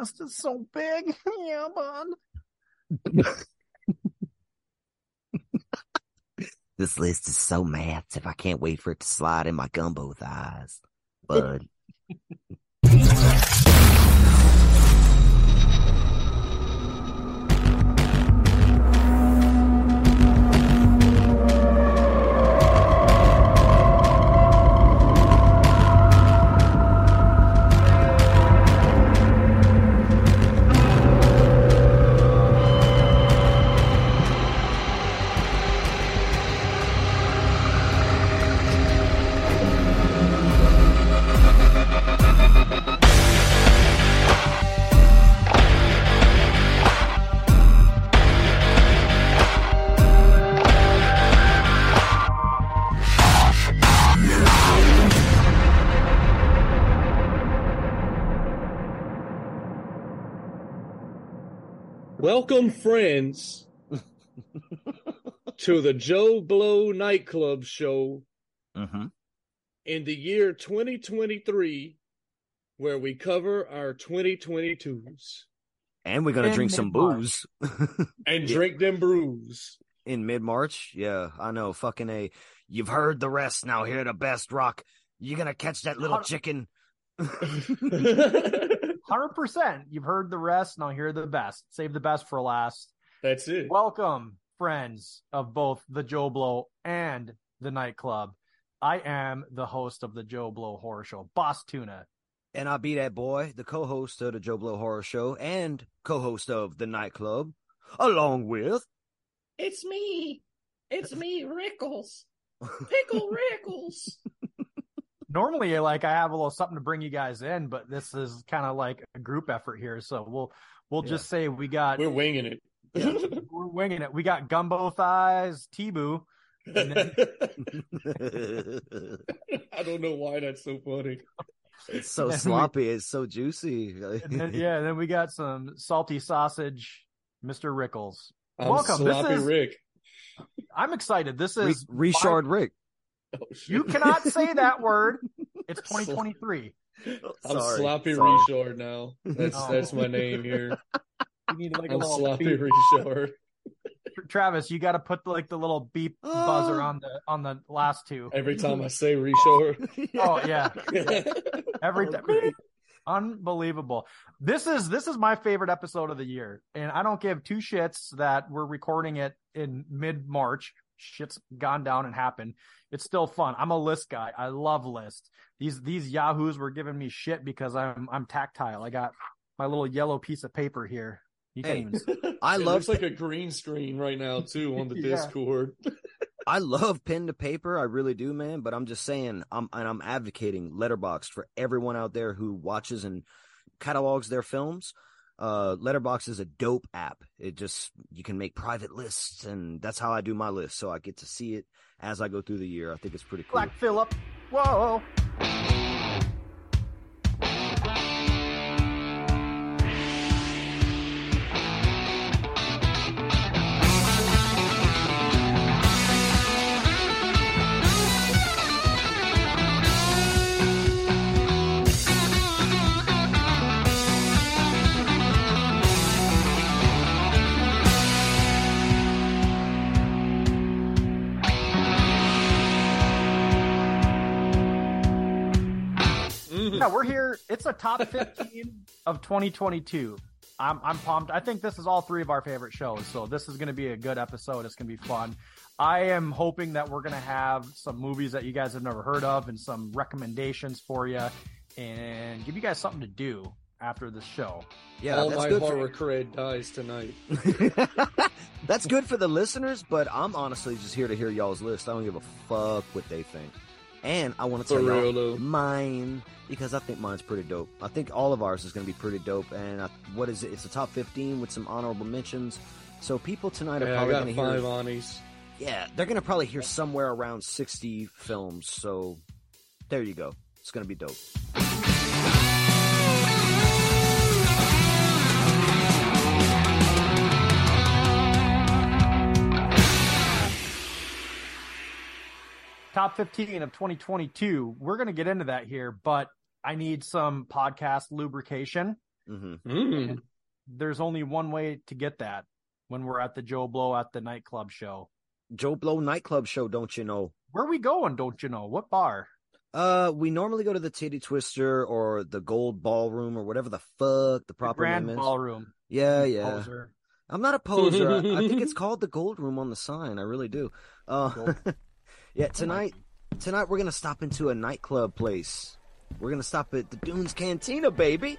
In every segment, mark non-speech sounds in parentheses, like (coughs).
list is so big. (laughs) yeah, bud. This list is so massive. I can't wait for it to slide in my gumbo thighs. Bud. (laughs) Welcome, friends, (laughs) to the Joe Blow nightclub show Mm-hmm. in the year 2023, where we cover our 2022s And we're gonna drink some booze (laughs) and drink them brews. in mid March. Yeah, I know. Fucking a. You've heard the rest. Now hear the best rock. You're gonna catch that little chicken? (laughs) Hundred percent. You've heard the rest. Now hear the best. Save the best for last. That's it. Welcome, friends of both the Joe Blow and the nightclub. I am the host of the Joe Blow Horror Show, Boss Tuna. And I'll be that boy, the co-host of the Joe Blow Horror Show and co-host of the nightclub, along with It's me. It's me, Rickles. (laughs) Pickle Rickles. Normally, like I have a little something to bring you guys in, but this is kind of like a group effort here. So we'll we'll just say we got We're winging it. (laughs) we're winging it. We got gumbo thighs, T-Boo. Then- (laughs) I don't know why that's so funny. it's so Then we- sloppy. It's so juicy. And then, yeah, then we got some salty sausage, Mr. Rickles. I'm Welcome. This Sloppy is- Rick. I'm excited. This Re- is Richard Rick. (laughs) Oh. You cannot say that word. It's (laughs) 2023. I'm Sorry, Sloppy sorry. Richard now. That's Oh. that's my name here. You need like a I'm little Sloppy beep. Richard. Travis, you got to put like the little beep ah. buzzer on the on the last two. Every (laughs) time I say Richard. Oh yeah, every Oh, time. Unbelievable. This is this is my favorite episode of the year, and I don't give two shits that we're recording it in mid March. Shit's gone down and happened. It's still fun. I'm a list guy. I love lists. These these yahoos were giving me shit because I'm I'm tactile. I got my little yellow piece of paper here. You Hey, even. (laughs) I it love like a green screen right now too on the (laughs) Yeah. Discord. I love pen to paper. I really do, man. But I'm just saying, I'm and I'm advocating Letterboxd for everyone out there who watches and catalogs their films. Uh, Letterboxd is a dope app. It just you can make private lists, and that's how I do my list. So I get to see it as I go through the year. I think it's pretty cool. Black Phillip. Whoa. It's a top 15 of 2022. I'm I'm pumped. I think this is all three of our favorite shows, so this is going to be a good episode. It's going to be fun. I am hoping that we're going to have some movies that you guys have never heard of and some recommendations for you, and give you guys something to do after the show. Yeah, All that's my good horror cred dies tonight. (laughs) that's good for the listeners, but I'm honestly just here to hear y'all's list. I don't give a fuck what they think, and I want to tell real, y'all though. mine because I think mine's pretty dope. I think all of ours is going to be pretty dope. And I, what is it? It's a top 15 with some honorable mentions. So people tonight are Yeah, probably going to hear. Yeah, they're going to probably hear somewhere around 60 films. So there you go. It's going to be dope. Top 15 of 2022. We're going to get into that here, but I need some podcast lubrication. hmm Mm. There's only one way to get that when we're at the Joe Blow at the nightclub show. Joe Blow nightclub show, don't you know? Where we going? Don't you know? What bar? Uh, we normally go to the Titty Twister or the Gold Ballroom or whatever the fuck the The proper Grand name is. Ballroom. Yeah, yeah. Poser. I'm not a poser. I, I think (laughs) it's called the Gold Room on the sign. I really do. Uh, Gold. (laughs) yeah, tonight, tonight we're gonna stop into a nightclub place. We're gonna stop at the Dunes Cantina, baby.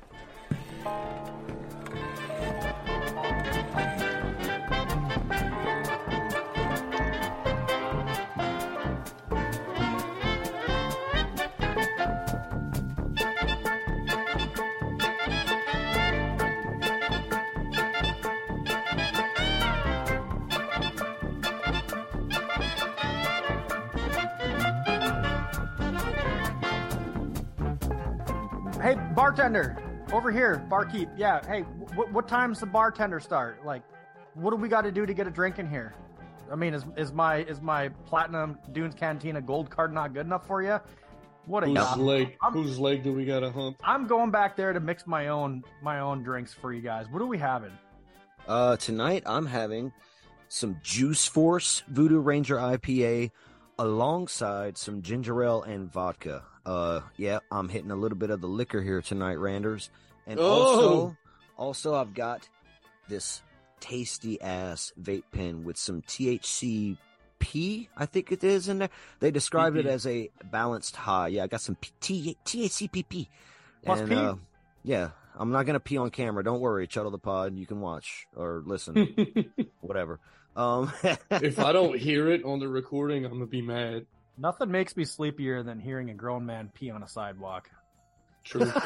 Bartender, over here, barkeep. Yeah. Hey, what what time's the bartender start? Like, what do we got to do to get a drink in here? I mean, is is my is my platinum Dunes Cantina gold card not good enough for you? What a Whose yacht. leg? I'm- Whose leg do we gotta hump? I'm going back there to mix my own my own drinks for you guys. What are we having? Uh, tonight I'm having some Juice Force Voodoo Ranger IPA alongside some ginger ale and vodka. Uh, yeah, I'm hitting a little bit of the liquor here tonight, Randers. And Oh! also, also I've got this tasty ass vape pen with some THC P, I think it is in there. They described it as a balanced high. Yeah, I got some P- T- THCPP. Plus and, P? Uh, yeah, I'm not gonna pee on camera. Don't worry, Chuddle the Pod. You can watch or listen, (laughs) whatever. Um, (laughs) if I don't hear it on the recording, I'm gonna be mad. Nothing makes me sleepier than hearing a grown man pee on a sidewalk. True. (laughs)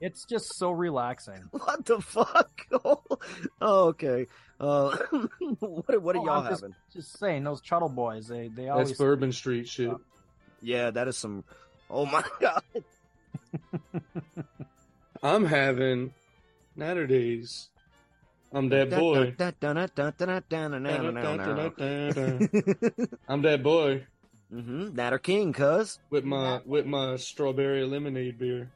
It's just so relaxing. what the fuck? (laughs) oh, okay. Uh, (laughs) what, what are Oh, y'all I'm just- having? Just saying, those Chuddle boys, they they always That's Bourbon Street shit. Yeah, that is some. Oh my god. I'm having Naturdays. I'm that boy. I'm that boy mm-hmm. Natter King, cuz. with my with my strawberry lemonade beer.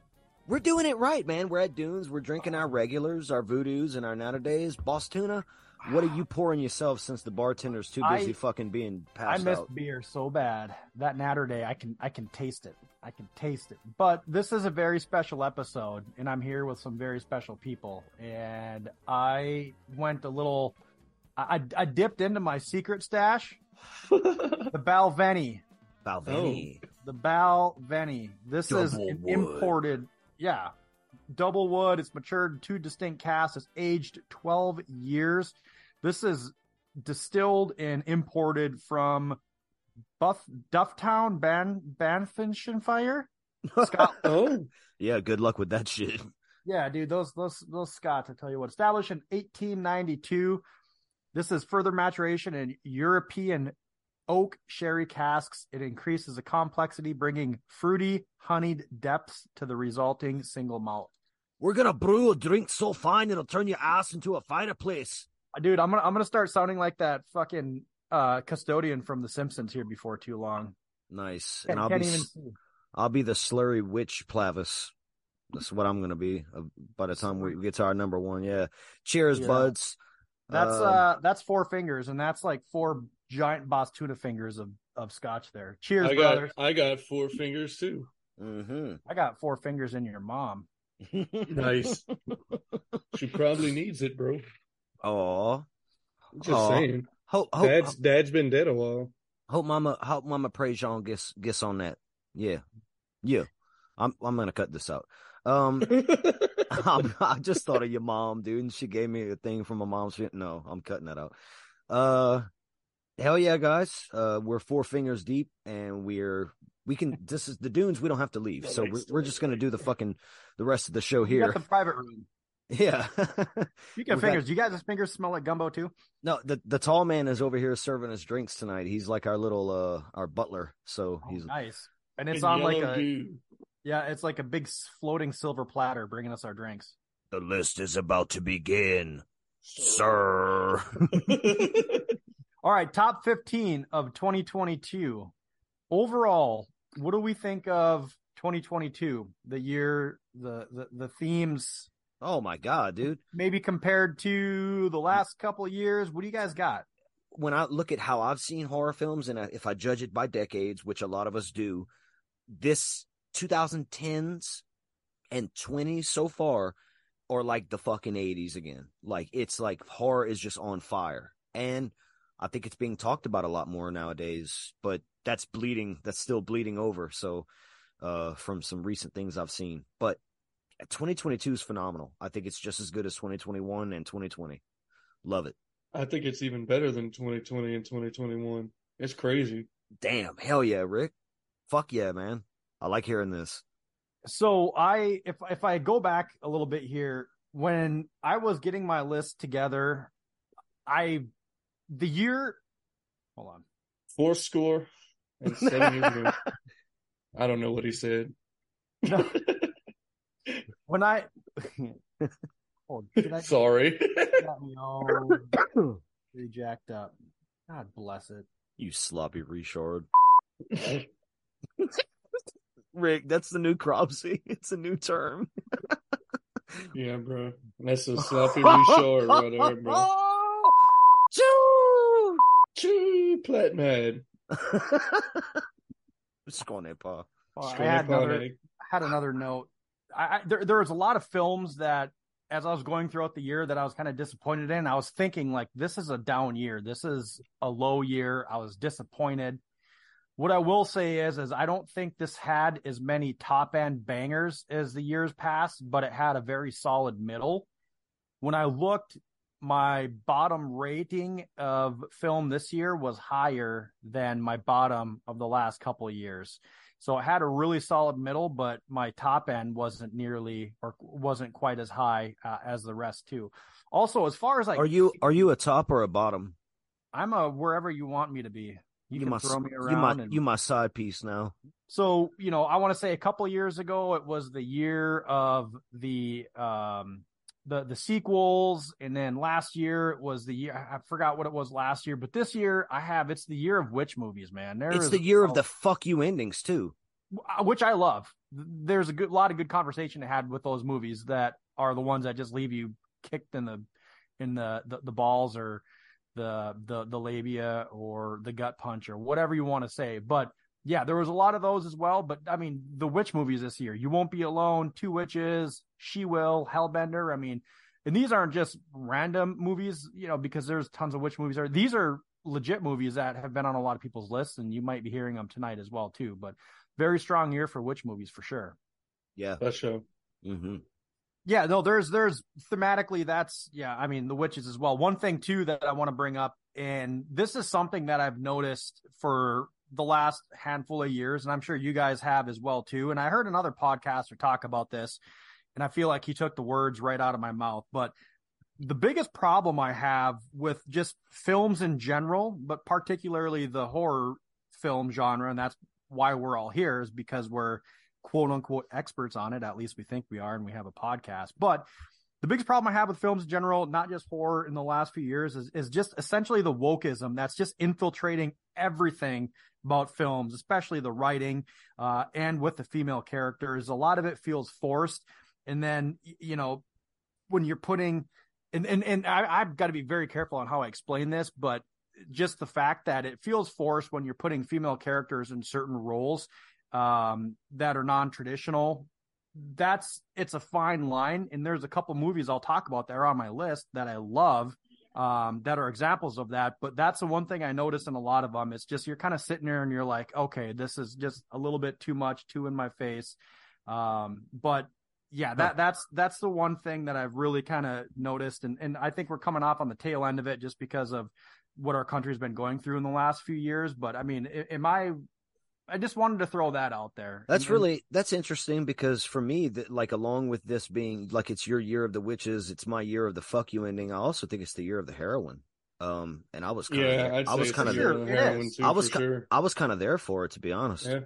We're doing it right, man. We're at Dunes. We're drinking our regulars, our voodoos, and our Naturdays. Boss Tuna, what are you pouring yourself since the bartender's too busy I- fucking being passed out? I passed miss out? beer so bad. That Naturday, I can I can taste it. I can taste it. But this is a very special episode, and I'm here with some very special people. And I went a little. I, I I dipped into my secret stash, (laughs) the Balvenie. Balvenie. Oh. The Balvenie. This is Double an wood. imported. Yeah, double wood. It's matured in two distinct casks. It's aged 12 years. This is distilled and imported from Buff Dufftown, Ban Banfinshire. Scotland. (laughs) Oh, Yeah, good luck with that shit. Yeah, dude, those those those Scots. I tell you what, established in 1892. This is further maturation in European oak sherry casks. It increases the complexity, bringing fruity, honeyed depths to the resulting single malt. We're gonna brew a drink so fine it'll turn your ass into a fireplace. Uh, Dude, I'm gonna I'm gonna start sounding like that fucking uh custodian from The Simpsons here before too long. Nice. And I'll be even s- see. I'll be the slurry witch Plavis. That's what I'm gonna be uh, by the time we get to our number one. Yeah. Cheers, Yeah. buds. That's Um, uh that's four fingers, and that's like four giant boss tuna fingers of of scotch there. Cheers, I got brothers. I got four fingers too. Mm-hmm. I got four fingers in your mom. Nice. (laughs) she probably needs it, bro. Aw. Just Aw. saying. Hope, hope, Dad's dad's been dead a while. hope mama hope mama praise Jean gets gets on that. Yeah. Yeah. I'm I'm gonna cut this out. Um (laughs) (laughs) I'm, I just thought of your mom, dude, and she gave me a thing from my mom's. No, I'm cutting that out. Uh, hell yeah, guys. Uh, we're four fingers deep, and we're we can. This is the dunes. We don't have to leave, so we're we're just gonna do the fucking the rest of the show You got here. the private room. Yeah. You (laughs) got We got- fingers. You guys' fingers smell like gumbo too? no, the the tall man is over here serving us drinks tonight. He's like our little uh our butler. So Oh, he's nice. And it's And on like a goo. yeah, it's like a big floating silver platter bringing us our drinks. the list is about to begin, sir. (laughs) (laughs) All right, top 15 of 2022. Overall, what do we think of 2022? The year, the the, the themes, oh my god, dude. maybe compared to the last couple of years. What do you guys got? when I look at how I've seen horror films, and if I judge it by decades, which a lot of us do, this 2010s and 20s so far are like the fucking 80s again. Like it's like horror is just on fire, and I think it's being talked about a lot more nowadays. But that's bleeding. That's still bleeding over. So, uh, from some recent things I've seen, but 2022 is phenomenal. I think it's just as good as 2021 and 2020. Love it. I think it's even better than 2020 and 2021. It's crazy. Damn, hell yeah, Rick. Fuck yeah, man. I like hearing this. So I if if I go back a little bit here, when I was getting my list together, I the year hold on. Four score and seven years (laughs) ago. I don't know what he said. No. (laughs) When I (laughs) oh, did (laughs) I Sorry. got me all (coughs) jacked up. God bless it. You sloppy Richard. (laughs) Rick, that's the new Cropsy. It's a new term. yeah, bro. That's a sloppy Richard right there, bro. Choo! Choo, plat mad. Skåne, pa. Well, I Straight had up another on had another note. I, there there was a lot of films that as I was going throughout the year that I was kind of disappointed in. I was thinking like this is a down year. This is a low year. I was disappointed. What I will say is is I don't think this had as many top end bangers as the years past, but it had a very solid middle. When I looked my bottom rating of film this year was higher than my bottom of the last couple of years. So it had a really solid middle, but my top end wasn't nearly or wasn't quite as high uh, as the rest too. Also, as far as like, Are you are you a top or a bottom? I'm a wherever you want me to be. You, can my throw me you around. my and- you my side piece now. so you know, I want to say a couple of years ago, it was the year of the um the the sequels, and then last year it was the year. I forgot what it was last year, but this year I have it's the year of witch movies, man. There It's is the year of the fuck you endings too. uh, which I love. There's a good lot of good conversation to had with those movies that are the ones that just leave you kicked in the in the the, the balls or the the the labia or the gut punch or whatever you want to say. But yeah, there was a lot of those as well. But I mean, the witch movies this year, You Won't Be Alone, Two Witches, She Will, Hellbender. I mean, and these aren't just random movies, you know, because there's tons of witch movies. Are these are legit movies that have been on a lot of people's lists, and you might be hearing them tonight as well too. But very strong year for witch movies for sure. Yeah. That show. hmm Yeah, no, there's there's thematically that's yeah, I mean the witches as well. One thing too that I want to bring up, and this is something that I've noticed for the last handful of years, and I'm sure you guys have as well too. And I heard another podcaster talk about this, and I feel like he took the words right out of my mouth. But the biggest problem I have with just films in general, but particularly the horror film genre, and that's why we're all here, is because we're quote unquote experts on it. At least we think we are, and we have a podcast. But the biggest problem I have with films in general, not just horror in the last few years, is, is just essentially the wokeism that's just infiltrating everything about films, especially the writing uh, and with the female characters. A lot of it feels forced. And then, you know, when you're putting, and, and, and I, I've got to be very careful on how I explain this, but just the fact that it feels forced when you're putting female characters in certain roles um, that are non-traditional. That's it's a fine line, and there's a couple movies I'll talk about that are on my list that I love um, that are examples of that. But that's the one thing I notice in a lot of them. It's just you're kind of sitting there and you're like, okay, this is just a little bit too much, too in my face. Um, but yeah, that that's that's the one thing that I've really kind of noticed, and and I think we're coming off on the tail end of it just because of what our country's been going through in the last few years. But I mean, am I? I just wanted to throw that out there. That's And- really that's interesting because for me, that like along with this being like it's your year of the witches, it's my year of the fuck you ending. I also think it's the year of the heroin. Um, and I was kind Yeah, of I'd I say was kind of year there. of It too, I was sure. I was kind of there for it to be honest. Yeah,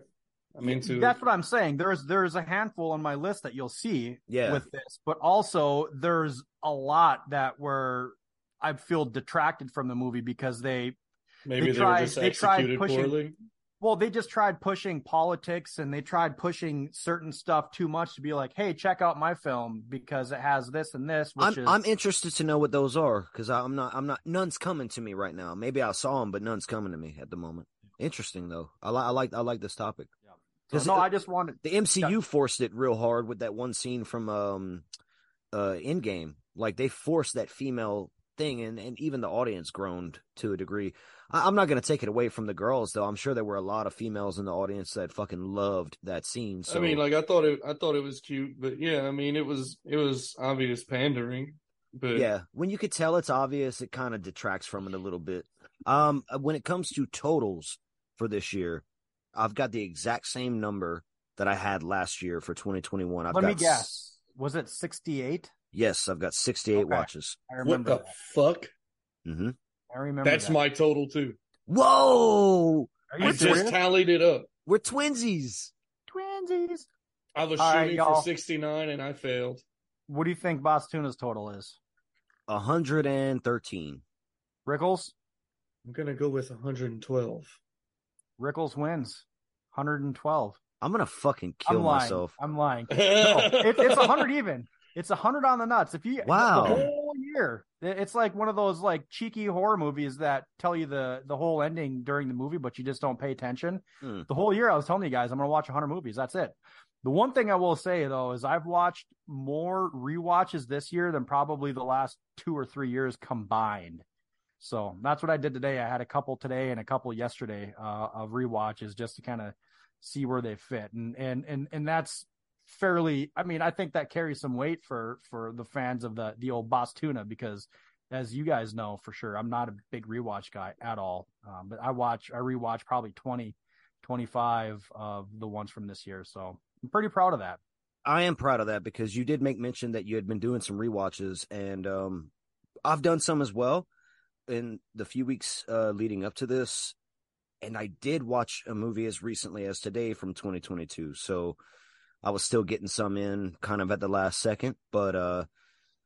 I mean, too. That's what I'm saying. There's there's a handful on my list that you'll see Yeah. with this, but also there's a lot that were I feel detracted from the movie because they Maybe they they, tried- were just they tried executed pushing- poorly. Well they just tried pushing politics and they tried pushing certain stuff too much to be like, hey, check out my film because it has this and this, which I'm is I'm interested to know what those are because I'm not I'm not none's coming to me right now. Maybe I saw them, but none's coming to me at the moment. Interesting though. I like I like I like this topic. so, 'Cause no, it- I just wanted The MCU forced it real hard with that one scene from um uh Endgame. Like they forced that female thing and, and even the audience groaned to a degree. I, I'm not gonna take it away from the girls though. I'm sure there were a lot of females in the audience that fucking loved that scene. So I mean, like I thought it, I thought it was cute, but yeah, I mean, it was, it was obvious pandering, but yeah, when you could tell it's obvious, it kind of detracts from it a little bit. Um, uh, when it comes to totals for this year, I've got the exact same number that I had last year for 2021. I've let got me s- guess. Was it 68? Yes, I've got 68 Okay. watches. I what remember the that. fuck? hmm I remember That's that. my total too. Whoa, Are you I serious? just tallied it up. we're twinsies. Twinsies. I was All right, shooting y'all. for 69 and I failed. What do you think Boss Tuna's total is? 113. Rickles? I'm gonna go with 112. Rickles wins. 112. I'm gonna fucking kill I'm myself. I'm lying. (laughs) No, it, it's 100 even. It's 100 on the nuts. If you Wow. the whole year, it- it's like one of those like cheeky horror movies that tell you the the whole ending during the movie, but you just don't pay attention. Hmm. The whole year, I was telling you guys, I'm gonna watch 100 movies. That's it. The one thing I will say though is I've watched more rewatches this year than probably the last two or three years combined. So that's what I did today. I had a couple today and a couple yesterday uh, of rewatches just to kind of see where they fit, and and and and that's fairly. I mean, I think that carries some weight for for the fans of the the old Boss Tuna because, as you guys know for sure, I'm not a big rewatch guy at all. Um, but I watch, I rewatch probably 20, 25 of the ones from this year. So I'm pretty proud of that. I am proud of that because you did make mention that you had been doing some rewatches, and um, I've done some as well in the few weeks uh, leading up to this. And I did watch a movie as recently as today from 2022, so I was still getting some in kind of at the last second. But uh,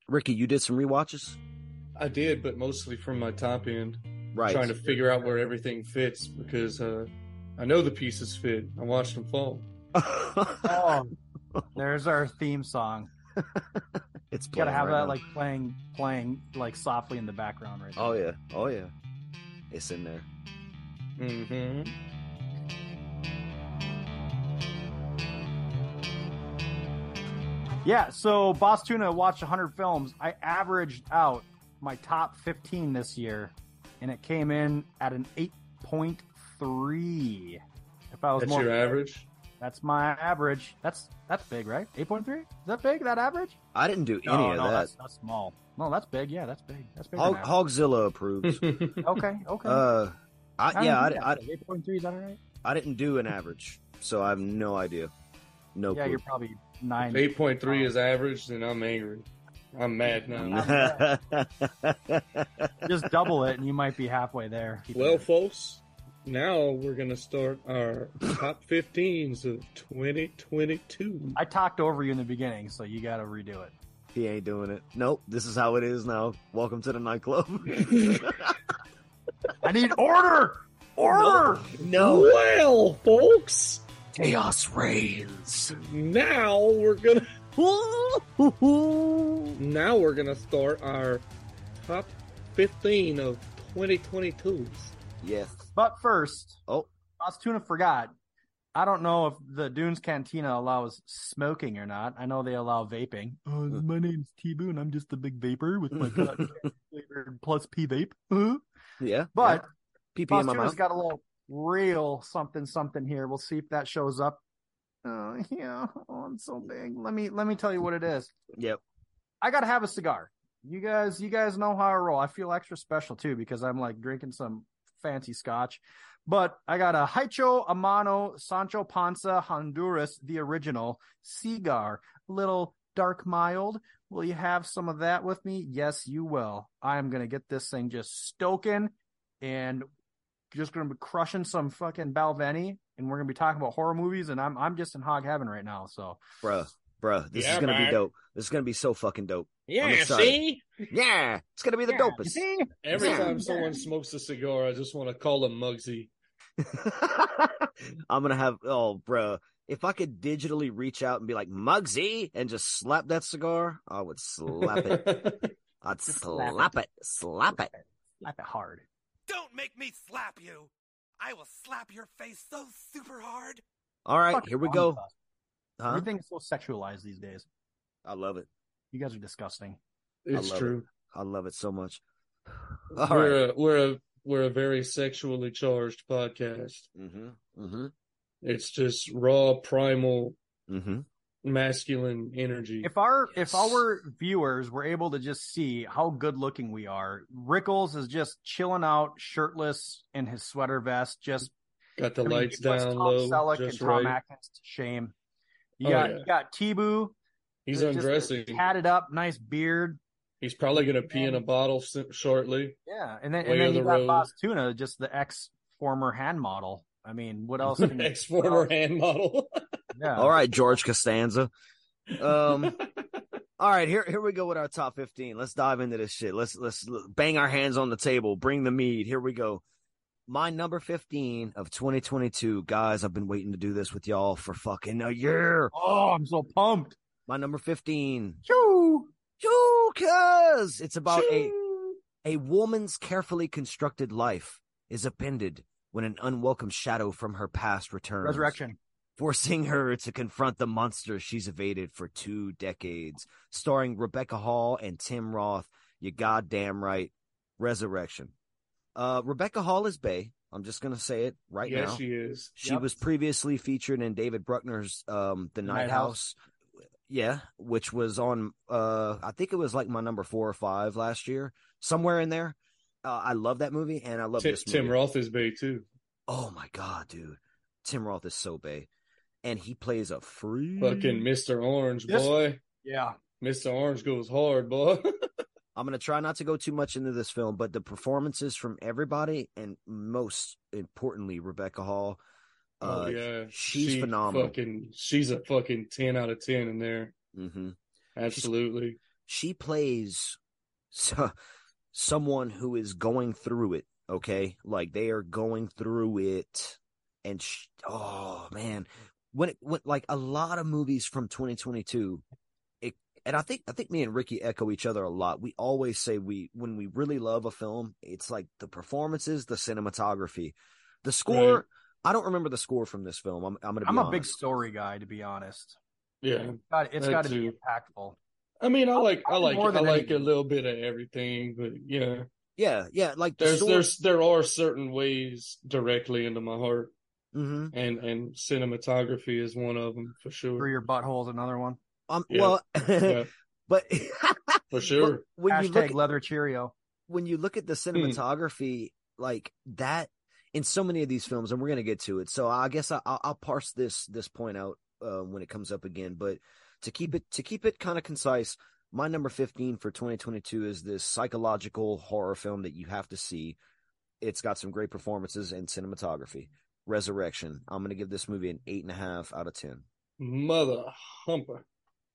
Ricky, you did some rewatches, I did, but mostly from my top end, right? trying to figure out where everything fits because uh, I know the pieces fit. I watched them fall. (laughs) Oh, there's our theme song. it's You gotta have right that now. like playing, playing like softly in the background right now. Oh yeah, oh yeah, it's in there. Mm-hmm. Yeah, so Boss Tuna watched 100 films. I averaged out my top 15 this year, and it came in at an 8.3. If I was That's more, your average. that's my average. That's that's big, right? 8.3? Is that big? That average? I didn't do any no, of no, that. That's, that's small. No, that's big. Yeah, that's big. That's big. Hog, Hogzilla approves. (laughs) Okay, okay. uh, I, yeah, I, I, 8.3 is that all right? I didn't do an average, so I have no idea. No Yeah, clue. you're probably nine. Eight point three is average, then I'm angry. I'm mad now. (laughs) Just double it, and you might be halfway there. Well, folks, now we're gonna start our top 15s of 2022. I talked over you in the beginning, so you got to redo it. he ain't doing it. Nope, this is how it is now. Welcome to the nightclub. (laughs) I need order. Order. no, Well, folks, chaos reigns. now we're gonna now we're gonna start our top 15 of 2022s. yes. But first, Oh, Boss Tuna forgot. I don't know if the Dunes Cantina allows smoking or not. I know they allow vaping. Uh, my name's T Boone. I'm just a big vapor with my cotton candy (laughs) flavored plus P vape. Uh. Yeah, But yeah. PP in my Fostuna's mouth. got a little real something something here. We'll see if that shows up. Oh (laughs) yeah, oh, it's so big. Let me let me tell you what it is. Yep. I gotta have a cigar. You guys, you guys know how I roll. I feel extra special too because I'm like drinking some fancy scotch. But I got a Haicho Amano Sancho Panza Honduras, the original cigar, little dark mild. Will you have some of that with me? Yes, you will. I am gonna get this thing just stoking and just gonna be crushing some fucking Balvenie, and we're gonna be talking about horror movies. And I'm I'm just in hog heaven right now. So Bruh, bruh, this Yeah, is gonna man. be dope. This is gonna be so fucking dope. Yeah, see? Yeah, it's gonna be the Yeah, dopest. see? Every Yeah. time someone smokes a cigar, I just want to call them Mugsy. (laughs) I'm gonna have oh, bruh. If I could digitally reach out and be like Mugsy and just slap that cigar, I would slap it. (laughs) I'd Just slap, slap it. slap it. Slap it hard. Don't make me slap you. I will slap your face so super hard. All right, Fucking here we go. with us. Huh? Everything is so sexualized these days. I love it. You guys are disgusting. It's love true. I love it so much. All right. we're a, we're a we're a very sexually charged podcast. Mm-hmm. Mm-hmm. It's just raw, primal, Mm-hmm. Masculine energy. If our Yes. if our viewers were able to just see how good looking we are, Rickles is just chilling out, shirtless in his sweater vest. Just Got the I mean, lights down low, Selleck just and Tom right. Atkins to shame. You Oh, got yeah. you got T-Boo. He's undressing. tatted up, nice beard. He's probably gonna pee in a bottle shortly. Yeah, and then and then you the got road. Boss Tuna, just the ex former hand model. I mean, what (laughs) else? Can Ex former hand model. (laughs) yeah. All right, George Costanza. Um. (laughs) all right, here here we go with our top fifteen. Let's dive into this shit. Let's let's bang our hands on the table. Bring the mead. Here we go. My number fifteen of 2022, guys. I've been waiting to do this with y'all for fucking a year. Oh, I'm so pumped. My number fifteen. Choo. Choo, cuz it's about a a woman's carefully constructed life is upended when an unwelcome shadow from her past returns. Resurrection. Forcing (laughs) her to confront the monster she's evaded for two decades. Starring Rebecca Hall and Tim Roth. You goddamn right. Resurrection. Uh, Rebecca Hall is Bay. I'm just gonna say it right yes, now. she is. She Yep. was previously featured in David Bruckner's um The Night, Night House. Yeah, which was on uh I think it was like my number 4 or 5 last year, somewhere in there. Uh, I love that movie and I love Ti- this movie. Tim Roth is Bay too. Oh my god, dude. Tim Roth is so bay. And he plays a free Fucking Mr. Orange, This- boy. Yeah. Mr. Orange goes hard, boy. (laughs) I'm going to try not to go too much into this film, but the performances from everybody and most importantly Rebecca Hall uh oh yeah, she's She phenomenal. Fucking, she's a fucking ten out of ten in there. mhm. Absolutely. she plays (laughs) so, someone who is going through it okay like they are going through it and sh- oh man when it when like a lot of movies from 2022 it and i think i think me and ricky echo each other a lot we always say we when we really love a film it's like the performances the cinematography the score Right. i don't remember the score from this film i'm, I'm gonna be I'm a big story guy, to be honest. Yeah. God, it's That got to be impactful. I mean, I like, I Probably like, more I like anything. a little bit of everything, but yeah, yeah yeah like the there's, story- there's, there are certain ways directly into my heart, Mhm. and and cinematography is one of them for Through sure. your butthole is another one. um Yeah. well (laughs) Yeah, but (laughs) for sure. when you Hashtag look at, leather Cheerio. when you look at the Hmm. cinematography like that in so many of these films and we're going to get to it so i guess I, I'll, I'll parse this this point out uh, when it comes up again but to keep it to keep it kind of concise my number 15 for 2022 is this psychological horror film that you have to see it's got some great performances and cinematography resurrection i'm going to give this movie an eight and a half out of ten Mother humper.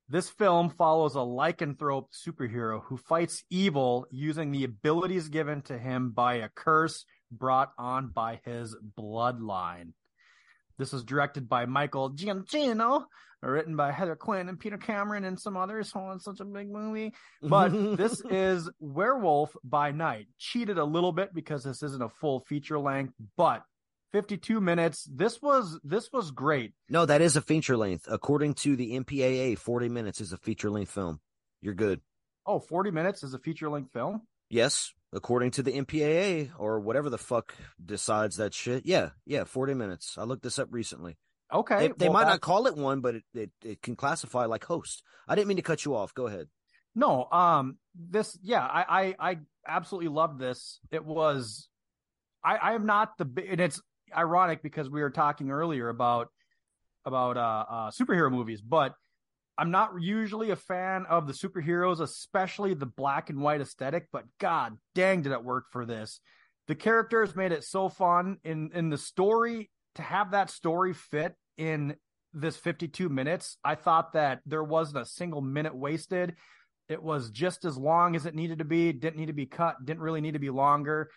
This film follows a lycanthrope superhero who fights evil using the abilities given to him by a curse brought on by his bloodline. This was directed by Michael Giacchino, written by Heather Quinn and Peter Cameron and some others. Oh, it's such a big movie. But (laughs) this is Werewolf by Night. Cheated a little bit because this isn't a full feature length, but 52 minutes. This was this was great. No, that is a feature length. According to the MPAA, 40 minutes is a feature length film. You're good. Oh, 40 minutes is a feature length film. Yes, according to the MPAA or whatever the fuck decides that shit. Yeah, yeah, 40 minutes. I looked this up recently. Okay, They, they well, might not call it one, but it, it, it can classify like host. I didn't mean to cut you off. Go ahead. No, um, this, yeah, I, I, I absolutely loved this. It was, I, I am not the, and it's ironic because we were talking earlier about, about, uh, uh, superhero movies, but I'm not usually a fan of the superheroes, especially the black and white aesthetic, but god dang, did it work for this. The characters made it so fun in, in the story to have that story fit in this 52 minutes. I thought that there wasn't a single minute wasted. It was just as long as it needed to be, didn't need to be cut, didn't really need to be longer.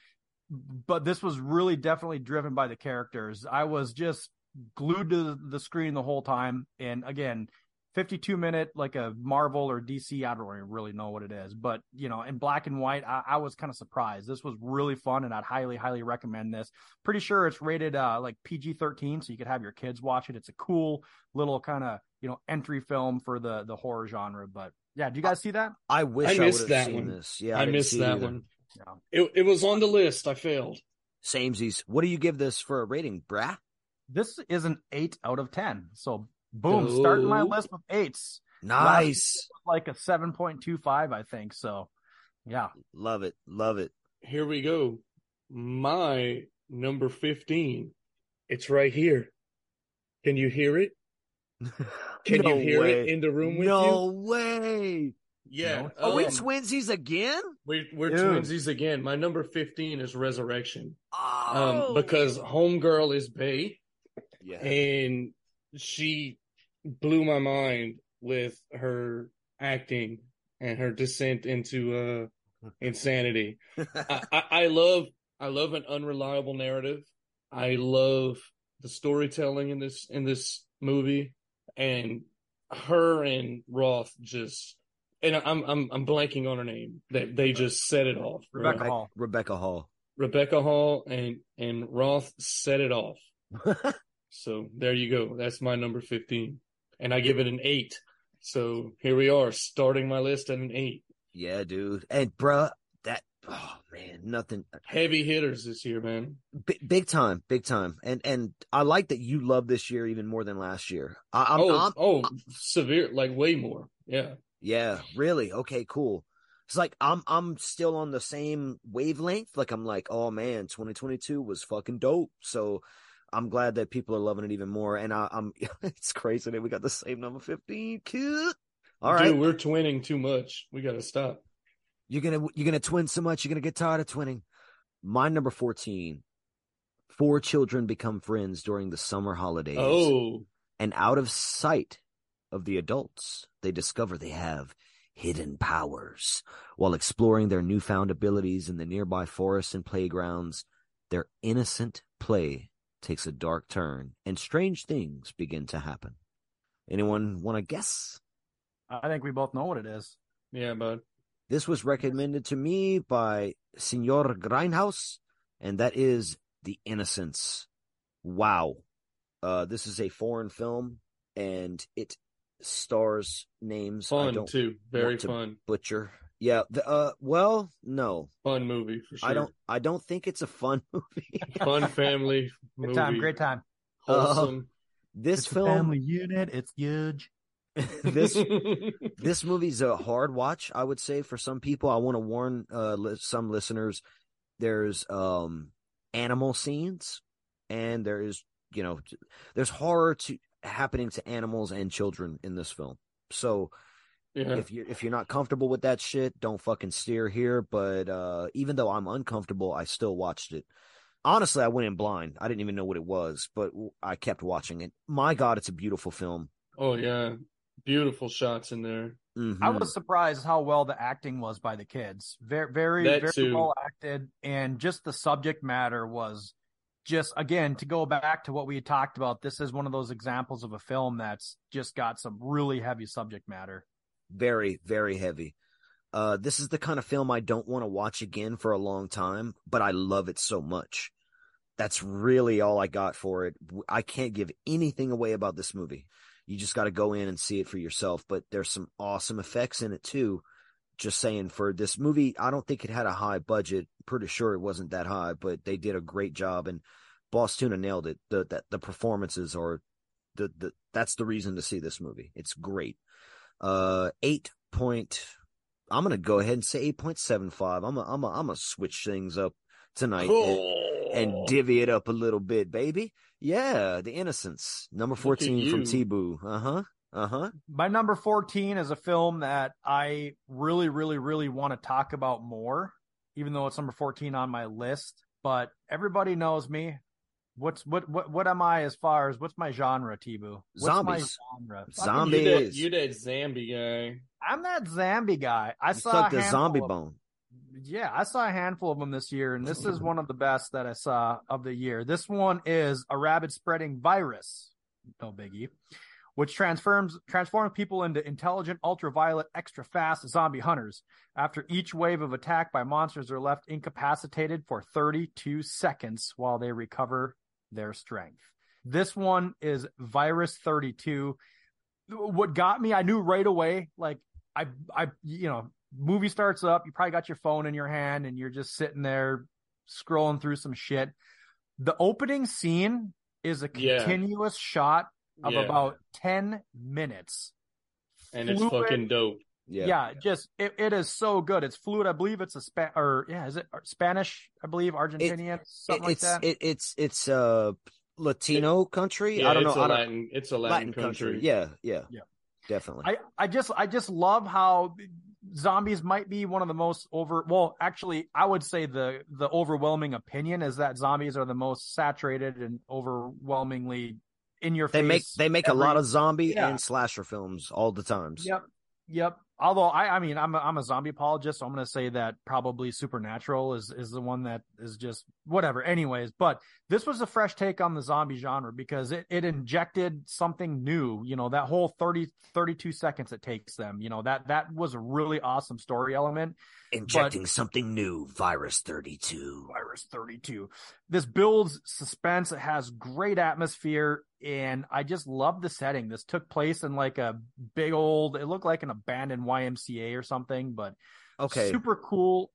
But this was really definitely driven by the characters. I was just glued to the screen the whole time. And again, 52 minute, like a Marvel or DC, I don't really know what it is. But, you know, in black and white, I, I was kind of surprised. This was really fun and I'd highly, highly recommend this. Pretty sure it's rated uh, like PG 13, so you could have your kids watch it. It's a cool little kind of, you know, entry film for the, the horror genre. But yeah, do you guys see that? I wish I I, missed would have that seen one. this. Yeah, I, didn't missed see it that either. one. Yeah. It it was on the list. I failed. Samesies. What do you give this for a rating, brah? This is an eight out of 10. So boom, starting my Oh. list with eights. Nice. Like a 7.25, I think. So yeah. Love it. Love it. Here we go. My number 15. It's right here. Can you hear it? (laughs) Can No you hear way. it in the room with no you? way. Yeah. No. Are we um, twinsies again? we're we're Dude. twinsies again. My number 15 is Resurrection. Oh. Um, because Homegirl is Bay yeah. and she blew my mind with her acting and her descent into uh insanity. (laughs) I, I, I love I love an unreliable narrative. I love the storytelling in this in this movie, and her and Roth just and I'm I'm I'm blanking on her name. They they just set it off. Rebecca Hall. Rebecca Hall. Rebecca Hall and and Roth set it off. (laughs) So there you go. That's my number fifteen, and I give it an eight. So here we are, starting my list at an eight. yeah, dude. And bruh, that oh man, nothing Heavy hitters this year, man. big, big time, big time. And and I like that you love this year even more than last year. I, I'm, oh, I'm oh, severe, like way more. Yeah. Yeah, really? Okay, cool. It's like I'm I'm still on the same wavelength. Like I'm like, oh man, 2022 was fucking dope. So I'm glad that people are loving it even more. And I, I'm (laughs) it's crazy that we got the same number 15. Cute. All right. Dude, we're twinning too much. We got to stop. You're gonna you're gonna twin so much, you're gonna get tired of twinning. My number 14. Four children become friends during the summer holidays. Oh, and out of sight of the adults, they discover they have hidden powers. While exploring their newfound abilities in the nearby forests and playgrounds, their innocent play takes a dark turn and strange things begin to happen. Anyone want to guess? I think we both know what it is. yeah, bud. This was recommended to me by Senor Grindhouse, and that is The Innocents. Wow. Uh, this is a foreign film, and it stars names I Fun don't too. Very want to- fun. butcher. Yeah. The, uh, well, no, Fun movie for sure. I don't. I don't think it's a fun (laughs) movie. Fun family (laughs) Good time, great time. Wholesome. this it's a film, family unit. It's huge. (laughs) this this movie's a hard watch i would say for some people i want to warn uh li- some listeners there's um animal scenes and there is you know there's horror to happening to animals and children in this film so yeah. if you if you're not comfortable with that shit don't fucking steer here but uh even though i'm uncomfortable i still watched it honestly i went in blind i didn't even know what it was but I kept watching it my god it's a beautiful film Oh yeah. Beautiful shots in there. Mhm. I was surprised how well the acting was by the kids. Very, very, That very too. well acted, and just the subject matter was just again to go back to what we talked about. This is one of those examples of a film that's just got some really heavy subject matter. very very heavy uh this is the kind of film i don't want to watch again for a long time but i love it so much that's really all I got for it. I can't give anything away about this movie. You just got to go in and see it for yourself. But there's some awesome effects in it too. Just saying, for this movie, I don't think it had a high budget. Pretty sure it wasn't that high, but they did a great job. And Boss Tuna nailed it. The the, the performances are the, the that's the reason to see this movie. It's great. Uh, eight point. I'm gonna go ahead and say eight point seven five. I'm a, I'm a, I'm gonna switch things up tonight and, and divvy it up a little bit, baby. Yeah, The Innocents, number fourteen from you. T-Boo. Uh huh. Uh huh. My number 14 is a film that I really, really, really want to talk about more, even though it's number 14 on my list. But everybody knows me. What's what what what am I as far as what's my genre, T-Boo? What's Zombies. my genre? Fucking- Zombie- You that, is. you that zombie guy. I'm that zombie guy. I You saw suck a the zombie of- bone. Yeah, I saw a handful of them this year, and this is one of the best that I saw of the year. This one is a rabid spreading virus, no biggie, which transforms transforms people into intelligent, ultraviolet, extra fast zombie hunters. After each wave of attack by monsters are left incapacitated for 32 seconds while they recover their strength. This one is Virus 32. What got me, I knew right away, like I, I, you know, movie starts up, you probably got your phone in your hand and you're just sitting there scrolling through some shit. The opening scene is a Yeah. continuous shot of Yeah. about 10 minutes. and it's fucking dope. Yeah. Yeah, just it, it is so good. It's fluid. I believe it's a spa or yeah, is it Spanish? I believe Argentinian, something It- like it's that. it, it's it's uh Latino country. Yeah, I don't it's know. A I don't, Latin, it's a Latin, Latin country. country. Yeah, yeah, Yeah. definitely. I, I just I just love how zombies might be one of the most over well actually I would say the the overwhelming opinion is that zombies are the most saturated and overwhelmingly in your they face. make they make a lot of zombie Yeah. and slasher films all the times. Yep. Yep. Although I, I mean, I'm a, I'm a zombie apologist, so I'm going to say that probably Supernatural is is the one that is just whatever. Anyways, but this was a fresh take on the zombie genre because it, it injected something new. You know, that whole 30 32 seconds it takes them. You know that that was a really awesome story element. Injecting something new, Virus 32. Virus 32. This builds suspense. It has great atmosphere, and I just love the setting. This took place in like a big old. It looked like an abandoned YMCA or something, but Okay. super cool.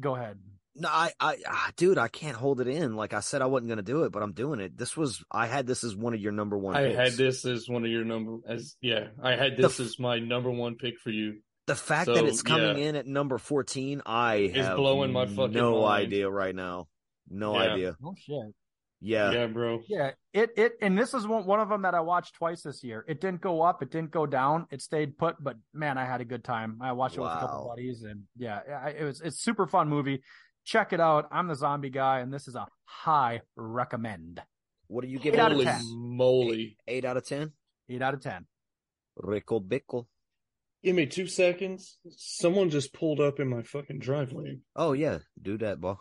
Go ahead. No, I, I, ah, dude, I can't hold it in. Like I said, I wasn't gonna do it, but I'm doing it. This was, I had this as one of your number one. I picks. had this as one of your number as yeah. I had this f- as my number one pick for you. The fact So, that it's coming yeah. in at number 14, I is have blowing my fucking no mind. idea right now. No Yeah. idea. Oh shit. Yeah. Yeah, bro. Yeah, it it and this is one one of them that I watched twice this year. It didn't go up, it didn't go down, it stayed put. But man, I had a good time. I watched it with a couple Wow. buddies, and yeah, I- it was it's super fun movie. Check it out. I'm the zombie guy, and this is a high recommend. What do you Eight give out of it? Holy 10. moly! Eight out of ten. Eight out of ten. Rickle Bickle. Give me two seconds. Someone just pulled up in my fucking driveway. Oh yeah, do that, bro.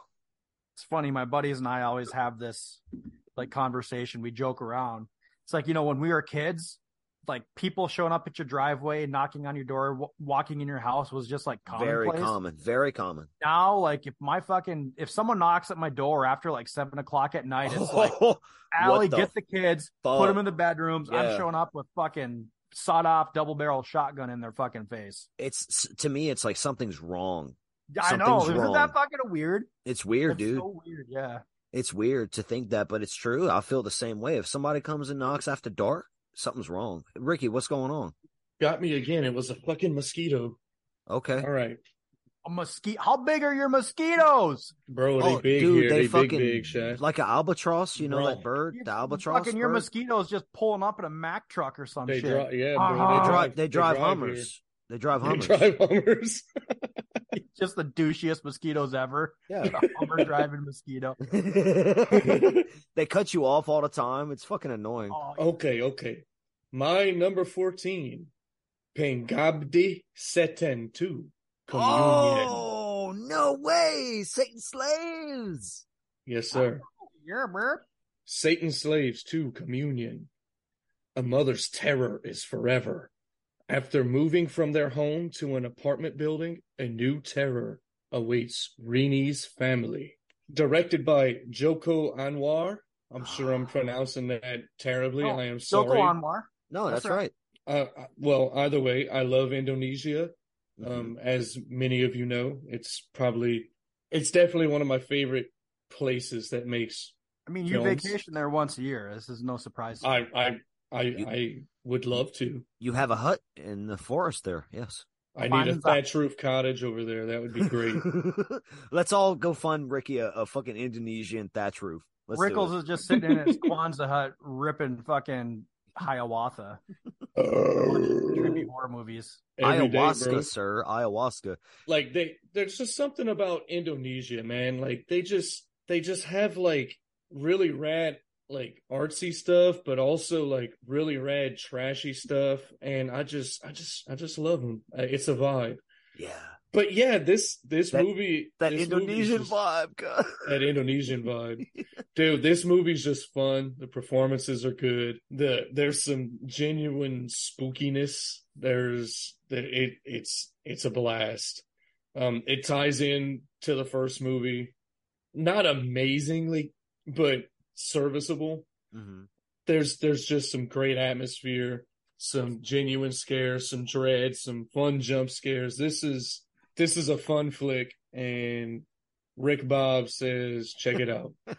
It's funny. My buddies and I always have this like conversation. We joke around. It's like you know when we were kids, like people showing up at your driveway, knocking on your door, w- walking in your house was just like Very common. Very common. now like if my fucking if someone knocks at my door after like seven o'clock at night it's (laughs) like Allie, the get the kids put them in the bedrooms Yeah. i'm showing up with fucking sawed off double barrel shotgun in their fucking face it's to me, it's like something's wrong. I know Something's isn't wrong. that fucking weird It's weird, That's dude. so weird yeah It's weird to think that, but it's true. I feel the same way. If somebody comes and knocks after dark, something's wrong. Ricky, what's going on? Got me again. It was a fucking mosquito. Okay. All right, a mosquito how big are your mosquitoes bro. They Oh, big dude, here. they, They, fucking big, big, like an albatross. You know Bro. that bird, the albatross. fucking your mosquitoes just pulling up in a mac truck or some They shit drive. Yeah, Uh-huh. bro. They drive. They They drive here. Hummers. They drive They Hummers. drive Hummers. (laughs) just the douchiest mosquitoes ever Yeah. a Hummer driving mosquito (laughs) they cut you off all the time. It's fucking annoying. oh, Okay, okay. My number 14, Pengabdi Setan 2, Communion. Oh no way! Satan slaves. Yes, sir. Oh, yeah bro Satan slaves 2, Communion. A mother's terror is forever. After moving from their home to an apartment building, a new terror awaits Reni's family. directed by Joko Anwar. I'm sure I'm (gasps) pronouncing that terribly. Oh, I am sorry. Joko. Anwar. No, That's that's, right. Uh, well, either way, I love Indonesia. Mhm. Um, as many of you know, it's probably, it's definitely one of my favorite places that makes. I mean, you Films. vacation there once a year. This is no surprise. to I, me. I, I, I would love to. you have a hut in the forest there. Yes. I need a Fine. thatch roof cottage over there. That would be great. (laughs) Let's all go fund Ricky a, a fucking Indonesian thatch roof. Let's Rickles is just sitting in his Kwanzaa hut ripping fucking Hiawatha. Uh, Trippy horror movies. Ayahuasca, bro. sir. Ayahuasca. like they there's just something about Indonesia, man. Like they just they just have like really rad like artsy stuff, but also like really rad trashy stuff. And I just I just I just love them. It's a vibe. Yeah. But yeah, this this That- movie That this Indonesian just- vibe. God. (laughs) that Indonesian vibe. (laughs) Dude, this movie's just fun. The performances are good. The there's some genuine spookiness. There's that it it's it's a blast. Um it ties in to the first movie. Not amazingly, but serviceable. Mhm. There's there's just some great atmosphere, some genuine scares, some dread, some fun jump scares. This is this is a fun flick and Rick Bob says check it out. (laughs)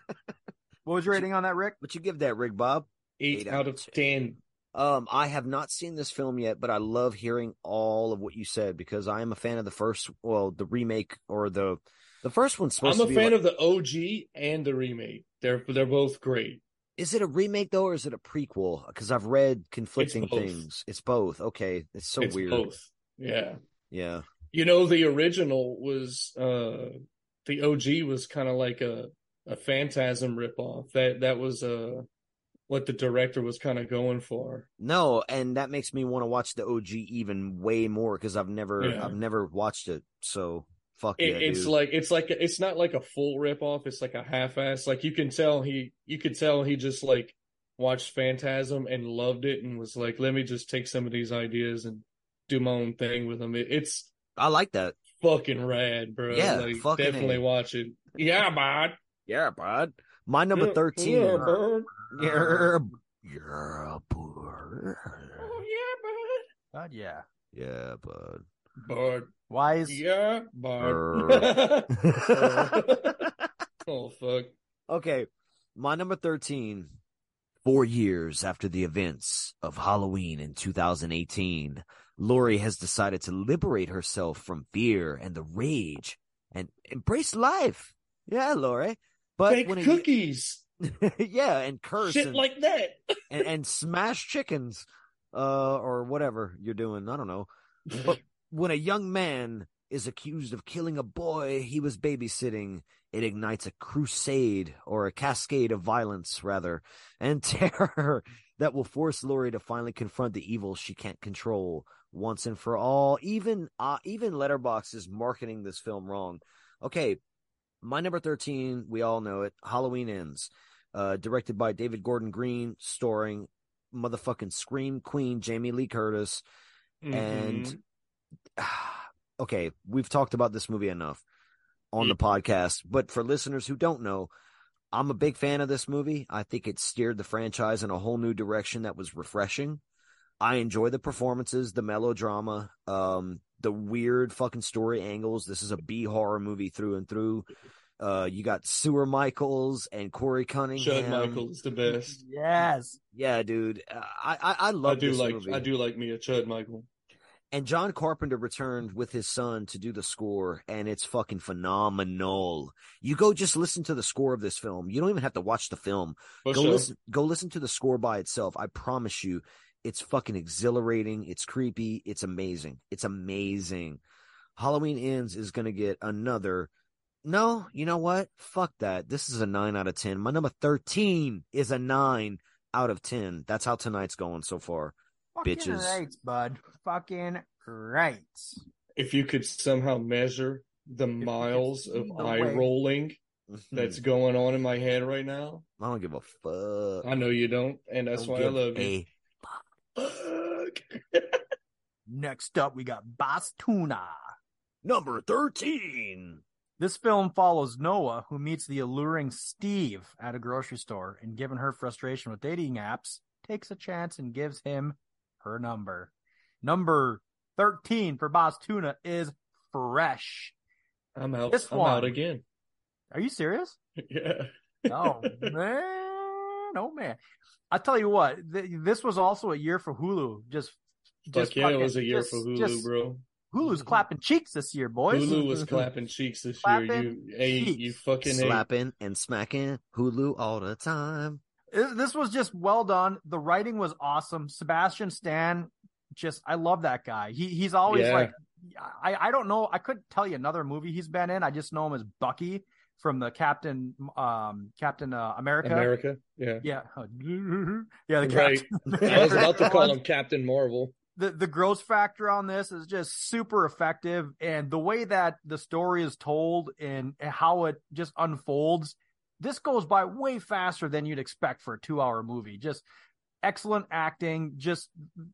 What was your rating on that, Rick? What you give that, Rick Bob? Eight, out of ten. Um, I have not seen this film yet, but I love hearing all of what you said because I am a fan of the first, well, the remake or the the first one's supposed I'm a fan like- of the OG and the remake. They're they're both great. Is it a remake though, or is it a prequel? Because I've read conflicting both. things. It's both. Okay, it's so it's weird. both. Yeah. Yeah. You know, the original was uh the OG was kind of like a a phantasm ripoff. That that was uh what the director was kind of going for. No, and that makes me want to watch the OG even way more because I've never, Yeah. I've never watched it. So fuck It, yeah, it's dude. like it's like it's not like a full rip off It's like a half ass. Like you can tell he you could tell he just like watched Phantasm and loved it and was like, let me just take some of these ideas and do my own thing with them. It, it's I like that. fucking rad, bro. Yeah, like, fucking definitely A. watch it. Yeah, bud. Yeah, bud. My number thirteen. yeah, bud. Yeah, yeah, bud. Oh yeah, God, yeah. Yeah, bud. Bud. why is Yeah, bud. (laughs) oh fuck. okay, my number 13. Four years after the events of Halloween in 2018, Laurie has decided to liberate herself from fear and the rage and embrace life. Yeah, Laurie. But Bake when cookies. (laughs) yeah, and curse Shit and, like that. and, and smash chickens, uh, or whatever you're doing. I don't know. But (laughs) when a young man is accused of killing a boy he was babysitting, it ignites a crusade or a cascade of violence, rather, (laughs) and terror that will force Laurie to finally confront the evil she can't control once and for all. Even uh, even Letterboxd is marketing this film wrong. Okay, my number thirteen, we all know it. Halloween ends, uh, directed by David Gordon Green, starring motherfucking Scream Queen Jamie Lee Curtis. And Mhm. (sighs) okay, we've talked about this movie enough on the podcast, but for listeners who don't know, I'm a big fan of this movie. I think it steered the franchise in a whole new direction that was refreshing. I enjoy the performances, the melodrama, um, the weird fucking story angles. This is a B horror movie through and through. Uh, you got Sewer Michaels and Corey Cunningham. Chud Michael is the best. Yes. Yeah, dude. Uh, I I, I love I do this like movie. I do like me a Chud Michael. And John Carpenter returned with his son to do the score, and it's fucking phenomenal. You go just listen to the score of this film. You don't even have to watch the film. For go sure. listen. Go listen to the score by itself. I promise you, it's fucking exhilarating. It's creepy. It's amazing. It's amazing. Halloween Ends is gonna get another. No, you know what? Fuck that. This is a nine out of ten. My number thirteen is a nine out of ten. That's how tonight's going so far. Fucking Bitches. right, bud. Fucking right. If you could somehow measure the you miles of the eye way. rolling Hmm. that's going on in my head right now, I don't give a fuck. I know you don't, and that's Don't why I give love you. Fuck. (laughs) Next up, we got Boss Tuna. Number 13. This film follows Noah, who meets the alluring Steve at a grocery store, and given her frustration with dating apps, takes a chance and gives him her number. Number 13 for Boss Tuna is Fresh. I'm out. This I'm one. out again. Are you serious? (laughs) yeah. Oh man, oh man! I tell you what, th- this was also a year for Hulu. Just, just Fuck yeah, it was a year just- for Hulu, just- bro. Hulu's (laughs) clapping cheeks this year, boys. Hulu was (laughs) clapping cheeks this Clapping year. You, hey, cheeks. you fucking hey. Slapping and smacking Hulu all the time. It- This was just well done. The writing was awesome. Sebastian Stan, just I love that guy. He he's always Yeah. like, I I don't know. I couldn't tell you another movie he's been in. I just know him as Bucky from the Captain um Captain uh, America. America. Yeah. Yeah, (laughs) yeah. The Right. Captain (laughs) I was about to call him Captain Marvel. the the gross factor on this is just super effective and the way that the story is told and how it just unfolds this goes by way faster than you'd expect for a 2-hour movie. Just excellent acting just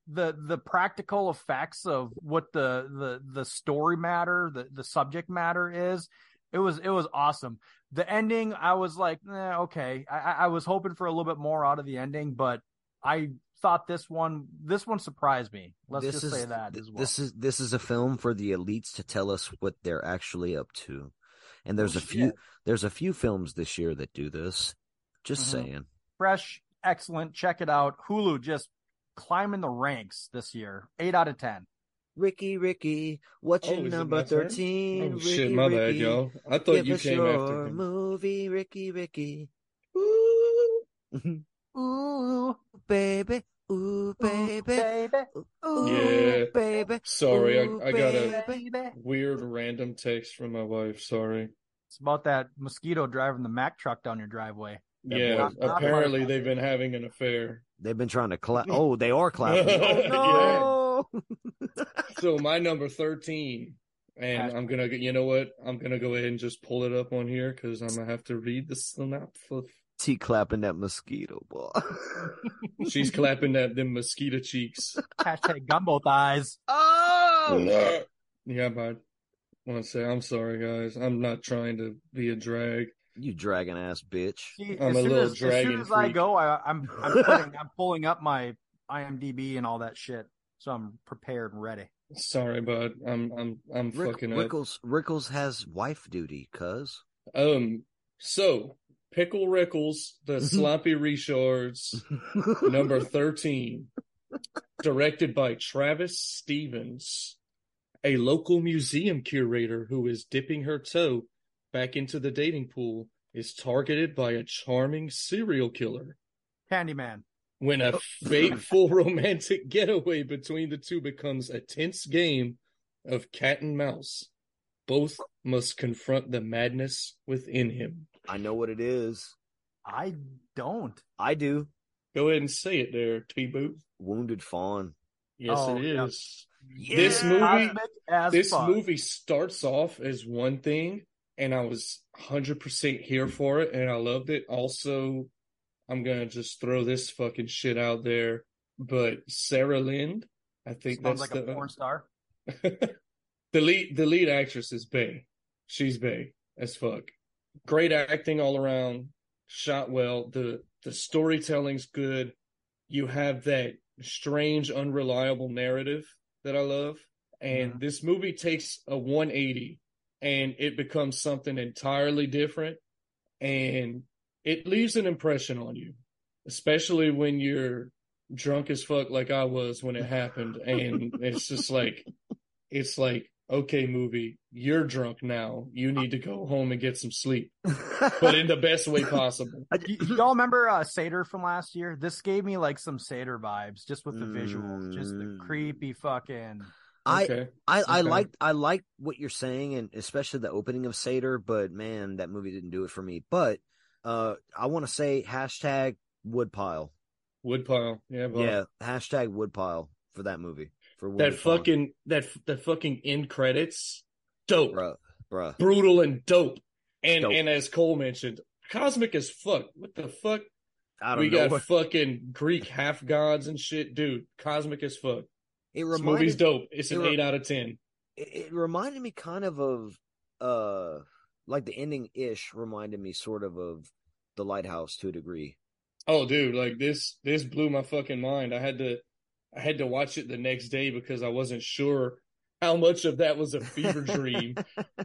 the the practical effects of what the the the story matter the the subject matter is. It was it was awesome. The ending i was like eh, okay. I, I I was hoping for a little bit more out of the ending but i thought this one this one surprised me. Let's this just is say that as well. this is this is a film for the elites to tell us what they're actually up to. And there's a few Shit. there's a few films this year that do this. Just Mhm. saying. fresh excellent check it out hulu just climbing the ranks this year 8 out of 10 Ricky, Ricky, what's Oh, your number thirteen? Oh Ricky, shit, my bad, Ricky, y'all. I thought Give you us came your after him. movie, Ricky, Ricky. Ooh, (laughs) ooh baby, ooh, baby, baby ooh, Yeah. baby. Sorry, I, Ooh, I got a baby. weird random text from my wife. Sorry. it's about that mosquito driving the mac truck down your driveway That yeah, boy- not apparently motherfucker. they've been having an affair. They've been trying to clap. (laughs) Oh, they are clapping. (laughs) Oh no! (laughs) So my number thirteen, and I'm gonna, you know what? I'm gonna go ahead and just pull it up on here because I'm gonna have to read the synopsis. T clapping that mosquito boy. (laughs) She's clapping at them mosquito cheeks. hashtag gumbo thighs oh! Yeah, but I want to say I'm sorry, guys. I'm not trying to be a drag. You dragon ass bitch. See, I'm a little as, as soon dragon as I go, I, I'm I'm (laughs) putting, I'm pulling up my IMDb and all that shit, so I'm prepared and ready. Sorry, bud. I'm I'm I'm Rick, fucking up. Rickles Rickles has wife duty, cuz. Um. So pickle Rickles, the mm-hmm. sloppy Richards, (laughs) number thirteen, directed by Travis Stevens, a local museum curator who is dipping her toe back into the dating pool, is targeted by a charming serial killer. Candyman. When a fateful (laughs) romantic getaway between the two becomes a tense game of cat and mouse, both must confront the madness within him. I know what it is. I don't. I do. Go ahead and say it there, T Boot. Wounded fawn. Yes, Oh, it yeah. This movie- This fuck. movie starts off as one thing, and I was 100% here for it, and I loved it. Also, I'm going to just throw this fucking shit out there, but Sarah Lind, I think sounds that's like the a porn star. (laughs) the lead the lead actress is Bay. She's Bay as fuck. Great acting all around. Shot well. The the storytelling's good. You have that strange, unreliable narrative that I love. And Mhm. this movie takes a 180 and it becomes something entirely different. And it leaves an impression on you, especially when you're drunk as fuck like I was when it happened. And it's just like, it's like, okay, movie, you're drunk now. You need to go home and get some sleep, (laughs) but in the best way possible. Y- Y'all remember uh, Seder from last year? This gave me like some Seder vibes, just with the visuals, just the Mm. creepy fucking. I Okay. I, I Okay. like I like what you're saying, and especially the opening of Seder. But man, that movie didn't do it for me. But uh, I want to say hashtag Woodpile. Woodpile. Yeah, bro. Yeah, hashtag Woodpile for that movie. For That fucking, that, that fucking end credits. Dope. bruh, bruh. Brutal and dope. And, Dope. and as Cole mentioned, cosmic as fuck. What the fuck? I don't We know. got (laughs) fucking Greek half gods and shit. Dude, cosmic as fuck. it This movie's dope. It's an it re- 8 out of 10. it, it reminded me kind of of uh like the ending ish reminded me sort of of the lighthouse to a degree. Oh, dude, like this this blew my fucking mind. I had to I had to watch it the next day because I wasn't sure how much of that was a fever (laughs) dream,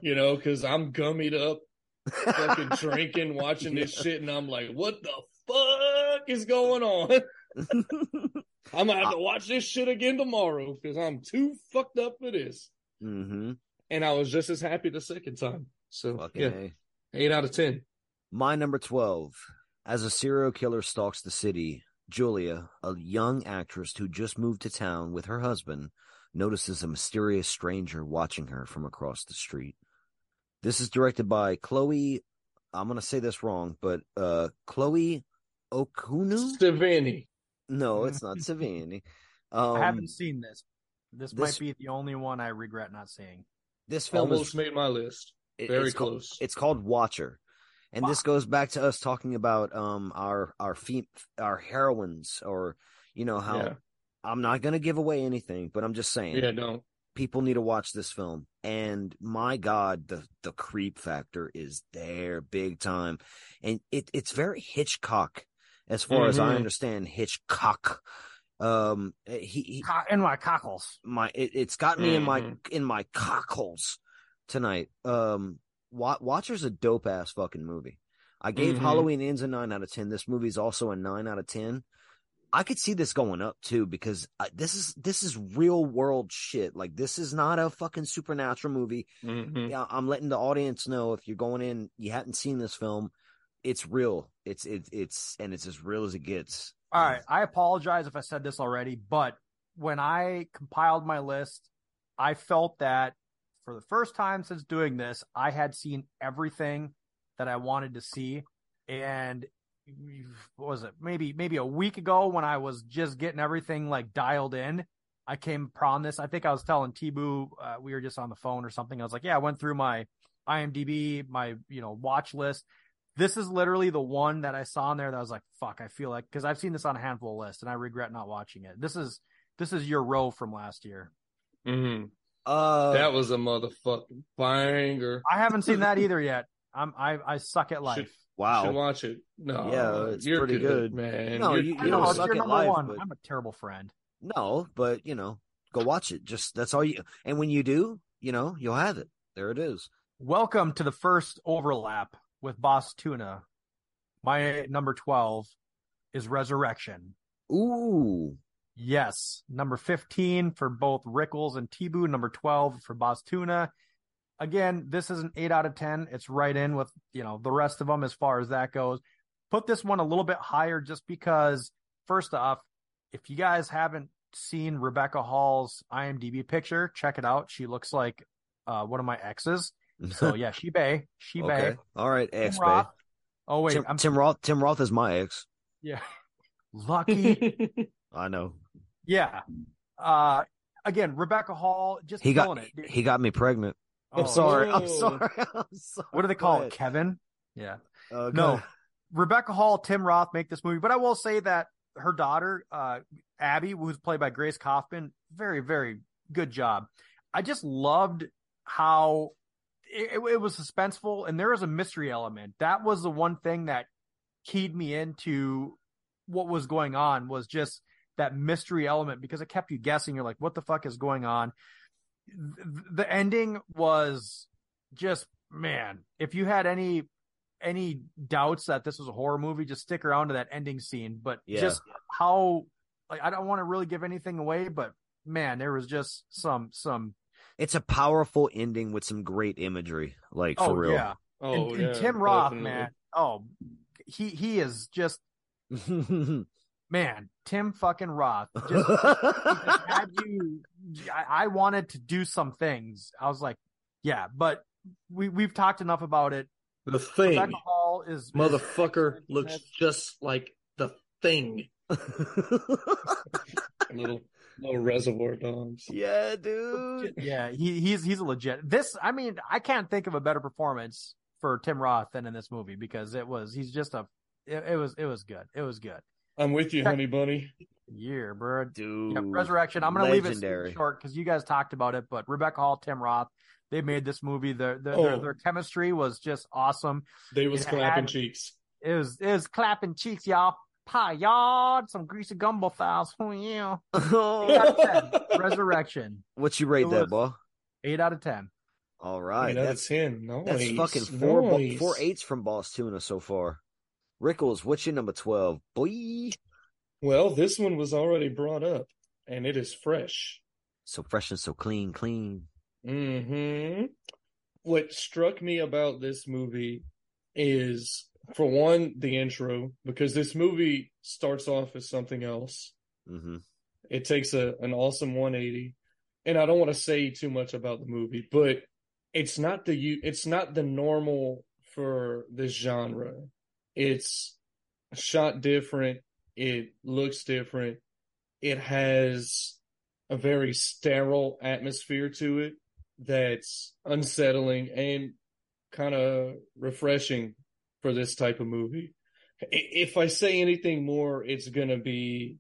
you know, because I'm gummied up, fucking drinking, watching this (laughs) shit, and I'm like, what the fuck is going on? (laughs) I'm gonna have to watch this shit again tomorrow because I'm too fucked up for this. mm-hmm. And I was just as happy the second time. So Fucking yeah, A. eight out of ten. My number 12. As a serial killer stalks the city, Julia, a young actress who just moved to town with her husband, notices a mysterious stranger watching her from across the street. This is directed by Chloe. I'm going to say this wrong, but uh, Chloe Okuno? Savannah. No, (laughs) it's not Savini. Um, I haven't seen this. This, this- might be the only one I regret not seeing. this film Almost is made my list. Very it's called- close. it's called Watcher, and this goes back to us talking about um our our fem- our heroines, or you know how Yeah. I'm not gonna give away anything, but I'm just saying Yeah, no. people need to watch this film. And my God, the the creep factor is there big time, and it it's very Hitchcock, as far as I Mhm. understand Hitchcock. Um, he, he Co- In my cockles. my it, it's got me in my Mhm. in my cockles tonight. Um, Wa- Watcher's a dope ass fucking movie. I gave Mhm. Halloween Ends a nine out of ten. This movie's also a nine out of ten. I could see this going up too because uh, this is this is real world shit. Like this is not a fucking supernatural movie. Mhm. Yeah, I'm letting the audience know if you're going in, you haven't seen this film, it's real. It's it's it's and it's as real as it gets. All right. I apologize if I said this already, but when I compiled my list, I felt that for the first time since doing this, I had seen everything that I wanted to see. And what was it? Maybe, maybe a week ago when I was just getting everything like dialed in, I came upon this. I think I was telling T-Boo, uh, we were just on the phone or something. I was like, yeah, I went through my IMDb, my, you know, watch list. This is literally the one that I saw in there that I was like, fuck, I feel like, cause I've seen this on a handful of lists and I regret not watching it. This is, this is your row from last year. Mhm. Uh, That was a motherfucking banger. I haven't seen that (laughs) either yet. I'm, I, I suck at life. Should wow. watch it. No, Yeah, it's you're pretty good. man. No, You're you- you know, don't it's suck at life, one. but- I'm a terrible friend. No, but you know, go watch it. Just that's all you. And when you do, you know, you'll have it. There it is. Welcome to the first overlap with Boss Tuna. My number 12 is Resurrection. Ooh, Yes. Number 15 for both Rickles and T-Boo. Number 12 for Boss Tuna. Again, this is an 8 out of 10. It's right in with, you know, the rest of them as far as that goes. Put this one a little bit higher just because, first off, if you guys haven't seen Rebecca Hall's IMDb picture, check it out. She looks like uh, one of my exes. So (laughs) yeah, she bay. She bay. okay. All right, Tim ex bae. Roth. Oh wait, Tim, I'm Tim Roth. Tim Roth is my ex. yeah. (laughs) Lucky. (laughs) I know. Yeah. Uh again, Rebecca Hall just He got it. he got me pregnant. Oh, I'm sorry. I'm sorry. (laughs) I'm sorry. What do they Go call it? Kevin? Yeah. Uh, No. Rebecca Hall, Tim Roth make this movie, but I will say that her daughter, uh, Abby, who's played by Grace Kaufman, very, very good job. I just loved how it, it, it was suspenseful and there was a mystery element. That was the one thing that keyed me into what was going on was just that mystery element because it kept you guessing. You're like, what the fuck is going on? The ending was just, man, if you had any any doubts that this was a horror movie, just stick around to that ending scene. But Yeah. just how like I don't want to really give anything away, but man, there was just some some It's a powerful ending with some great imagery. Like for oh real. yeah. oh, and, and Tim Roth, definitely. man. Oh he he is just (laughs) man, Tim fucking Roth. (laughs) Just, had you I, I wanted to do some things. I was like, yeah, but we we've talked enough about it. The thing, Rebecca Hall is motherfucker, is- looks just like the thing. (laughs) little little reservoir dogs. yeah, dude. Yeah, he he's he's a legit. This, I mean, I can't think of a better performance for Tim Roth than in this movie because it was he's just a it, it was it was good. It was good. I'm with you, honey bunny. Year, bro. Dude. Yeah, Resurrection. I'm gonna leave it short because you guys talked about it, but Rebecca Hall, Tim Roth, they made this movie. Their their, Oh. their, their chemistry was just awesome. They was It clapping had- cheeks. It was it was clapping cheeks, y'all. Pie, y'all. Some greasy gumbo fouls. Oh yeah. Eight out of ten. (laughs) Resurrection. what you rate It that, was- boy? Eight out of ten. All right, Eight out of that's ten. Nice. that's fucking four nice. four eights from Boss Tuna so far. Rickles, what's your number twelve, boy? Well, this one was already brought up, and it is fresh. So fresh and so clean, clean. Mm hmm What struck me about this movie is, for one, the intro, because this movie starts off as something else. hmm It takes a an awesome 180, and I don't want to say too much about the movie, but it's not the it's not the normal for this genre. It's shot different. It looks different. It has a very sterile atmosphere to it that's unsettling and kind of refreshing for this type of movie. If I say anything more, it's gonna be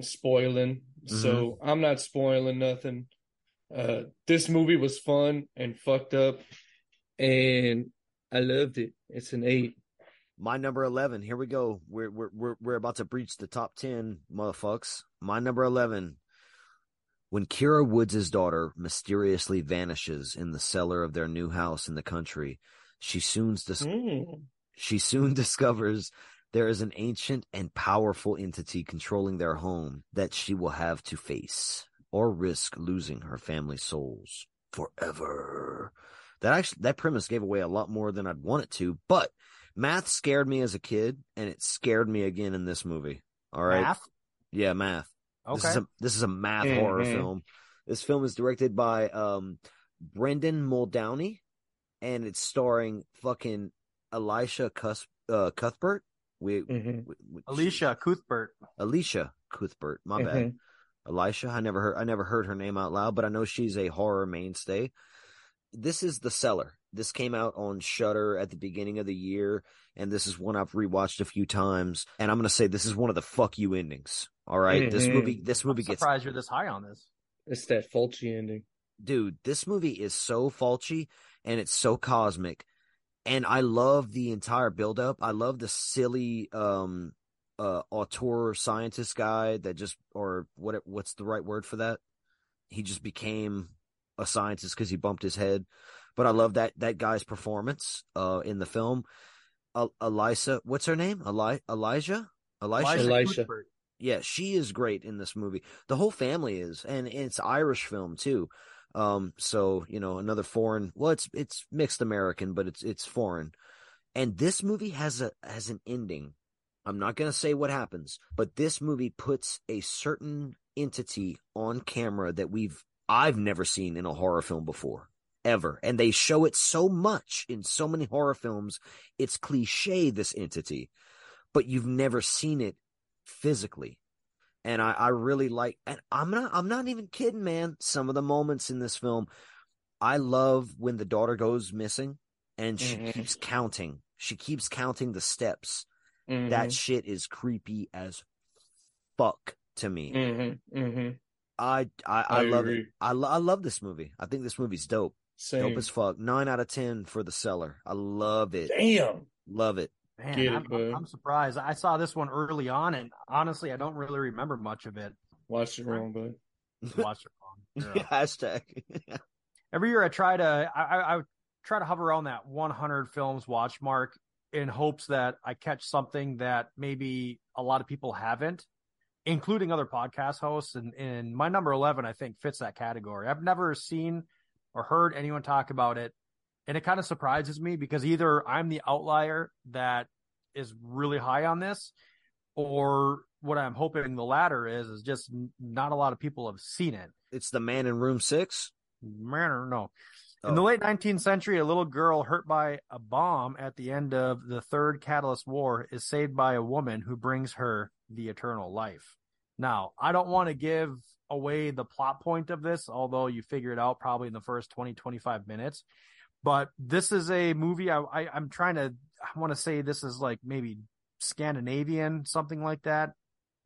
spoiling. So I'm not spoiling nothing. Uh, this movie was fun and fucked up, and I loved it. It's an eight. My number eleven. Here we go. We're we're we're we're about to breach the top ten, motherfucks. My number eleven. When Kira Woods' daughter mysteriously vanishes in the cellar of their new house in the country, she soon dis- Mm. she soon (laughs) discovers there is an ancient and powerful entity controlling their home that she will have to face or risk losing her family's souls forever. That actually that premise gave away a lot more than I'd want it to, but math scared me as a kid and it scared me again in this movie. All right. Math. Yeah, math. This Okay. is a this is a math horror Mhm. film. This film is directed by um Brendan Muldowney and it's starring fucking Elisha Cus- uh, Cuthbert. We, Mhm. we- we- Alicia Cuthbert. Alicia Cuthbert. My bad. Mhm. Elisha. I never heard. I never heard her name out loud, but I know she's a horror mainstay. This is The Cellar. This came out on Shudder at the beginning of the year, and this is one I've rewatched a few times. And I'm gonna say this is one of the fuck you endings. All right? this Mhm. movie. This movie I'm gets surprised you're this high on this. It's that Fulci ending. dude, this movie is so falchy and it's so cosmic. And I love the entire buildup. I love the silly um uh auteur scientist guy that just or what what's the right word for that? He just became a scientist because he bumped his head. But I love that that guy's performance uh in the film. Uh, Elisa, what's her name? Eli- Elijah? Elisha? Alicia Elisha. Yeah, she is great in this movie. The whole family is, and it's Irish film too. Um, so you know, another foreign. Well, it's it's mixed American, but it's it's foreign. And this movie has a has an ending. I'm not gonna say what happens, but this movie puts a certain entity on camera that we've I've never seen in a horror film before. Ever. And they show it so much in so many horror films. It's cliche, this entity, but you've never seen it physically. And I, I really like and I'm not I'm not even kidding, man. Some of the moments in this film, I love when the daughter goes missing and she Mhm. keeps counting. She keeps counting the steps. Mhm. That shit is creepy as fuck to me. Mhm. Mhm. I I, I, I love it. I, I love this movie. I think this movie's dope. Same. Dope as fuck. Nine out of ten for the cellar. I love it. Damn. Love it. Man, Get it, I'm, bud. I'm surprised. I saw this one early on, and honestly, I don't really remember much of it. Watched it wrong, bud. Watched it wrong. (laughs) Yeah. Hashtag. (laughs) Every year, I try to I, I, I try to hover around that 100 films watch mark in hopes that I catch something that maybe a lot of people haven't, including other podcast hosts. And, and my number 11, I think, fits that category. I've never seen or heard anyone talk about it. And it kind of surprises me because either I'm the outlier that is really high on this, or what I'm hoping the latter is, is just not a lot of people have seen it. it's the man in room six. Man, or no. In Oh. the late 19th century, a little girl hurt by a bomb at the end of the Third Carlist War is saved by a woman who brings her the eternal life. Now, I don't want to give away the plot point of this, although you figure it out probably in the first 20, 25 minutes. But this is a movie I, I, I'm trying to, I want to say this is like maybe Scandinavian, something like that.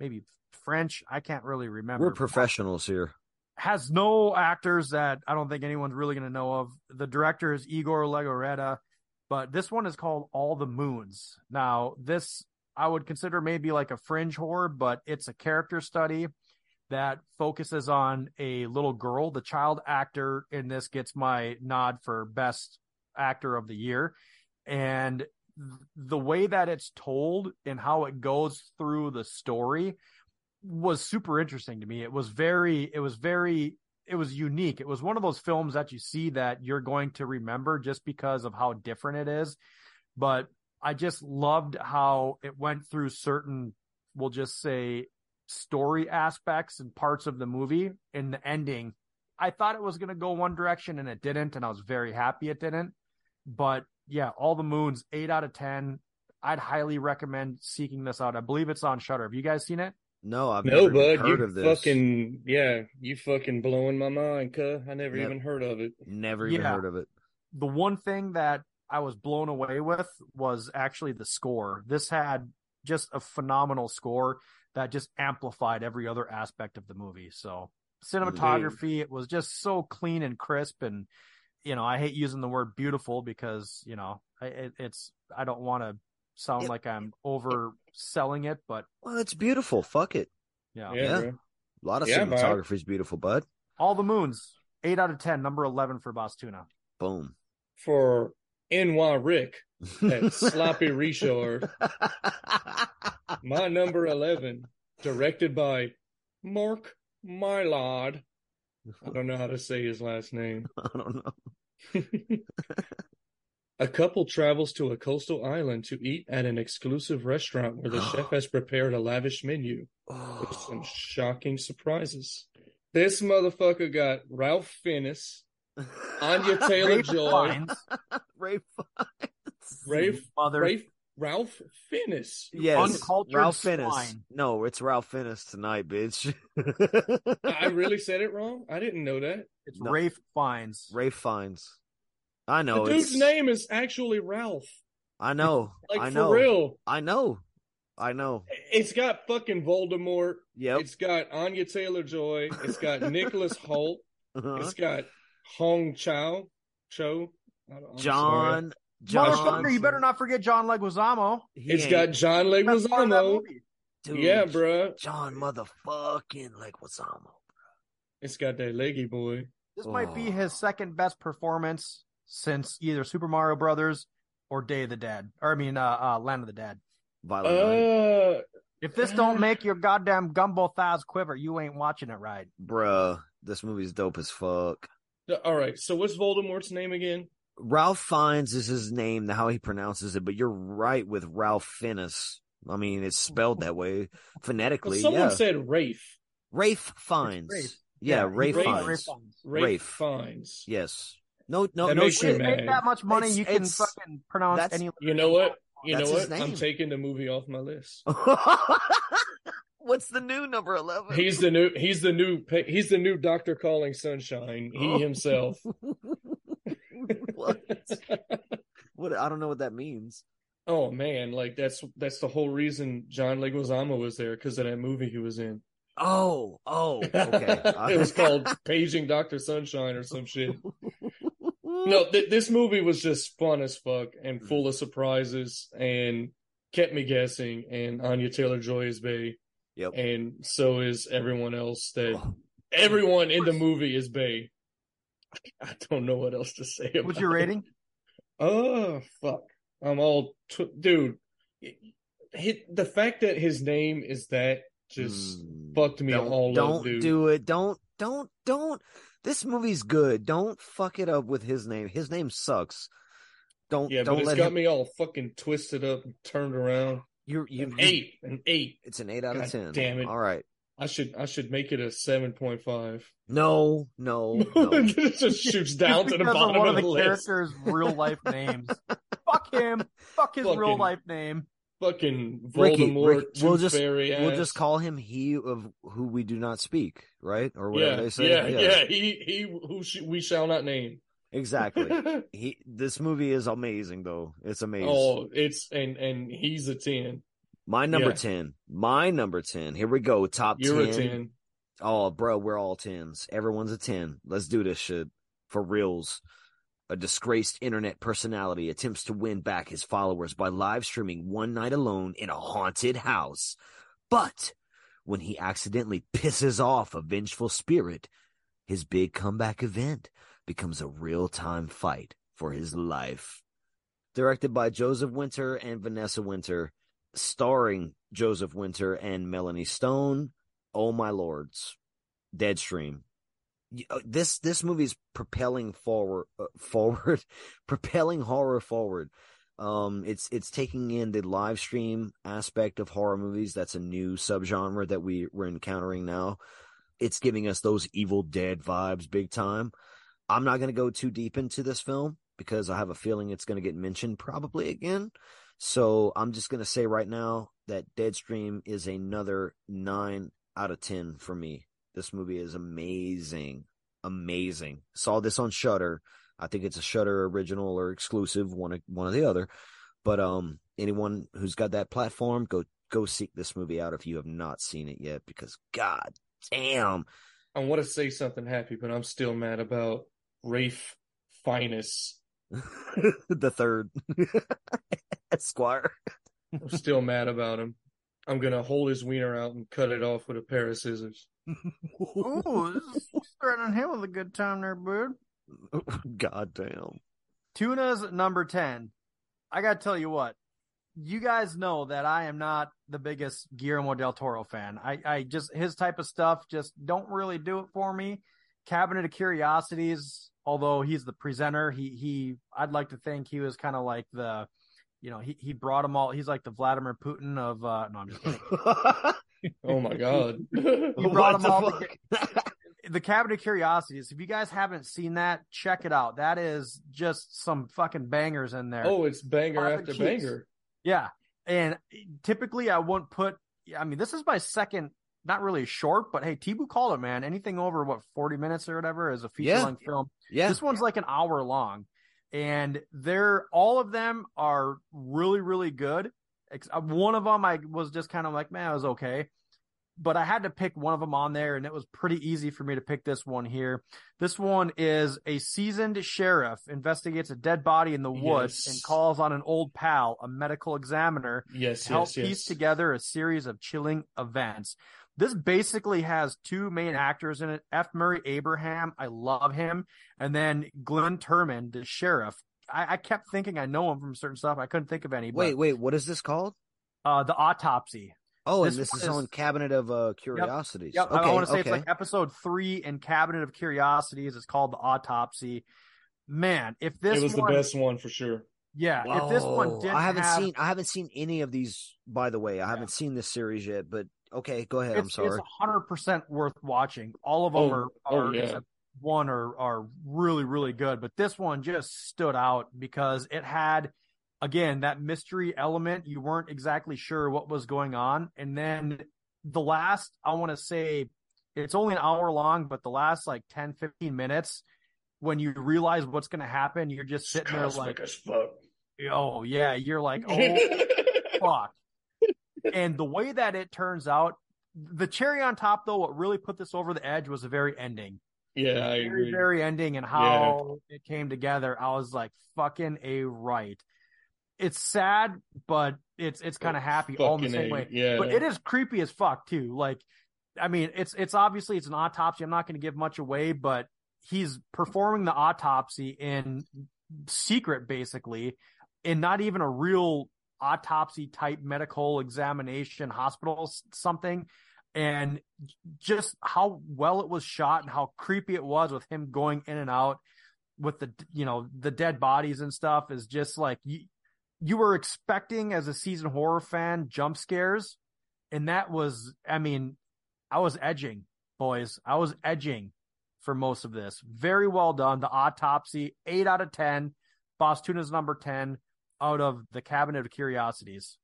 Maybe French. I can't really remember. We're professionals here. has no actors that I don't think anyone's really going to know of. The director is Igor Legarreta, but this one is called All the Moons. Now, this I would consider maybe like a fringe horror, but it's a character study that focuses on a little girl. The child actor in this gets my nod for best actor of the year. And the way that it's told and how it goes through the story was super interesting to me. It was very, it was very, it was unique. It was one of those films that you see that you're going to remember just because of how different it is. But I just loved how it went through certain, we'll just say, story aspects and parts of the movie. In the ending, I thought it was going to go one direction and it didn't. And I was very happy it didn't. But yeah, All the Moons, eight out of 10. I'd highly recommend seeking this out. I believe it's on Shudder. Have you guys seen it? No, I've no, never bud, heard you of this. fucking yeah, you fucking blowing my mind, cuh. I never Yep. even heard of it. Never even Yeah. heard of it. the one thing that I was blown away with was actually the score. This had just a phenomenal score that just amplified every other aspect of the movie. So cinematography, it was just so clean and crisp. And, you know, I hate using the word beautiful because, you know, it, it's, I don't want to sound It- like I'm overselling it, but Well, it's beautiful. Fuck it. yeah. Yeah, Yeah. A lot of Yeah, man. cinematography is beautiful, bud. All the moons, eight out of 10, number 11 for Boss Tuna. Boom. For NY Rick, that (laughs) sloppy Richard, (laughs) my number eleven, directed by Mark Mylod. I don't know how to say his last name. (laughs) I don't know. (laughs) A couple travels to a coastal island to eat at an exclusive restaurant where the (gasps) chef has prepared a lavish menu with some oh. shocking surprises. This motherfucker got Ralph Fiennes, Anya (laughs) Taylor Rafe Joy, Fiennes, Ray Rafe, mother, Rafe, Ralph Fiennes. Yes, Uncultured Ralph Fiennes. swine. No, it's Ralph Fiennes tonight, bitch. I really said it wrong. I didn't know that. it's No. Rafe Fiennes. Ray Fines. I know. the dude's it's, name is actually Ralph. I know. Like I for know. real. I know. I know. It's got fucking Voldemort. Yep. It's got Anya Taylor Joy. It's got (laughs) Nicholas Hoult. Uh-huh. It's got Hong Chau. Cho. I don't- I'm sorry. John. John. Motherfucker, you better not forget John Leguizamo. He It's ain't- got John That's part of that Leguizamo. dude, Yeah, bruh. John motherfucking Leguizamo. Bro. It's got that leggy boy. This might be Oh. his second best performance since either Super Mario Brothers or Day of the Dead, or I mean, uh, uh Land of the Dead. Violent Night. Uh, If this don't make your goddamn gumbo thighs quiver, you ain't watching it right. Bruh, this movie's dope as fuck. all right. So what's Voldemort's name again? Ralph Fiennes is his name, how he pronounces it, but you're right with Ralph Fiennes. I mean, it's spelled that way Well, phonetically. someone yeah. said Rafe. Rafe Fiennes. Rafe. Yeah, Yeah, Rafe Rafe- Fiennes. Rafe Fiennes. Rafe, Rafe. Fiennes. Yes. No, no, That no makes shit. Make that much money, It's- you can fucking pronounce that's- any. You know what? You That's know his what? I'm taking the movie off my list. (laughs) What's the new number eleven? He's the new. He's the new. He's the new Doctor Calling Sunshine. He Oh. (laughs) himself. (laughs) (laughs) what? What? I don't know what that means. oh man, like that's that's the whole reason John Leguizamo was there because of that movie he was in. Oh, oh, okay. (laughs) it was called Paging Doctor Sunshine or some shit. No, (laughs) th- this movie was just fun as fuck and mm-hmm. full of surprises and kept me guessing. And Anya Taylor Joy is Bay, Yep. and so is everyone else. That Oh, everyone in the movie is Bay. (laughs) I don't know what else to say. About What's your it. rating? Oh fuck! I'm all tw- dude. The fact that his name is that just mm, fucked me don't, all up, Don't do it. Don't, don't, don't. This movie's good. Don't fuck it up with his name. His name sucks. Don't, yeah, don't but it's got him. me all fucking twisted up and turned around. You're, you, An eight, an eight. It's an eight out of ten. damn it. All right. I should I should make it a seven point five. No, no, (laughs) no. it just shoots down to the Because of bottom one of of the, the list. characters' real life (laughs) names. Fuck him. Fuck his real life name. Fucking Ricky, Voldemort, we'll just- Fairy We'll just call him he of who we do not speak, right? Or whatever yeah, they say. yeah, yeah, He he who sh- we shall not name. Exactly. (laughs) he. This movie is amazing, though. It's amazing. oh, it's and and he's a ten. My number yeah. 10. My number 10. Here we go. Top You're 10. a ten. Oh, bro, we're all tens. Everyone's a ten. Let's do this shit for reals. A disgraced internet personality attempts to win back his followers by live streaming one night alone in a haunted house. But when he accidentally pisses off a vengeful spirit, his big comeback event becomes a real time fight for his life. Directed by Joseph Winter and Vanessa Winter, starring Joseph Winter and Melanie Stone. Oh my lords, Deadstream. Uh, This this movie's propelling forward, uh, (laughs) forward, propelling horror forward. Um, it's it's taking in the live stream aspect of horror movies. That's a new subgenre that we we're encountering now. It's giving us those Evil Dead vibes big time. I'm not going to go too deep into this film because I have a feeling it's going to get mentioned probably again. So I'm just going to say right now that Deadstream is another nine out of 10 for me. This movie is amazing. Amazing. Saw this on Shudder. I think it's a Shudder original or exclusive, one, one or the other. But, um, anyone who's got that platform, go, go seek this movie out if you have not seen it yet because god damn. I want to say something happy, but I'm still mad about Ralph Fiennes. (laughs) the third (laughs) (laughs) Esquire. I'm still mad about him. I'm gonna hold his wiener out and cut it off with a pair of scissors. Ooh, (laughs) this is threatening him with a good time there, bud. (laughs) God damn. Tuna's number 10. I got to tell you what, you guys know that I am not the biggest Guillermo del Toro fan. I, I just, his type of stuff just don't really do it for me. Cabinet of Curiosities, although he's the presenter, he, he, I'd like to think he was kind of like the, you know, he, he brought them all. He's like the Vladimir Putin of, uh, no, I'm just kidding. (laughs) Oh my god. (laughs) He brought them all the together. fuck? the Cabinet of Curiosities. If you guys haven't seen that, check it out. That is just some fucking bangers in there. oh, it's banger after banger. Yeah. And typically I wouldn't put, I mean, this is my second, not really short, but hey, T-Boo called it, man. Anything over what, 40 minutes or whatever is a feature Yeah. length film. yeah. This one's like an hour long and they're, all of them are really, really good. Uh, One of them I was just kind of like, man, it was okay. But I had to pick one of them on there, and it was pretty easy for me to pick this one here. This one is a seasoned sheriff investigates a dead body in the woods Yes. and calls on an old pal, a medical examiner, Yes, to help yes. piece together a series of chilling events. This basically has two main actors in it. F. Murray Abraham, I love him, and then Glenn Turman, the sheriff. I, I kept thinking I know him from certain stuff. I couldn't think of any. Wait, but, wait, what is this called? uh, the autopsy. Oh, This and this is, is- on Cabinet of uh, Curiosities. Yep, okay, I want to say okay. it's like episode three in Cabinet of Curiosities. It's called the autopsy. Man, if this it was one, the best one for sure. yeah, if this one didn't I haven't have, seen I haven't seen any of these by the way. I haven't seen this series yet, but okay, go ahead. I'm sorry. It's hundred percent worth watching. All of them Oh, are, oh, are yeah. one are are really really good, but this one just stood out because it had again that mystery element. You weren't exactly sure what was going on, and then the last I want to say it's only an hour long, but the last like 10, 15 minutes when you realize what's going to happen, you're just sitting there like, as fuck. oh yeah, you're like, (laughs) oh fuck. And the way that it turns out, the cherry on top, though, what really put this over the edge was the very ending. yeah, I very, agree. very ending and how it came together. I was like, fucking a right. It's sad, but it's it's kind of happy all in the same A, way. Yeah. But it is creepy as fuck too. Like, I mean, it's it's obviously it's an autopsy. I'm not going to give much away, but he's performing the autopsy in secret, basically, in not even a real autopsy type medical examination hospital something. And just how well it was shot and how creepy it was with him going in and out with the you know the dead bodies and stuff is just like you you were expecting as a season horror fan jump scares. And that was i mean i was edging boys. I was edging for most of this. Very well done. The autopsy 8 out of 10 boss tuna's number 10 out of the cabinet of curiosities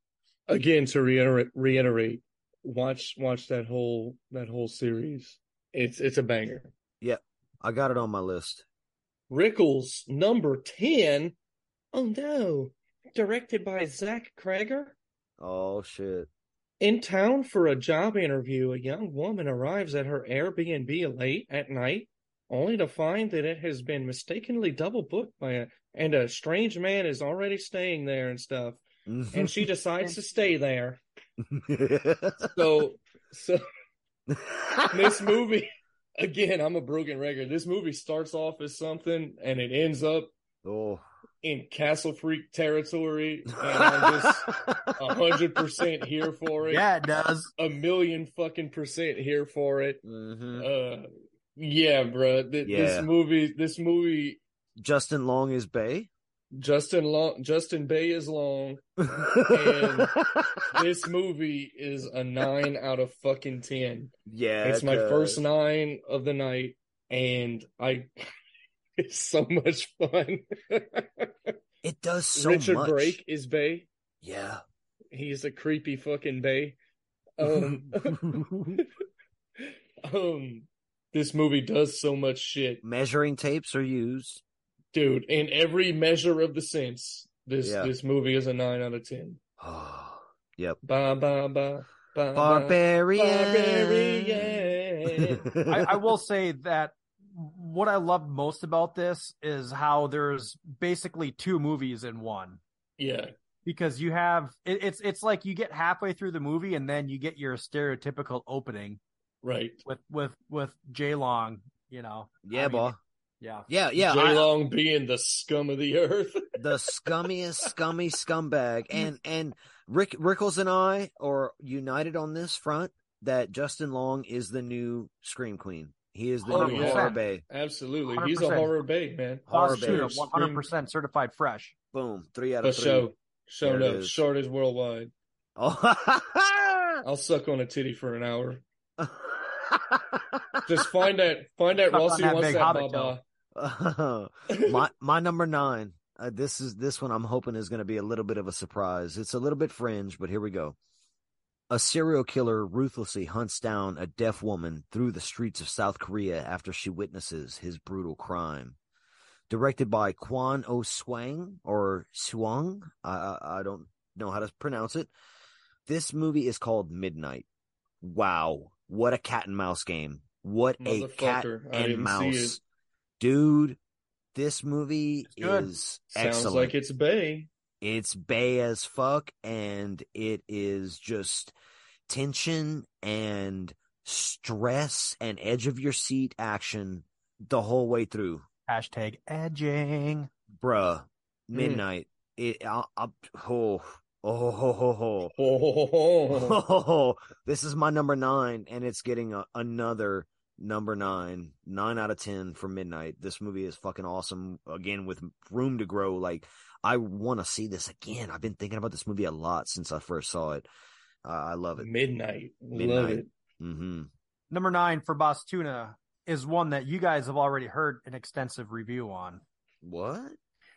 Again, to reiterate, reiterate, watch watch that whole that whole series. It's it's a banger. Yep. I got it on my list. Rickles number ten. Oh no! Directed by Zach Cregger. Oh shit. In town for a job interview, a young woman arrives at her Airbnb late at night, only to find that it has been mistakenly double booked by a and a strange man is already staying there and stuff. And she (laughs) decides to stay there. So, (laughs) so this movie, again, I'm a broken record. This movie starts off as something and it ends up oh. in Castle Freak territory, and I'm just (laughs) a hundred percent here for it. Yeah, it does. a million fucking percent here for it. Mhm. Uh, yeah, bro. Th- Yeah. This movie, this movie, Justin Long is Bay. Justin Long, Justin Bay is long. And (laughs) this movie is a nine out of fucking ten. yeah, it's my first nine of the night, and I. (laughs) It's so much fun. (laughs) It does so much. Richard much. Brake is Bay. Yeah. He's a creepy fucking Bay. Um, um, this movie does so much shit, Measuring tapes are used. Dude. In every measure of the sense, this Yeah. this movie is a nine out of ten. (sighs) yep. Ba ba ba ba. Barbarian. Barbarian. (laughs) I, I will say that what I loved most about this is how there's basically two movies in one. Yeah, Because you have it, it's it's like you get halfway through the movie and then you get your stereotypical opening right. with with with Jay Long, you know. yeah, I mean, boy. Yeah. Yeah, yeah. Jay I- Long being the scum of the earth. (laughs) the scummiest, scummy scumbag. And and Rick Rickles and I are united on this front that Justin Long is the new Scream Queen. He is the Oh, new yeah. horror bay. Absolutely, he's a horror bay man. Horror Boss Tuna, Bears. 100% certified fresh. Boom. Three out For of three. show, show There it no, is. short is worldwide. Oh. (laughs) I'll suck on a titty for an hour. (laughs) Just find that find that Suck Rossi wants big that hobbit (laughs) my my number nine. Uh, this is this one. I'm hoping is going to be a little bit of a surprise. It's a little bit fringe, but here we go. A serial killer ruthlessly hunts down a deaf woman through the streets of South Korea after she witnesses his brutal crime. Directed by Kwan O Swang or Swang, I, I I don't know how to pronounce it. This movie is called Midnight. Wow, what a cat and mouse game! What a cat and mouse. Dude. This movie It's good. is Sounds like it's Bay. It's bay as fuck, and it is just tension and stress and edge of your seat action the whole way through, Hashtag edging. bruh. Hmm. Midnight. It. I, I, oh. Oh, ho, ho, ho. Oh, Oh, (laughs) this is my number nine, and it's getting a, another number nine, nine out of ten for Midnight. This movie is fucking awesome. Again, with room to grow. Like, I want to see this again. I've been thinking about this movie a lot since I first saw it. Uh, I love it. midnight. Love Midnight. it. hmm Number nine for Boss Tuna is one that you guys have already heard an extensive review on. What?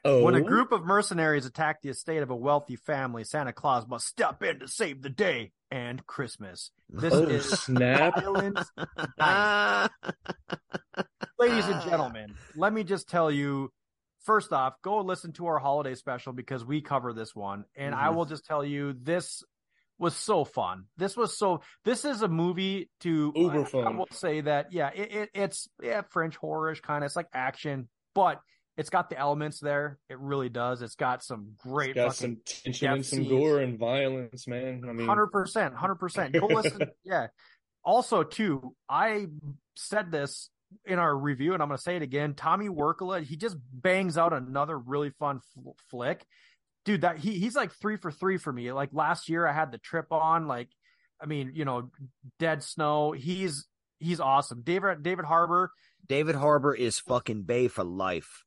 Oh, When a group of mercenaries attack the estate of a wealthy family, Santa Claus must step in to save the day and Christmas. This Oh, is snap. (laughs) Ladies and gentlemen, let me just tell you first off, go listen to our holiday special because we cover this one. And I Mhm. will just tell you, this was so fun. This was so, this is a movie to, Uber I- I, will say that, yeah, it, it, it's, yeah, French horrorish kind of, it's like action, but it's got the elements there. It really does. It's got some great got fucking some tension and some scenes. gore and violence, man. I mean, Hundred percent, hundred percent. Go (laughs) listen. yeah. Also, too, I said this in our review, and I'm going to say it again. Tommy Wirkola, he just bangs out another really fun f- flick, dude. That he he's like three for three for me. Like last year, I had the trip on. Like, I mean, you know, Dead Snow. He's he's awesome. David David Harbour. David Harbour is fucking Bay for life.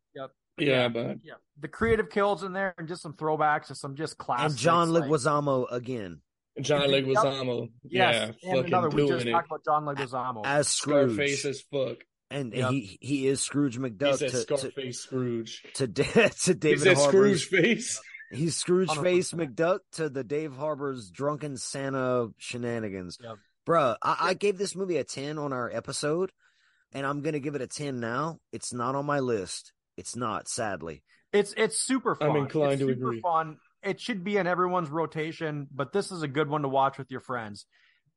Yeah, Yeah. but Yeah, the creative kills in there, and just some throwbacks to some just classics. and John like- Leguizamo again John Yep. Leguizamo, Yes, yeah, and another. fucking We just it. talked about John Leguizamo. as Scrooge. Scarface as fuck. and Yep. he he is Scrooge He McDuck said to, to, Scarface Scrooge. to, Da- (laughs) to He David said Harbour's Scrooge face. He's Scrooge face 100%. McDuck to the Dave Harbour's drunken Santa shenanigans. Yep. Bruh, I, I gave this movie a 10 on our episode, and I'm going to give it a 10 now. It's not on my list. It's not, sadly. It's it's super fun. I'm inclined It's to super agree. Fun, it should be in everyone's rotation, but this is a good one to watch with your friends.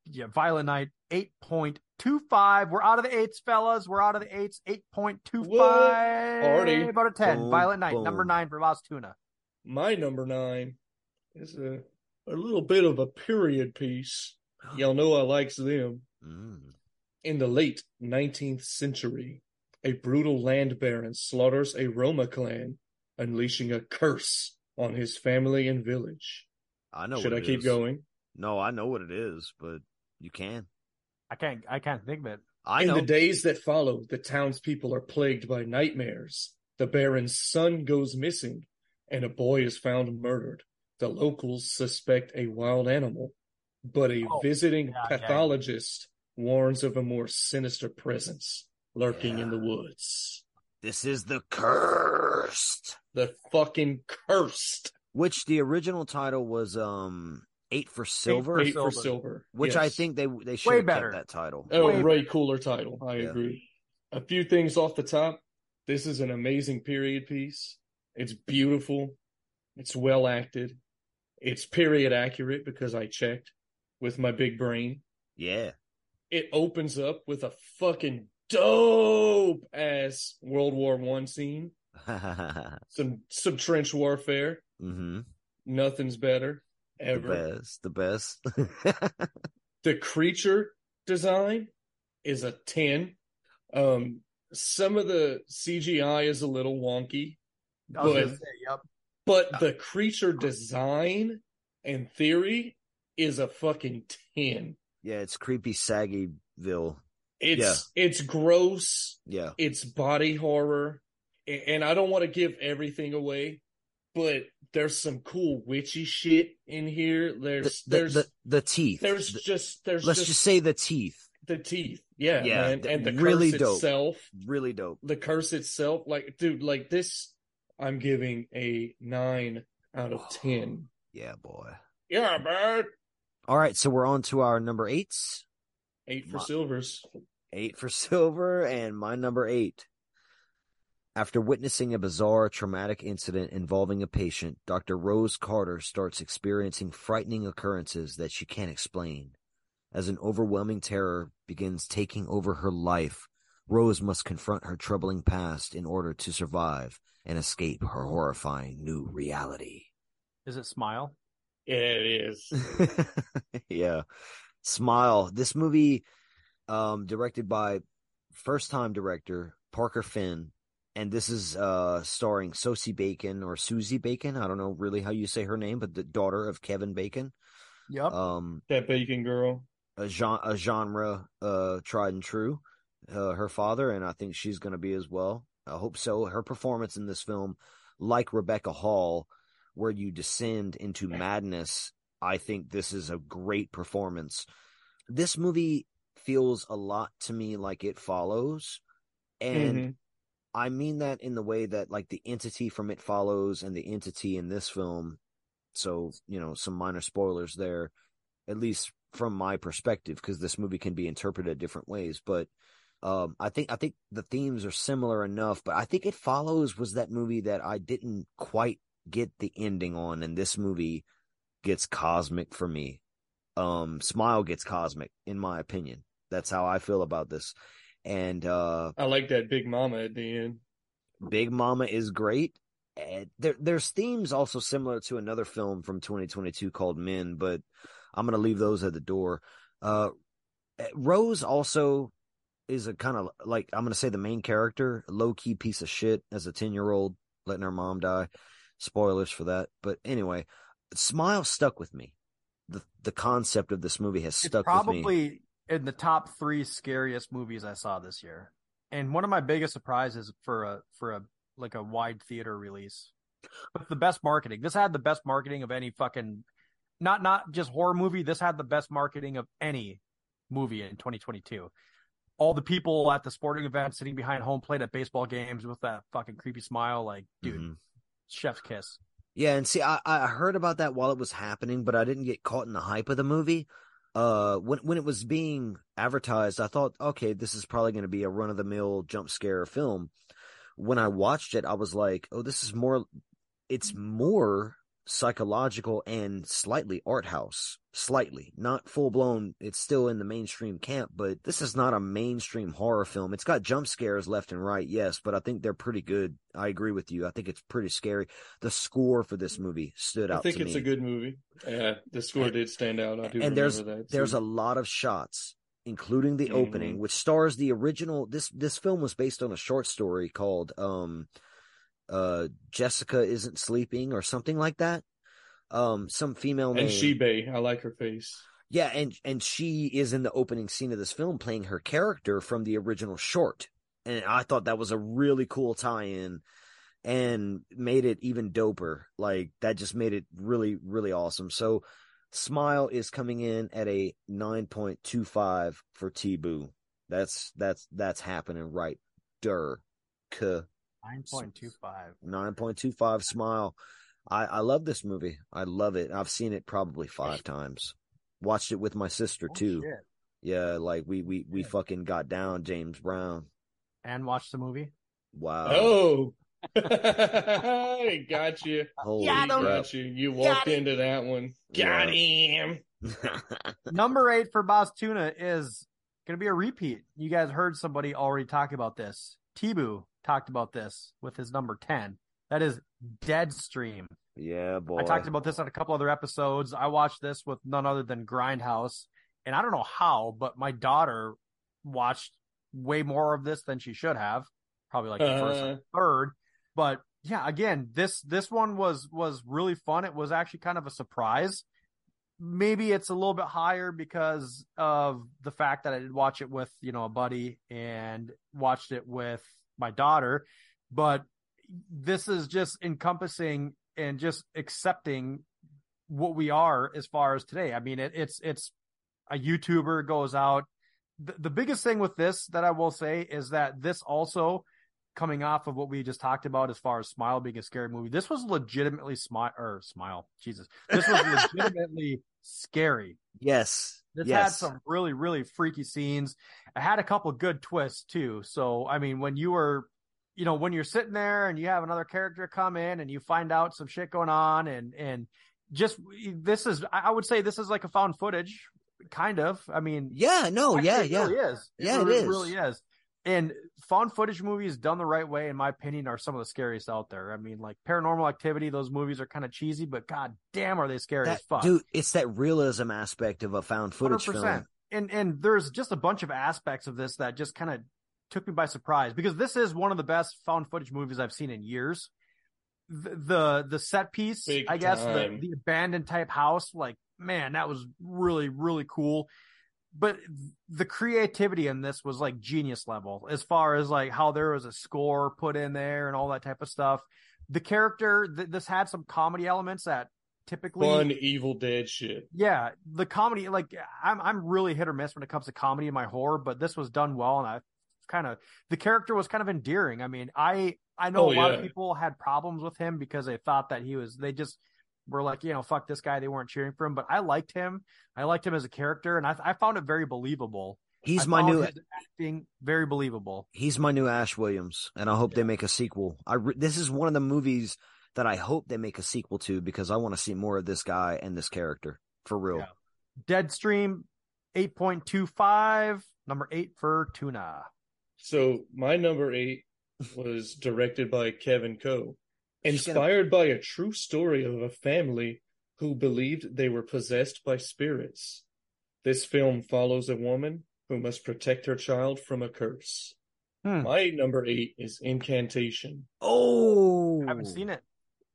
Yeah, Violent Night, 8.25. We're out of the eights, fellas. We're out of the eights, 8.25. Already. About a 10. Boom, Violent Night, boom. number nine for Las Tuna. My number nine is a a little bit of a period piece. (gasps) Y'all know I likes them. Mm. In the late 19th century, a brutal land baron slaughters a Roma clan, unleashing a curse on his family and village. I know. Should I it keep is. going? No, I know what it is, but you can. I can't I can't think of it. I In know. the days that follow, the townspeople are plagued by nightmares. The baron's son goes missing, and a boy is found murdered. The locals suspect a wild animal, but a Oh, visiting yeah, yeah, yeah. pathologist warns of a more sinister presence lurking in the woods. this is the cursed. The fucking cursed. Which the original title was um eight for silver, Eight for Silver. silver. which I think they they should Way have better. kept that title. Oh, Way way cooler title. I Yeah. agree. A few things off the top. This is an amazing period piece. It's beautiful. It's well acted. It's period accurate because I checked with my big brain. Yeah. It opens up with a fucking dope ass World War One scene. (laughs) Some some trench warfare. mm-hmm. Nothing's better ever. The best. The best. (laughs) the creature design is a 10 um some of the cgi is a little wonky but say, yep. but the creature design and theory is a fucking 10 yeah, it's creepy Saggyville. It's it's gross Yeah. it's body horror and i don't want to give everything away but there's some cool witchy shit in here there's the, there's the, the teeth. there's The- just there's let's just, just say the teeth. the teeth yeah, Yeah, man and the really curse dope. itself Really dope. the curse itself, like, dude, like this, I'm giving a nine out of oh, ten. Yeah, boy. Yeah, man. All right, so we're on to our number eights. Eight for My- silvers. Eight for silver, and my number eight. After witnessing a bizarre traumatic incident involving a patient, Dr. Rose Carter starts experiencing frightening occurrences that she can't explain. As an overwhelming terror begins taking over her life, Rose must confront her troubling past in order to survive and escape her horrifying new reality. Is it Smile? It is. (laughs) yeah. Smile. This movie, um, directed by first time director Parker Finn. And this is uh starring Sosie Bacon or Susie Bacon. I don't know really how you say her name, but the daughter of Kevin Bacon. Yep. Um that bacon girl. a genre, a genre uh tried and true. Uh, her father, and I think she's going to be as well. I hope so. Her performance in this film, like Rebecca Hall, where you descend into madness, I think this is a great performance. This movie feels a lot to me like it follows, and Mhm. I mean that in the way that like the entity from It Follows and the entity in this film. So, you know, some minor spoilers there, at least from my perspective, because this movie can be interpreted different ways. But um, I think I think the themes are similar enough. But I think It Follows was that movie that I didn't quite get the ending on, and this movie gets cosmic for me. Um, Smile gets cosmic, in my opinion. That's how I feel about this. And uh I like that big mama at the end. Big Mama is great. And there, there's themes also similar to another film from 2022 called Men, but I'm gonna leave those at the door. Uh, Rose also is a kind of like I'm gonna say the main character, low key piece of shit as a 10 year old, letting her mom die. Spoilers for that, but anyway, Smile stuck with me. The the concept of this movie has stuck with me. probably in the top three scariest movies I saw this year, and one of my biggest surprises for a for a like a wide theater release. With the best marketing, this had the best marketing of any fucking, not not just horror movie. This had the best marketing of any movie in 2022. All the people at the sporting event sitting behind home plate at baseball games with that fucking creepy smile, like dude, Mhm. chef's kiss. Yeah, and see, I, I heard about that while it was happening, but I didn't get caught in the hype of the movie. Uh, when when it was being advertised, I thought, okay, this is probably going to be a run of the mill jump scare film. When I watched it, I was like, oh, this is more. It's more psychological and slightly art house. Slightly, not full blown. It's still in the mainstream camp, but this is not a mainstream horror film. It's got jump scares left and right, yes, but I think they're pretty good. I agree with you. I think it's pretty scary. The score for this movie stood I out. I think it's me. a good movie. Yeah, the score And- did stand out. I do and remember there's that. there's a lot of shots including the Mhm. opening which stars the original this this film was based on a short story called um uh Jessica isn't sleeping or something like that um some female and name Shebe. I like her face. yeah and and she is in the opening scene of this film playing her character from the original short and I thought that was a really cool tie-in and made it even doper. Like that just made it really, really awesome. So Smile is coming in at a 9.25 for T-Boo. That's, that's, that's happening right. Der. K. Nine point two five. 9.25 Smile. I, I love this movie. I love it. I've seen it probably five times. Watched it with my sister too. Yeah. Like we, we, we Shit. fucking got down James Brown. And watched the movie. Wow. Oh, (laughs) I got you. Holy Got him. Got you. You walked into that one. Got Yeah. him. (laughs) Number eight for Boss Tuna is going to be a repeat. You guys heard somebody already talk about this. T-Boo talked about this with his number 10. That is Deadstream. yeah, boy. I talked about this on a couple other episodes. I watched this with none other than Grindhouse. And I don't know how, but my daughter watched way more of this than she should have. Probably like the first Uh. and third. But yeah, again, this this one was was really fun. It was actually kind of a surprise. Maybe it's a little bit higher because of the fact that I did watch it with, you know, a buddy and watched it with my daughter. But this is just encompassing and just accepting what we are as far as today. I mean, it, it's it's a YouTuber goes out. The, the biggest thing with this that I will say is that this also coming off of what we just talked about as far as Smile being a scary movie. This was legitimately smile or smile. Jesus, this was (laughs) legitimately scary. Yes. This yes. had some really, really freaky scenes. It had a couple good twists too. So, I mean, when you were, you know, when you're sitting there and you have another character come in and you find out some shit going on and, and just this is, I would say this is like a found footage, kind of. I mean, Yeah, no, yeah, it yeah. really is. Yeah, it really, is. really is. And found footage movies done the right way, in my opinion, are some of the scariest out there. I mean, like Paranormal Activity, those movies are kind of cheesy, but god damn, are they scary That- as fuck. Dude, it's that realism aspect of a found footage film. And and there's just a bunch of aspects of this that just kind of took me by surprise because this is one of the best found footage movies I've seen in years. The the, the set piece, Big I guess, the, the abandoned type house, like man, that was really really cool. But the creativity in this was like genius level as far as like how there was a score put in there and all that type of stuff. The character, th- this had some comedy elements that typically Fun Evil Dead shit. yeah, the comedy, like I'm, I'm really hit or miss when it comes to comedy in my horror, but this was done well, and I kind of the character was kind of endearing. I mean, I, I know Oh, a lot yeah. of people had problems with him because they thought that he was, they just were like, you know, fuck this guy. They weren't cheering for him, but I liked him. I liked him as a character, and I, I found it very believable. He's I my new his acting very believable. he's my new Ash Williams, and I hope they make a sequel. I re- this is one of the movies that I hope they make a sequel to because I want to see more of this guy and this character for real. Yeah. Deadstream, eight point two five, number eight for Tuna. So my number eight was directed by Kevin Ko, She's gonna- inspired by a true story of a family who believed they were possessed by spirits. This film follows a woman who must protect her child from a curse. Hmm. My number eight is Incantation. Oh, I haven't seen it.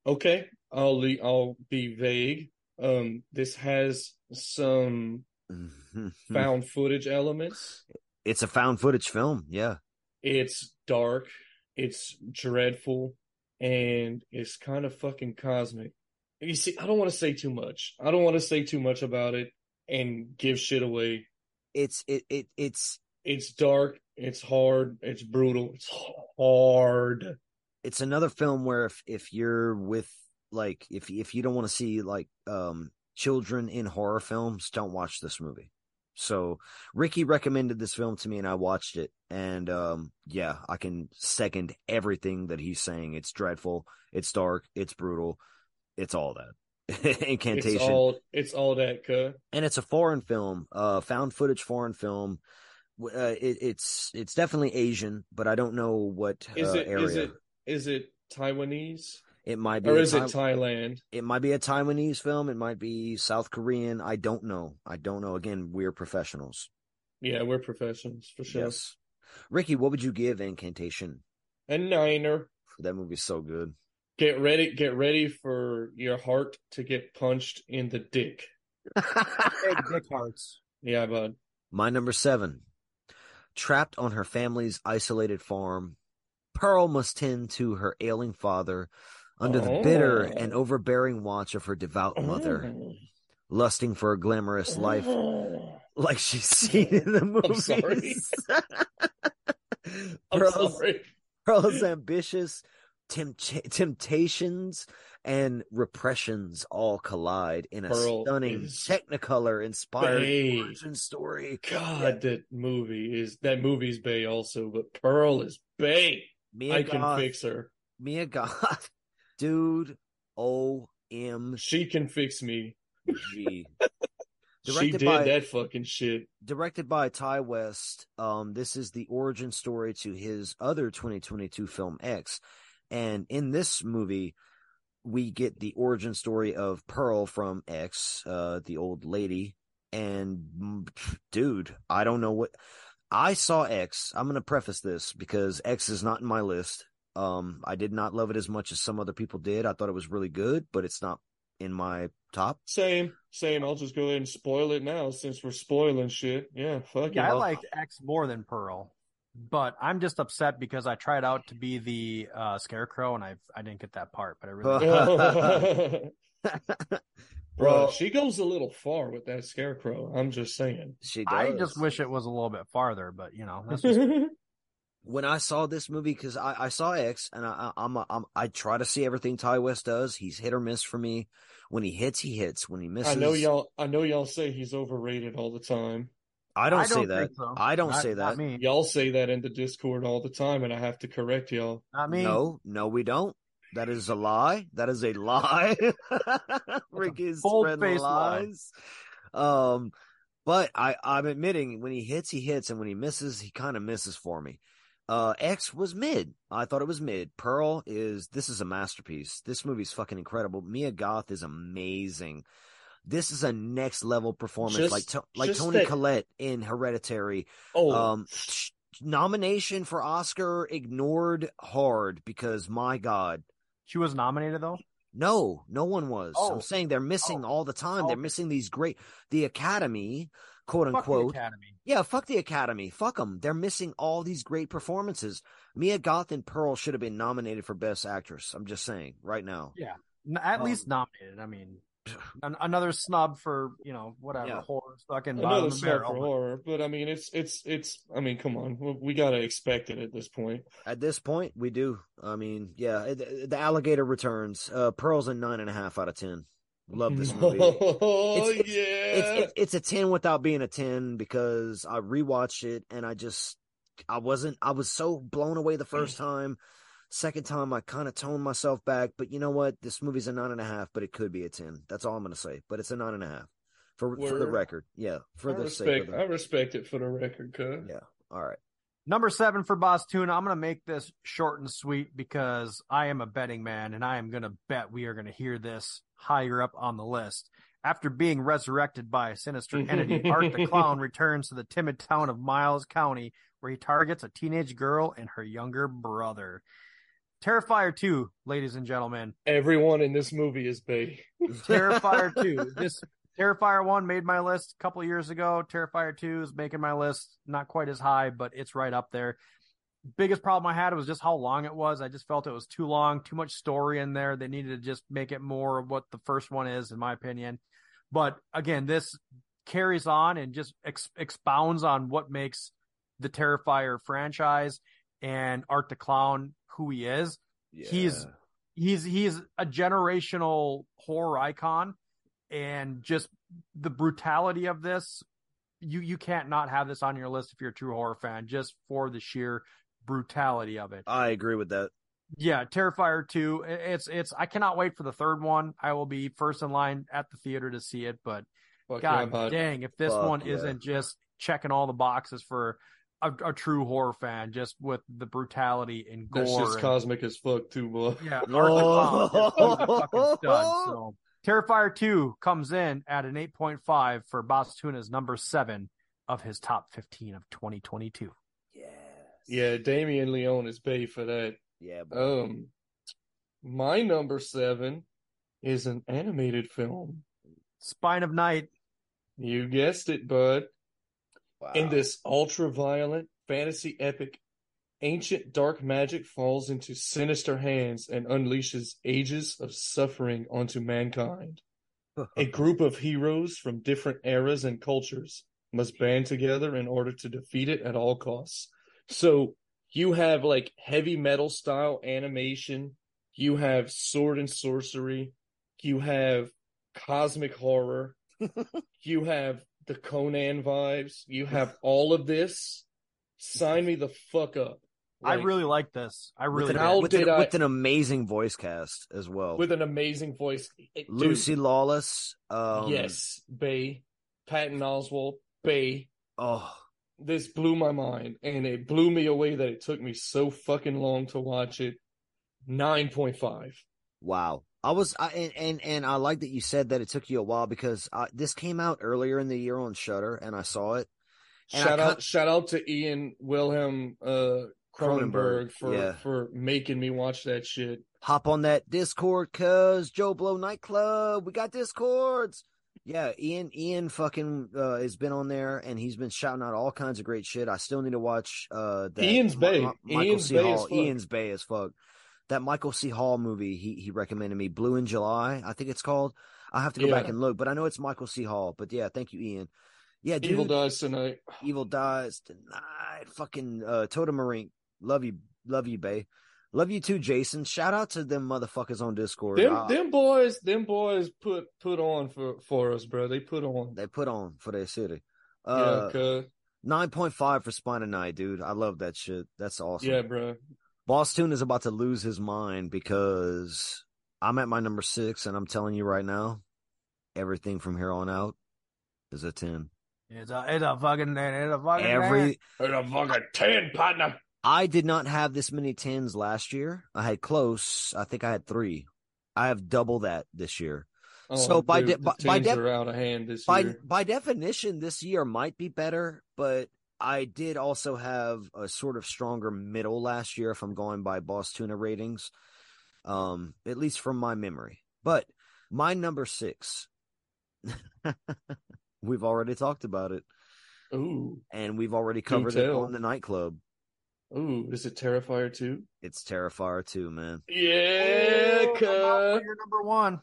Okay, I'll le- I'll be vague. Um, this has some Mhm. found footage elements. It's a found footage film. Yeah. It's dark, it's dreadful, and it's kind of fucking cosmic. You see, I don't want to say too much. I don't want to say too much about it and give shit away. It's it it it's It's dark, it's hard, it's brutal, it's hard. it's another film where if if you're with like if if you don't want to see like um children in horror films, don't watch this movie. So Ricky recommended this film to me and I watched it and um yeah, I can second everything that he's saying. It's dreadful, it's dark, it's brutal, it's all that. (laughs) Incantation. It's all it's all that cut. and it's a foreign film, uh, found footage foreign film. Uh, it, it's it's definitely Asian, but I don't know what Is uh, it area. is it is it Taiwanese It might be or a is it Thailand? it might be a Taiwanese film. It might be South Korean. I don't know. I don't know. Again, we're professionals. Yeah, we're professionals for sure. Yes. Ricky, what would you give Incantation? A niner. That movie's so good. Get ready, get ready for your heart to get punched in the dick. Big dick hearts. Yeah, bud. My number seven. Trapped on her family's isolated farm, Pearl must tend to her ailing father under the bitter Oh. and overbearing watch of her devout mother, mm. lusting for a glamorous life mm. like she's seen in the movies. Pearl's, sorry. (laughs) Pearl's ambitious tempt- temptations and repressions all collide in a Pearl stunning Technicolor inspired origin story. God, that movie is that movie's Bay also, but Pearl is Bay. Mia I can fix her. Mia Goth, (laughs) dude, OM. She can fix me. (laughs) she did by- that fucking shit. Directed by Ti West, um, this is the origin story to his other 2022 film X. And in this movie, we get the origin story of Pearl from X, uh, the old lady. And mm, dude, I don't know what I saw X. I'm going to preface this because X is not in my list. Um, I did not love it as much as some other people did. I thought it was really good, but it's not in my top. Same, same. I'll just go ahead and spoil it now since we're spoiling shit. Yeah, fuck Yeah, I it. liked X more than Pearl, but I'm just upset because I tried out to be the uh, Scarecrow and I I didn't get that part. But I really (laughs) (laughs) Bro, she goes a little far with that scarecrow. I'm just saying. she I just wish it was a little bit farther. But you know, that's just (laughs) when I saw this movie, because I, I saw X, and I, I- I'm, a, I'm I try to see everything Ti West does. He's hit or miss for me. When he hits, he hits. When he misses, I know y'all. I know y'all say he's overrated all the time. I don't, I say don't that. so. I don't Not- say that. me. Y'all say that in the Discord all the time, and I have to correct y'all. Not me. No, no, we don't. That is a lie. That is a lie. (laughs) Rick is spreading bold-faced lie. lies. Um, but I, I'm admitting when he hits, he hits, and when he misses, he kind of misses for me. Uh, X was mid. I thought it was mid. Pearl is this is a masterpiece. This movie's fucking incredible. Mia Goth is amazing. This is a next level performance, Just- like to, like Toni that- Collette in Hereditary. Oh, Um, sh- nomination for Oscar ignored hard because my God, She was nominated though. no, no one was. Oh. I'm saying they're missing Oh. all the time. Oh. They're missing these great, the Academy, quote Fuck the unquote. Academy. Yeah, fuck the Academy. Fuck them. They're missing all these great performances. Mia Goth and Pearl should have been nominated for Best Actress. I'm just saying right now. Yeah, At Um, least nominated. I mean, an- another snub for you know whatever Yeah. horror fucking another snub for horror, but I mean, it's it's it's. I mean, come on, we, we gotta expect it at this point. At this point, we do. I mean, yeah, it- the alligator returns. Uh, Pearl's a nine and a half out of ten. Love this movie. Oh It's- yeah, it's, it's it's a 10 without being a 10 because I rewatched it and I just I wasn't I was so blown away the first time. Second time I kind of toned myself back, but you know what? This movie's a nine and a half, but it could be a 10. That's all I'm gonna say. But it's a nine and a half. For for the record. Yeah. For I the sake respect. of I respect it for the record, cut. Yeah. All right. Number seven for Boss Tuna. I'm going to make this short and sweet because I am a betting man and I am going to bet we are going to hear this higher up on the list. After being resurrected by a sinister (laughs) entity, Art the Clown returns to the timid town of Miles County where he targets a teenage girl and her younger brother. Terrifier 2, ladies and gentlemen. Everyone in this movie is big. (laughs) Terrifier 2. This Terrifier 1 made my list a couple years ago. Terrifier 2 is making my list not quite as high, but it's right up there. Biggest problem I had was just how long it was. I just felt it was too long, too much story in there. They needed to just make it more of what the first one is, in my opinion. But again, this carries on and just ex- expounds on what makes the Terrifier franchise and Art the Clown who he is He's- he's he's a generational horror icon and just the brutality of this you you can't not have this on your list if you're a true horror fan just for the sheer brutality of it I agree with that. Yeah, Terrifier 2. It's it's I cannot wait for the third one. I will be first in line at the theater to see it, but Fuck god bud. dang, if this Fuck one yeah. isn't just checking all the boxes for a, a true horror fan, just with the brutality and gore. That shit's and- cosmic as fuck too, boy. Yeah, Art Whoa. McCall is fucking stud. So (laughs) Terrifier 2 comes in at an 8.5 for Boss Tuna's number seven of his top 15 of 2022. Yes. Yeah, Damien Leone is paid for that. Yeah. bro. Um, my number seven is an animated film. Spine of Night. You guessed it, bud. Wow. In this ultra violent fantasy epic, ancient dark magic falls into sinister hands and unleashes ages of suffering onto mankind. (laughs) A group of heroes from different eras and cultures must band together in order to defeat it at all costs. So you have like heavy metal style animation, you have sword and sorcery, you have cosmic horror, (laughs) you have the Conan vibes, you have all of this. Sign me the fuck up. I really like this. I with really an, How with, did an, I- with an amazing voice cast as well. with an amazing voice. Dude, Lucy Lawless. Um, yes, Bay, Patton Oswalt, Bay. Oh, this blew my mind and it blew me away that it took me so fucking long to watch it 9.5 wow. I was, I, and, and and I like that you said that it took you a while because uh, this came out earlier in the year on Shudder, and I saw it. And I shout out kin- shout out to ian wilhelm uh cronenberg, Cronenberg, for yeah. for making me watch that shit Hop on that Discord, cuz Joe Blow nightclub. We got Discords. Yeah, Ian. Ian fucking uh, has been on there, and he's been shouting out all kinds of great shit. I still need to watch uh, that Ian's Bay. Mi- Michael Ian's C. Bay Hall. Ian's Bay as fuck. That Michael C. Hall movie he he recommended me, Blue in July, I think it's called. I have to go Yeah. back and look, but I know it's Michael C. Hall. But yeah, thank you, Ian. Yeah, dude. evil dies tonight Evil dies tonight. Fucking uh, Totem Marine. Love you, love you, Bay. Love you too, Jason. Shout out to them motherfuckers on Discord. them I- them boys them boys put put on for for us bro they put on they put on for their city. yeah Uh, cuz nine point five for Spine of Night, dude. I love that shit. That's awesome. yeah bro Boss Tune is about to lose his mind because I'm at my number six, and I'm telling you right now, everything from here on out is a ten. It's a, it's a fucking, it's a fucking. Every It's a fucking 10 partner I did not have this many tens last year. I had close. I think I had three. I have double that this year. Oh, So by de- by- by teams def- are out of hand this by year. by definition, this year might be better, but I did also have a sort of stronger middle last year if I'm going by Boss Tuna ratings, um, at least from my memory. But my number six, (laughs) we've already talked about it, Ooh, and we've already covered it on the nightclub. Ooh, is it Terrifier 2? It's Terrifier 2, man. Yeah, Oh, come out for cuz. your number one.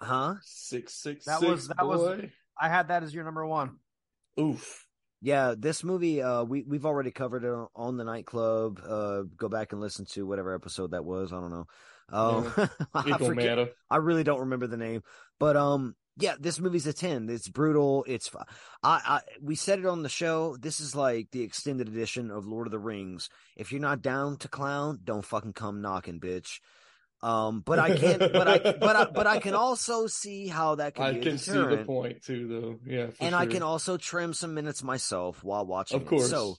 Huh? Six six That six, was- that was- I had that as your number one. Oof. Yeah, this movie, uh, we we've already covered it on, on the nightclub. Uh, go back and listen to whatever episode that was. I don't know. Um, (laughs) I forget- I really don't remember the name, but um, yeah, this movie's a ten. It's brutal. It's I, I we said it on the show. This is like the extended edition of Lord of the Rings. If you're not down to clown, don't fucking come knocking, bitch. Um, but I can, but I, but I, but I can (laughs) also see how that can I be a can see the point too, though. Yeah, and I can also trim some minutes myself while watching. Of course. it. So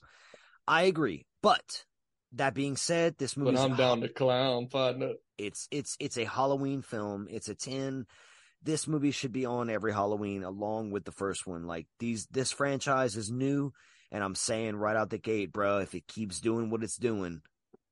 I agree. But that being said, this movie But I'm down to clown, partner. it's it's it's a Halloween film. It's a 10. This movie should be on every Halloween along with the first one. Like these this franchise is new and I'm saying right out the gate, bro, if it keeps doing what it's doing,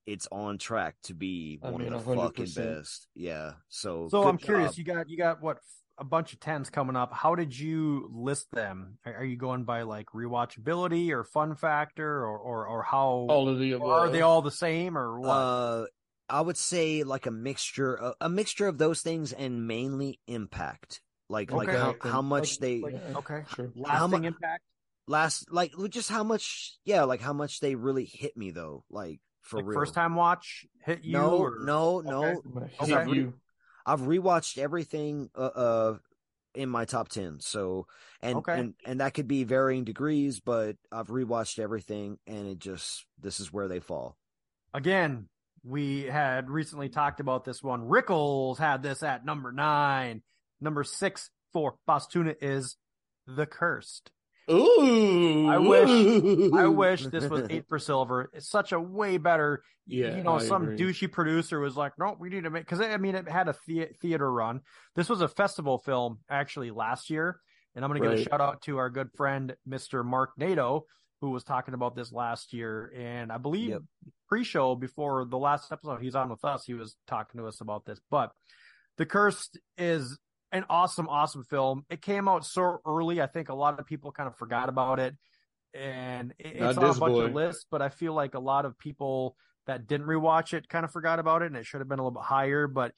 it's on track to be I one mean, of the fucking 100%. best. Yeah. So So I'm curious. You got you got what a bunch of tens coming up. How did you list them? Are, are you going by like rewatchability or fun factor or or, or how All of the above. are they all the same or what? Uh, I would say like a mixture, a, a mixture of those things, and mainly impact. Like like how, how much they like- okay. Sure. how Lasting mu- impact. last, like just how much, yeah, like how much they really hit me though, like for Like real. first time watch hit you? no, or... no, no. Okay. Hit Okay. you. I've rewatched everything uh, uh in my top ten. So and Okay. and and that could be varying degrees, but I've rewatched everything, and it just this is where they fall. Again, we had recently talked about this one. Rickles had this at number nine. Number six for Boss Tuna is The Cursed. Ooh, I wish- I (laughs) wish this was eight for silver. It's such a way better. Yeah, you know, I some agree. douchey producer was like, "No, we need to make." Because I mean, it had a thea- theater run. This was a festival film actually last year, and I'm going to give a shout out to our good friend Mr. Mark Nato, who was talking about this last year. And I believe Yep. pre-show before the last episode he's on with us, he was talking to us about this. But The Cursed is an awesome, awesome film. It came out so early, I think a lot of people kind of forgot about it. And it- it's on a bunch of lists, but I feel like a lot of people that didn't rewatch it kind of forgot about it and it should have been a little bit higher. But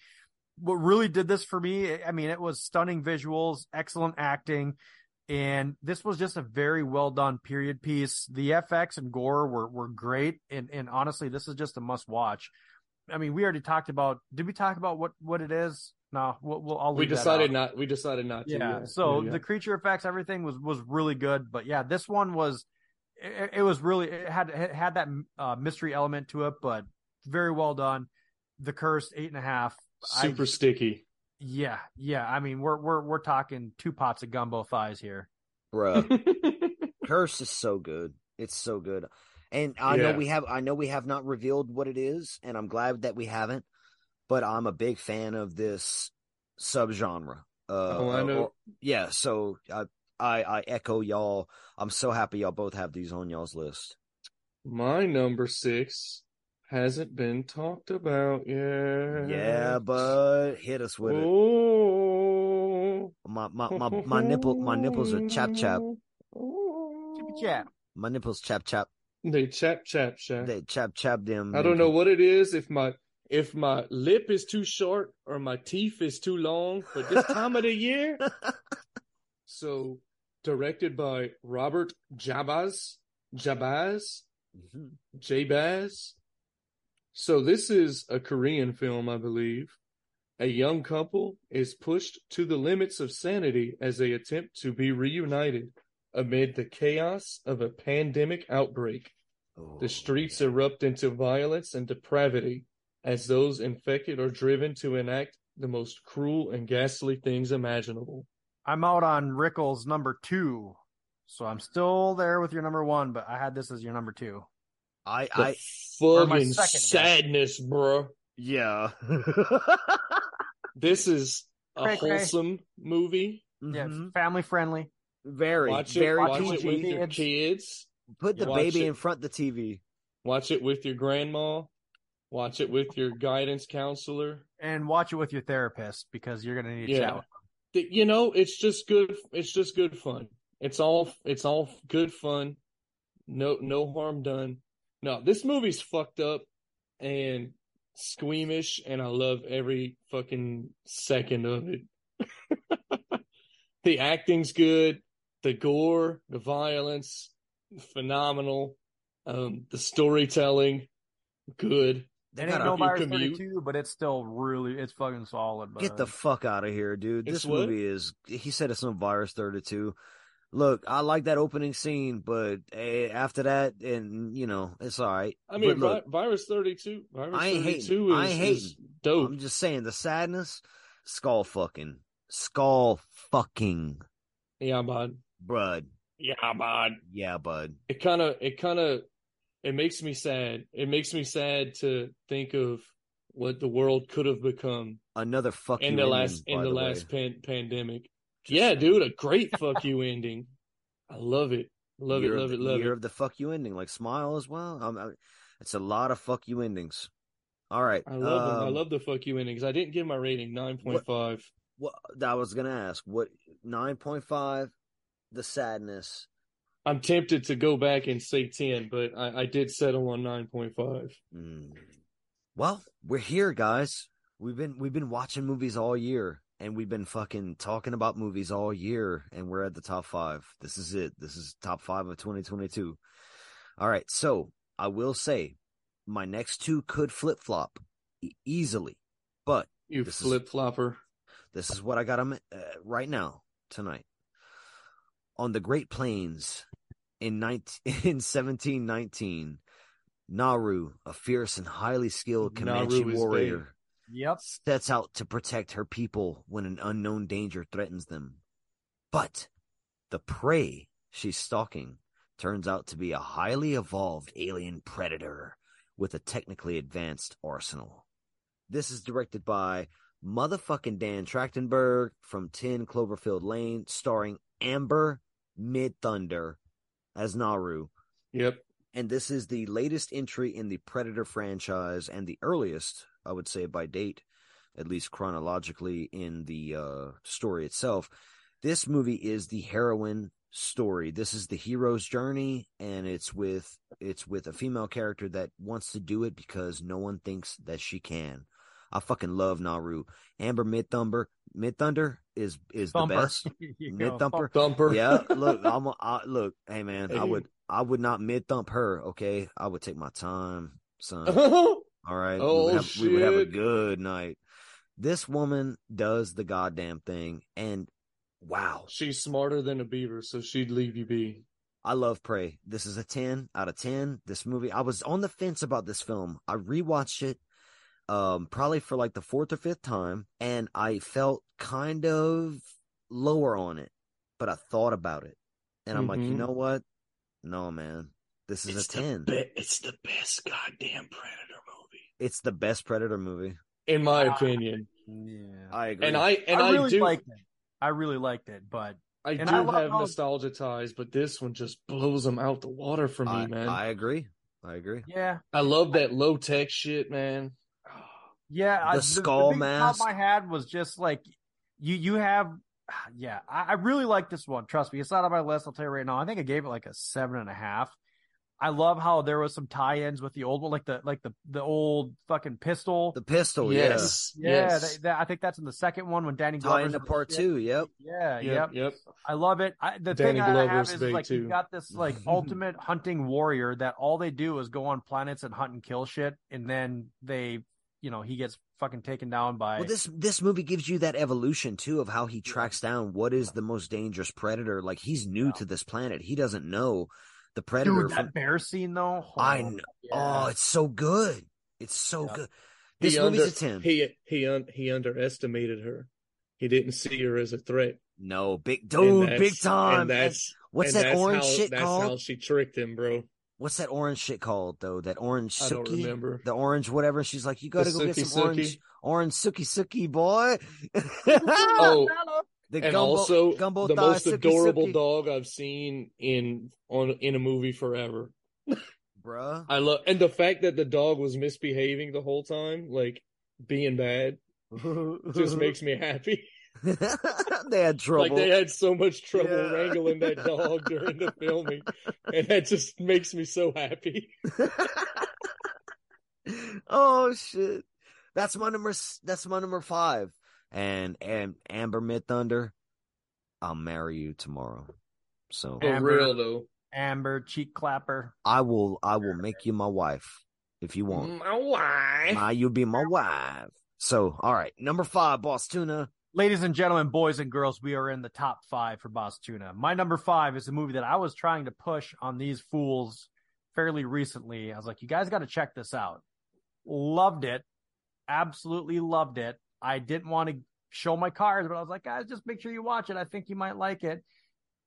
what really did this for me, I mean, it was stunning visuals, excellent acting, and this was just a very well done period piece. The FX and gore were were great, and and honestly, this is just a must watch. I mean, we already talked about. Did we talk about what what it is? No, we'll, we'll we decided not. We decided not to. Yeah. So yeah. the creature effects, everything was was really good. But yeah, this one was it, it was really it had it had that uh, mystery element to it, but very well done. The curse eight and a half. I- super sticky. Yeah, yeah. I mean, we're we're we're talking two pots of gumbo thighs here. Bruh. (laughs) Curse is so good. It's so good. And I know we have I know we have not revealed what it is, and I'm glad that we haven't, but I'm a big fan of this subgenre. Uh Oh, I know. or- yeah, so I, I I echo y'all. I'm so happy y'all both have these on y'all's list. My number six hasn't been talked about yet. Yeah, but hit us with it. Oh. My my my, my nipple my nipples are chap chap. Chippy chap. My nipples chap chap. They chap chap chap. They chap chap them. I don't know what it is if my if my lip is too short or my teeth is too long for this (laughs) time of the year. So directed by Robert Jabbaz Jabbaz Mhm. Jabbaz. So this is a Korean film, I believe. A young couple is pushed to the limits of sanity as they attempt to be reunited amid the chaos of a pandemic outbreak. Oh, The streets erupt into violence and depravity as those infected are driven to enact the most cruel and ghastly things imaginable. I'm out on Rickles number two, so I'm still there with your number one, but I had this as your number two. I The I Or my fucking second guess. sadness, bro. yeah. This is a Cray, cray. wholesome movie. Yeah, Mhm. family friendly. Very Watch it, very watch PG. it with your Kids. kids. Put the Watch baby it. in front of the TV. Watch it with your grandma. Watch it with your guidance counselor. And watch it with your therapist because you're gonna need a Yeah. chat. You know, it's just good. It's just good fun. It's all. It's all good fun. No, no harm done. No, this movie's fucked up and squeamish, and I love every fucking second of it. (laughs) the acting's good. The gore, the violence, phenomenal. Um, the storytelling, good. They It ain't gotta no if you virus commute- 32, but it's still really it's fucking solid. But get the fuck out of here, dude. It's This what? movie is. He said it's no virus thirty two. Look, I like that opening scene, but eh, after that, and you know, it's all right. I mean, look, Vi- Virus 32, Virus I ain't 32 hating. is, I ain't is dope. I'm just saying the sadness, skull fucking, skull fucking, Yeah, bud. bud. Yeah, bud. Yeah, bud. It kind of, it kind of, it makes me sad. It makes me sad to think of what the world could have become Another fucking in the ending, last, in by the, last pan- pandemic. Yeah, dude, a great (laughs) fuck you ending. I love it. Love year it, love the, it, love year it. of the fuck you ending, like smile as well. Um, I, it's a lot of fuck you endings. All right, I love them. I um, love the fuck you endings. I didn't give my rating 9.5. What I was gonna ask, what nine point five, the sadness. I'm tempted to go back and say 10, but I, I did settle on 9.5. Mm. Well, we're here, guys. We've been we've been watching movies all year, and we've been fucking talking about movies all year, and we're at the top five. This is it. This is top five of 2022. All right, so I will say, my next two could flip flop e- easily, but You This flip flopper. this is what I got 'em, uh, right now tonight. On the Great Plains in (laughs) 19, in 1719, Naru, a fierce and highly skilled Comanche warrior, Yep. sets out to protect her people when an unknown danger threatens them. But the prey she's stalking turns out to be a highly evolved alien predator with a technically advanced arsenal. This is directed by motherfucking Dan Trachtenberg from 10 Cloverfield Lane, starring Amber Midthunder as Naru. Yep. And this is the latest entry in the Predator franchise and the earliest, I would say, by date, at least chronologically in the uh, story itself. This movie is the heroine story. This is the hero's journey, and it's with it's with a female character that wants to do it because no one thinks that she can. I fucking love Naru. Amber Midthunder, Mid Thunder is is Thumper. the best. (laughs) You Mid Thumper. Thumper. Yeah, look, I'm a, I, look, hey man, I would I would not mid thump her. Okay, I would take my time, son. (laughs) All right, we, Oh, would have, we would have a good night. This woman does the goddamn thing, and wow, She's smarter than a beaver, so she'd leave you be. I love Prey. This is a 10 out of 10. This movie, I was on the fence about this film. I rewatched it um probably for like the fourth or fifth time and I felt kind of lower on it, but I thought about it. And I'm like, you Mhm. know what? No, man. This is a 10. it's the best goddamn Predator movie, It's the best Predator movie. in my Ah. opinion. Yeah. I agree. And I and I I, really do liked it. I really liked it, but I do I love have nostalgia ties, but this one just blows them out the water for me, I, man. I I, agree. I agree. yeah, I love that low tech shit, man. yeah. I, The skull big mask. thought I had was just like you. You have, yeah. I, I really like this one. Trust me, it's not on my list. I'll tell you right now. I think I gave it like a seven and a half. I love how there was some tie-ins with the old one, like the like the the old fucking pistol. The pistol, yes, yeah, yes. they- they- I think that's in the second one when Danny yeah. Tie into part ship. two. Yep. Yeah, Yep, yep. yep. I love it. I, the Danny thing I have Glover's is like too. you've got this like (laughs) ultimate hunting warrior that all they do is go on planets and hunt and kill shit, and then they, you know, he gets fucking taken down by. Well, this this movie gives you that evolution too of how he tracks down what is the most dangerous predator. Like he's new to this planet. He doesn't know the predator. Dude, from, that bear scene though. I oh, know. Oh, yeah. Oh, it's so good. It's so Yeah. good. This he movie's under- a ten. He he un, he underestimated her. He didn't see her as a threat. no, big dude, big time. And that's What's and that that's orange how, shit that's called? how she tricked him, bro. What's that orange shit called though? That orange I don't remember. The orange whatever. She's like, you got to The go get sookie some orange, orange suki suki boy. (laughs) Oh, the and gumbo, also gumbo the most adorable dog I've seen in on in a movie forever. bruh. I love and the fact that the dog was misbehaving the whole time, like being bad, just makes me happy. (laughs) they had trouble. Like they had so much trouble Yeah. wrangling that dog (laughs) during the filming, and that just makes me so happy. (laughs) oh shit. That's my number that's my number 5. And and Amber Midthunder, I'll marry you tomorrow. So For Amber. real though, Amber cheek clapper. I will I will make you my wife if you want. my wife. Ah, you'll be my wife. So, all right, number 5, Boss Tuna. Ladies and gentlemen, boys and girls, we are in the top five for Boss Tuna. My number five is a movie that I was trying to push on these fools fairly recently. I was like, you guys got to check this out. Loved it. Absolutely loved it. I didn't want to show my cards, but I was like, guys, just make sure you watch it. I think you might like it.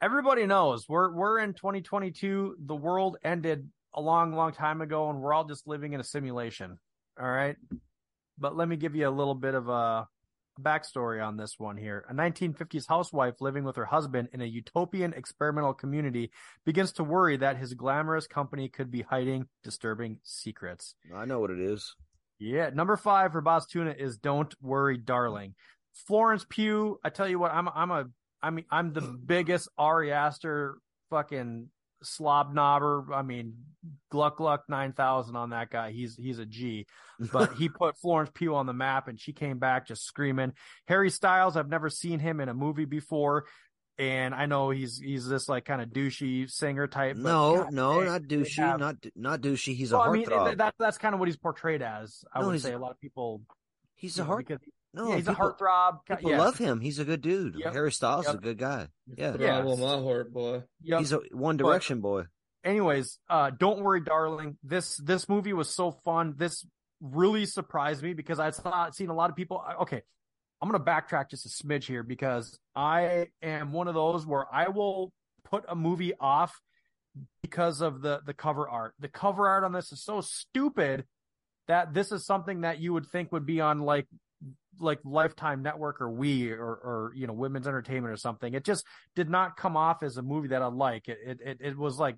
Everybody knows we're we're in 2022. The world ended a long, long time ago, and we're all just living in a simulation. All right. But let me give you a little bit of a backstory on this one here. A 1950s housewife living with her husband in a utopian experimental community begins to worry that his glamorous company could be hiding disturbing secrets. I know what it is. Yeah, number five for Boss Tuna is "Don't Worry, Darling." Florence Pugh. I tell you what, I'm I'm a I mean I'm the (clears throat) biggest Ari Aster fucking slob knobber. I mean, Gluck Gluck nine thousand on that guy. He's he's a G. But he (laughs) put Florence Pugh on the map, and she came back just screaming. Harry Styles. I've never seen him in a movie before. And I know he's he's this like kind of douchey singer type. But no, God no, dang, not they douchey, have- not not douchey. He's a well, I mean, heartthrob. that, that's kind of what he's portrayed as. I No, would say a lot of people. he's a know, heart. because- No, yeah, he's people, a heartthrob. people yeah. love him. He's a good dude. Yep. Harry Styles is a good guy. Yeah, Throb Yeah. on my heart, boy. Yep. he's a One But- Direction boy. anyways, uh, don't worry, darling. This this movie was so fun. This really surprised me because I saw seen a lot of people. Okay, I'm gonna backtrack just a smidge here because I am one of those where I will put a movie off because of the the cover art. The cover art on this is so stupid that this is something that you would think would be on like like Lifetime Network or We or or you know Women's Entertainment or something. It just did not come off as a movie that I like. It it, it was like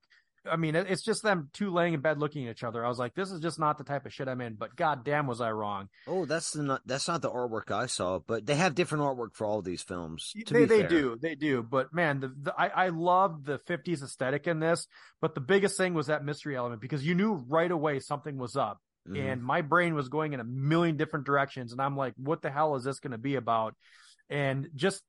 I mean, it's just them two laying in bed looking at each other. I was like, this is just not the type of shit I'm in. But goddamn, was I wrong? Oh, that's the not that's not the artwork I saw, but they have different artwork for all these films. they they do they do. But man, the, the I I love the '50s aesthetic in this. But the biggest thing was that mystery element because you knew right away something was up, Mhm. and my brain was going in a million different directions, and I'm like, what the hell is this going to be about? And just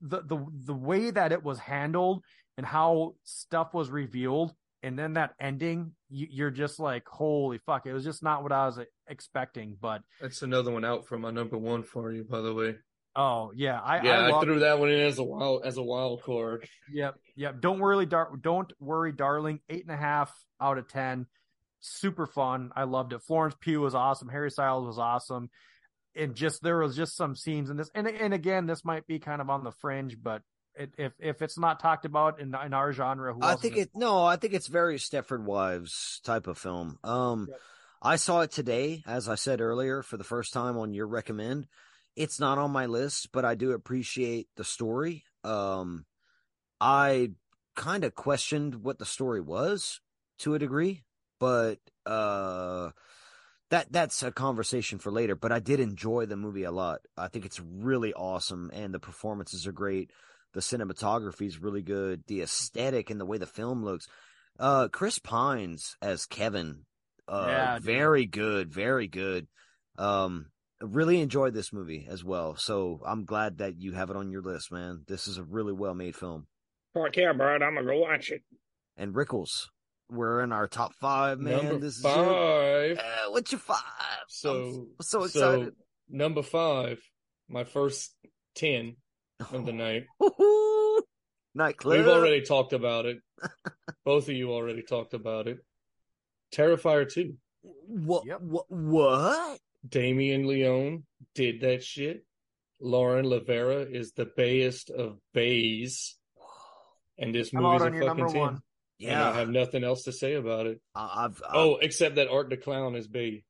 the the the way that it was handled and how stuff was revealed and then that ending you, you're just like holy fuck it was just not what i was uh, expecting but That's another one out for my number one for you, by the way. oh yeah i yeah, I, I, love, threw that one in as a wild as a wild card. yep yep don't worry dar- don't worry darling eight and a half out of ten super fun i loved it florence pugh was awesome harry styles was awesome and just there was just some scenes in this and and again this might be kind of on the fringe but it, if if it's not talked about in in our genre who I think is it no, I think it's very Stepford Wives type of film. Um Yep. I saw it today, as I said earlier, for the first time on your recommend. It's not on my list, but I do appreciate the story. Um I kind of questioned what the story was to a degree, but uh that that's a conversation for later, but I did enjoy the movie a lot. I think it's really awesome and the performances are great. The cinematography is really good. The aesthetic and the way the film looks. Uh, Chris Pines as Kevin. Uh, Yeah, very good. Very good. Um, really enjoyed this movie as well. So I'm glad that you have it on your list, man. This is a really well made film. Fuck yeah, bro. I'm gonna go watch it. And Rickles, we're in our top five, man. number this is five. it. Uh, what's your five? So I'm so excited. number five, my first ten of the night. (laughs) Woohoo! Nightclub. We've already talked about it. (laughs) Both of you already talked about it. Terrifier 2. What? Yep. What? What? Damien Leone did that shit. Lauren LaVera is the bayest of bays. And this I'm movie's a fucking number 10. one. And I have nothing else to say about it. I- I've. I- Oh, except that Art the Clown is bay.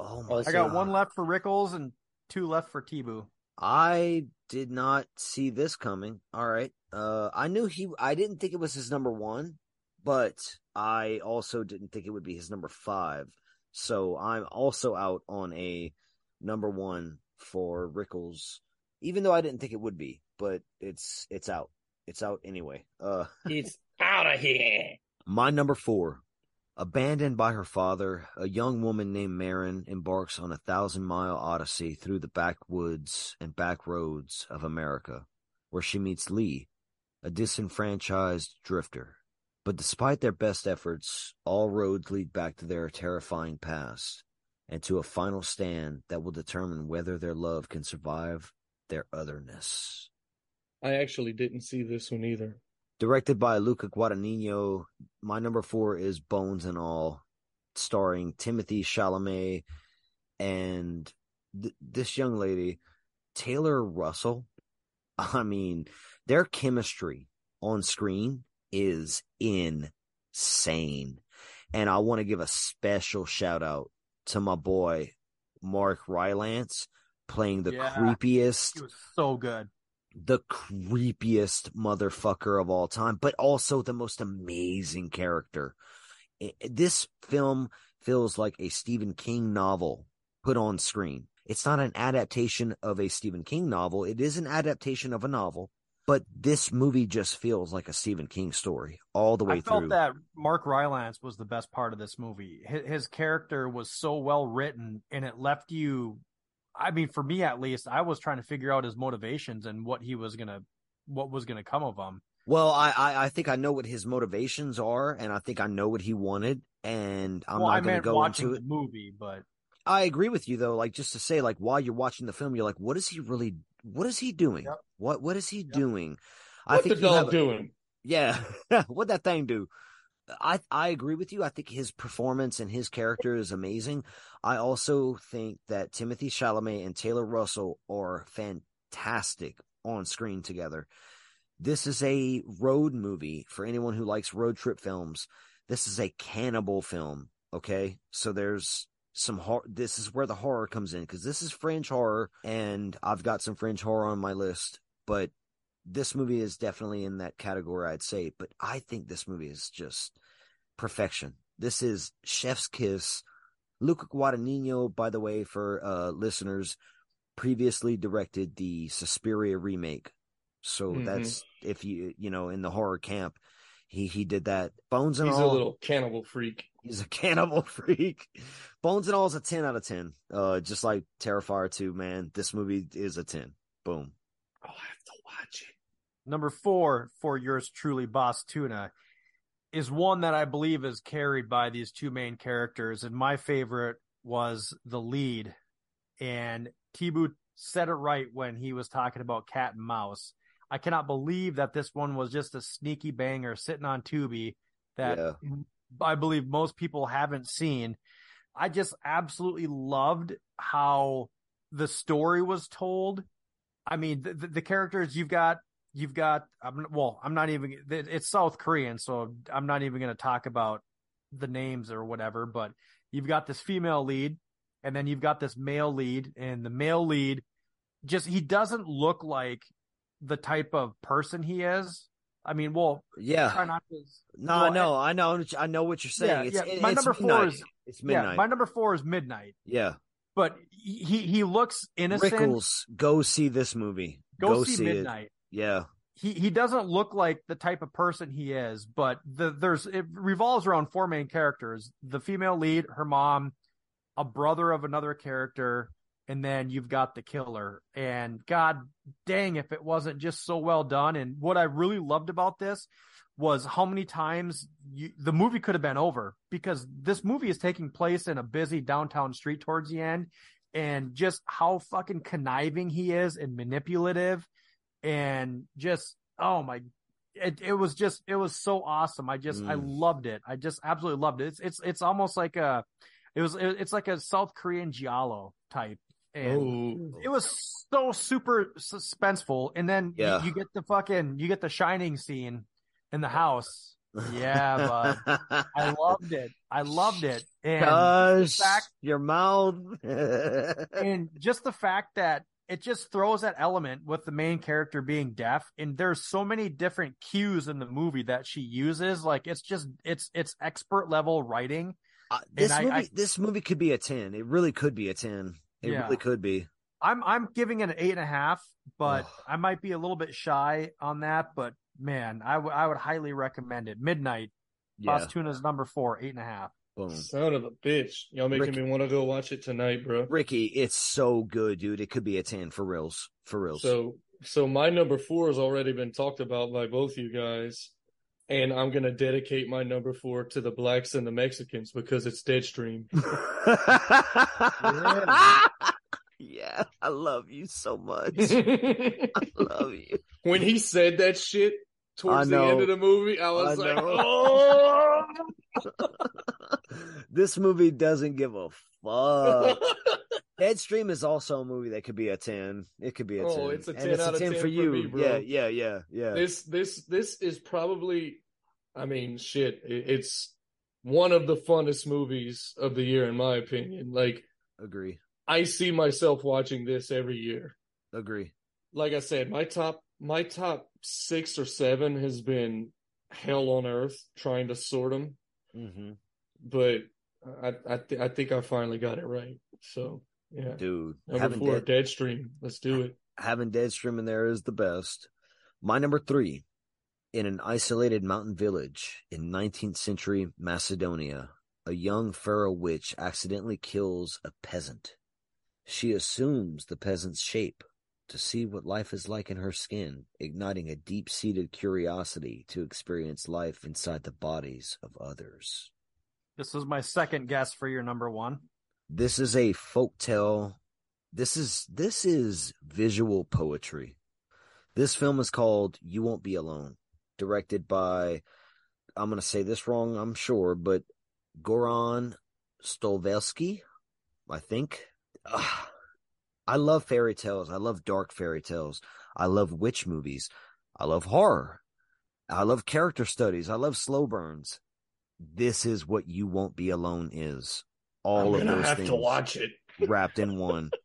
oh my. also- I got one left for Rickles and two left for T-Boo. I did not see this coming. All right. Uh, I knew he. I didn't think it was his number one, but I also didn't think it would be his number five. So I'm also out on a number one for Rickles, even though I didn't think it would be. But it's it's out. It's out anyway. Uh, (laughs) It's out of here. my number four. Abandoned by her father, a young woman named Marin embarks on a thousand mile odyssey through the backwoods and back roads of America, where she meets Lee, a disenfranchised drifter. But despite their best efforts, all roads lead back to their terrifying past and to a final stand that will determine whether their love can survive their otherness. I actually didn't see this one either. Directed by Luca Guadagnino, my number four is Bones and All, starring Timothée Chalamet and th- this young lady, Taylor Russell. (laughs) I mean, their chemistry on screen is insane. And I want to give a special shout out to my boy, Mark Rylance, playing the Yeah. creepiest He was so good. The creepiest motherfucker of all time, but also the most amazing character. I- This film feels like a Stephen King novel put on screen. It's not an adaptation of a Stephen King novel. It is an adaptation of a novel, but this movie just feels like a Stephen King story all the way through. I felt that Mark Rylance was the best part of this movie. His character was so well written, and it left you. I mean, for me at least, I was trying to figure out his motivations and what he was gonna, what was gonna come of him. Well, I, I I think I know what his motivations are, and I think I know what he wanted, and I'm well, not I going to meant go watching into it. the movie, but I agree with you though. Like just to say, like while you're watching the film, you're like, what is he really? What is he doing? Yep. What What is he Yep. doing? What the dog have doing? Yeah, (laughs) what that thing do? I I agree with you. I think his performance and his character is amazing. I also think that Timothée Chalamet and Taylor Russell are fantastic on screen together. This is a road movie for anyone who likes road trip films. This is a cannibal film. Okay, so there's some horror. This is where the horror comes in because this is fringe horror, and I've got some fringe horror on my list. But this movie is definitely in that category, I'd say. But I think this movie is just perfection. This is Chef's Kiss. Luca Guadagnino, by the way, for uh, listeners, previously directed the Suspiria remake. So Mhm. that's if you you know in the horror camp, he he did that. Bones and He's all. a little cannibal freak. He's a cannibal (laughs) freak. Bones and all is a ten out of ten. Uh, just like Terrifier two, man. This movie is a ten. Boom. I'll have to watch it. Number four for yours truly, Boss Tuna, is one that I believe is carried by these two main characters. And my favorite was the lead. And T-Boo said it right when he was talking about cat and mouse. I cannot believe that this one was just a sneaky banger sitting on Tubi that Yeah. I believe most people haven't seen. I just absolutely loved how the story was told. I mean, the, the, the characters you've got, you've got, I'm, well, I'm not even, it's South Korean, so I'm not even going to talk about the names or whatever, but you've got this female lead and then you've got this male lead and the male lead just, he doesn't look like the type of person he is. I mean, well, try Yeah. not to. No, well, no, I know, I know what you're saying. Yeah, it's, yeah. it- My it's number four is- it's Yeah, midnight. my number four is Midnight, yeah. but he he looks innocent. Rickles, go see this movie. Go, see, it. Midnight. Yeah. He he doesn't look like the type of person he is, but the there's it revolves around four main characters: the female lead, her mom, a brother of another character, and then you've got the killer. And God dang, if it wasn't just so well done. And what I really loved about this was how many times you, the movie could have been over because this movie is taking place in a busy downtown street towards the end and just how fucking conniving he is and manipulative and just oh my it, it was just it was so awesome. I just i Mm. loved it. I just absolutely loved it. It's it's it's almost like a it was it- it's like a south korean giallo type. And Oh, it was so super suspenseful. And then you- Yeah. you, get the fucking you get the shining scene in the house. Yeah bud. I (laughs) loved it. I loved it. And Hush. fact- your mouth. (laughs) and just the fact that it just throws that element with the main character being deaf and there's so many different cues in the movie that she uses like it's just it's it's expert level writing Uh, this I- movie, I- this movie could be a ten. It really could be a ten. It Yeah. really could be. i'm i'm giving it an eight and a half but i might be a little bit shy on that but man I would I would highly recommend it midnight Yeah. Boss Tuna's number four eight and a half Boom. son of a bitch! Y'all making me want to go watch it tonight, bro. Ricky, it's so good, dude. It could be a ten for reals. For reals. So, so my number four has already been talked about by both you guys, and I'm gonna dedicate my number four to the blacks and the Mexicans because it's Deadstream. (laughs) yeah, I love you so much. (laughs) I love you. When he said that shit towards the end of the movie, I was I like, oh. (laughs) this movie doesn't give a fuck. (laughs) Deadstream is also a movie that could be a ten. It could be a oh, ten. Oh, it's a 10 it's out a of 10 for for you. me, bro. Yeah, yeah, yeah, yeah. this this this is probably i mean shit. It's one of the funnest movies of the year in my opinion like Agree. i see myself watching this every year Agree. like i said my top my top six or seven has been hell on earth trying to sort them hmm but i i, th- I think i finally got it right. So yeah. Dude, number having four Dead, deadstream let's do it. having Deadstream in there is the best. My number three, in an isolated mountain village in 19th century Macedonia, a young pharaoh witch accidentally kills a peasant. She assumes the peasant's shape to see what life is like in her skin, igniting a deep seated curiosity to experience life inside the bodies of others. this is my second guess for your number one This is a folktale. This is this is visual poetry. This film is called You Won't Be Alone, directed by I'm gonna say this wrong, I'm sure, but Goran Stolvelsky, I think. Ugh. I love fairy tales. I love dark fairy tales. I love witch movies. I love horror. I love character studies. I love slow burns. This is what you won't be alone is. All I'm of those have things to watch it. wrapped in one. (laughs)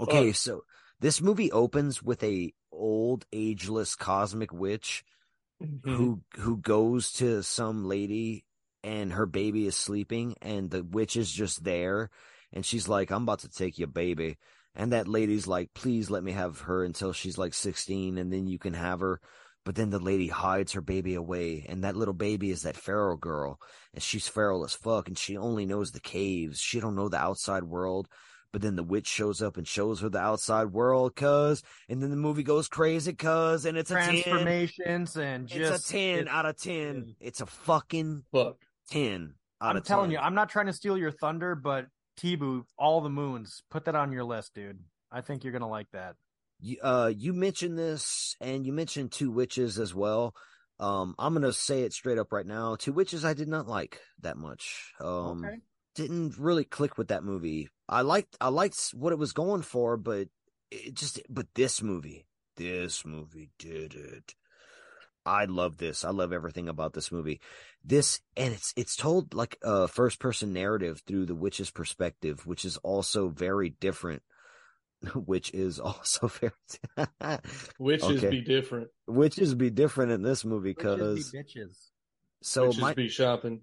Okay, so this movie opens with a old ageless cosmic witch Mhm. who who goes to some lady and her baby is sleeping and the witch is just there and she's like I'm about to take your baby and that lady's like please let me have her until she's like 16 and then you can have her but then the lady hides her baby away and that little baby is that feral girl and she's feral as fuck and she only knows the caves she don't know the outside world but then the witch shows up and shows her the outside world cuz and then the movie goes crazy cuz and it's a 10 Transformations and just it's a 10 it's- out of 10. It's a fucking Fuck. 10 out I'm of 10. telling you, I'm not trying to steal your thunder, but T-Boo, all the moons, put that on your list, dude. I think you're gonna like that. you, uh, you mentioned this and you mentioned Two Witches as well. Um, I'm going to say it straight up right now. Two Witches I did not like that much. Um, Okay. didn't really click with that movie. I liked, I liked what it was going for, but it just, but this movie, this movie did it. I love this. I love everything about this movie. This and it's it's told like a first person narrative through the witch's perspective, which is also very different. (laughs) Which is also (laughs) very (laughs) Witches Okay. be different. witches be different in this movie Witches because be bitches. so Witches my be shopping.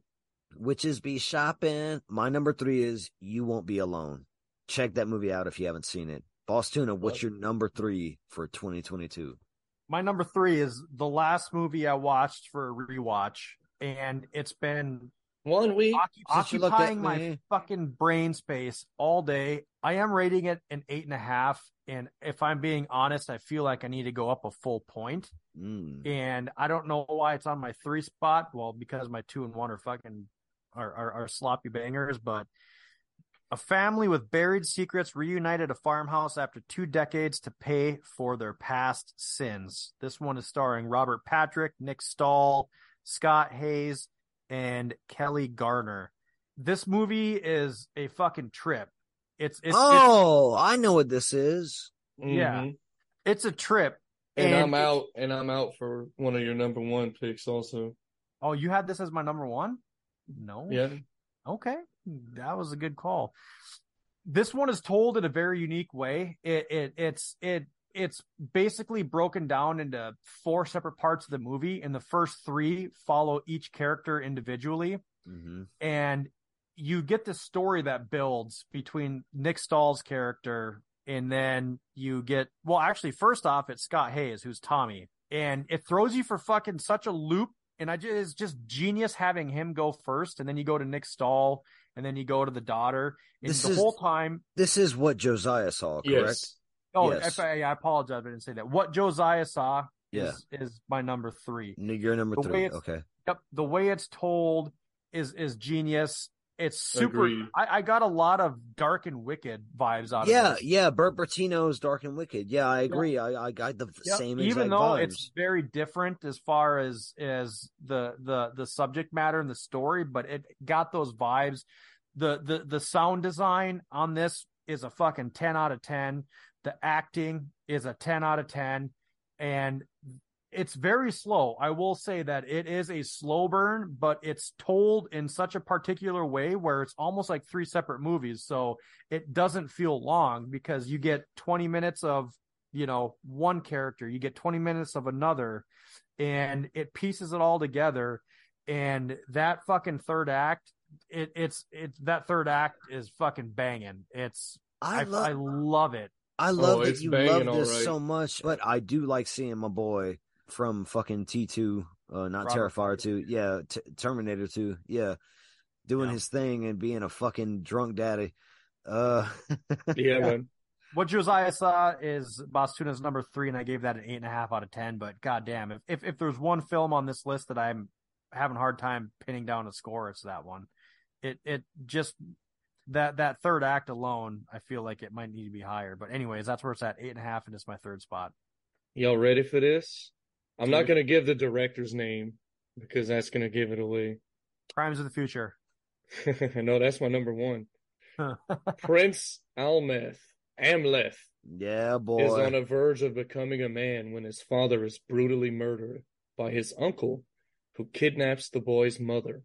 witches be shopping. My number three is You Won't Be Alone. Check that movie out if you haven't seen it. Boss Tuna, what's your number three for 2022? My number three is the last movie I watched for a rewatch, and it's been One week. occu- Since you looked at occupying my fucking brain space all day. I am rating it an eight and a half, and if I'm being honest, I feel like I need to go up a full point. Mm. and I don't know why it's on my three spot. Well, because my two and one are fucking are, are, are sloppy bangers, but a family with buried secrets reunited at a farmhouse after two decades to pay for their past sins. This one is starring Robert Patrick, Nick Stahl, Scott Haze, and Kelli Garner. This movie is a fucking trip. It's it's oh, I know what this is. yeah. Mhm. it's, it's a trip. And, I'm out. And I'm out for one of your number one picks also. Oh, you had this as my number one? No. Yeah. Okay, that was a good call. This one is told in a very unique way. It it it's it it's basically broken down into four separate parts of the movie, and the first three follow each character individually, hmm and you get the story that builds between Nick Stahl's character, and then you get well, actually, first off, it's Scott Haze who's Tommy, and it throws you for fucking such a loop. And I just it's just genius having him go first, and then you go to Nick Stahl, and then you go to the daughter. And This the is- whole time, This is what Josiah saw, correct? Yes. oh, Yes. I, I apologize, I didn't say that. What Josiah saw Yeah. is is my number three. You're number The three. Okay. Yep, the way it's told is is genius. It's super. Agreed. I, I got a lot of dark and wicked vibes out Yeah, of this. yeah. Yeah. Bert Bertino's Dark and Wicked. Yeah, I agree. I, I got the Yep. same Even exact though vibes. it's very different as far as as the the the subject matter and the story, but it got those vibes. The the the sound design on this is a fucking ten out of ten. The acting is a ten out of ten, and it's very slow. I will say that it is a slow burn, but it's told in such a particular way where it's almost like three separate movies. So it doesn't feel long because you get 20 minutes of, you know, one character, you get 20 minutes of another, and it pieces it all together. And that fucking third act, it, it's, it's that third act is fucking banging. It's, I I, love. I love it. I love Oh, that you love this alright. so much, but I do like seeing my boy from fucking T two, uh, not Robert Terrifier two, yeah, T- Terminator two, yeah, doing Yeah. his thing and being a fucking drunk daddy. Uh, (laughs) Yeah, man. What Josiah saw is Boss Tuna's number three, and I gave that an eight and a half out of ten. But goddamn, if, if if there's one film on this list that I'm having a hard time pinning down a score, it's that one. It it just that that third act alone, I feel like it might need to be higher. But anyways, that's where it's at eight and a half, and it's my third spot. Y'all ready for this? I'm not gonna give the director's name, because that's gonna give it away. Crimes of the Future. (laughs) no, that's my number one. (laughs) Prince Almeth, Amleth, Yeah, boy. is on the verge of becoming a man when his father is brutally murdered by his uncle, who kidnaps the boy's mother.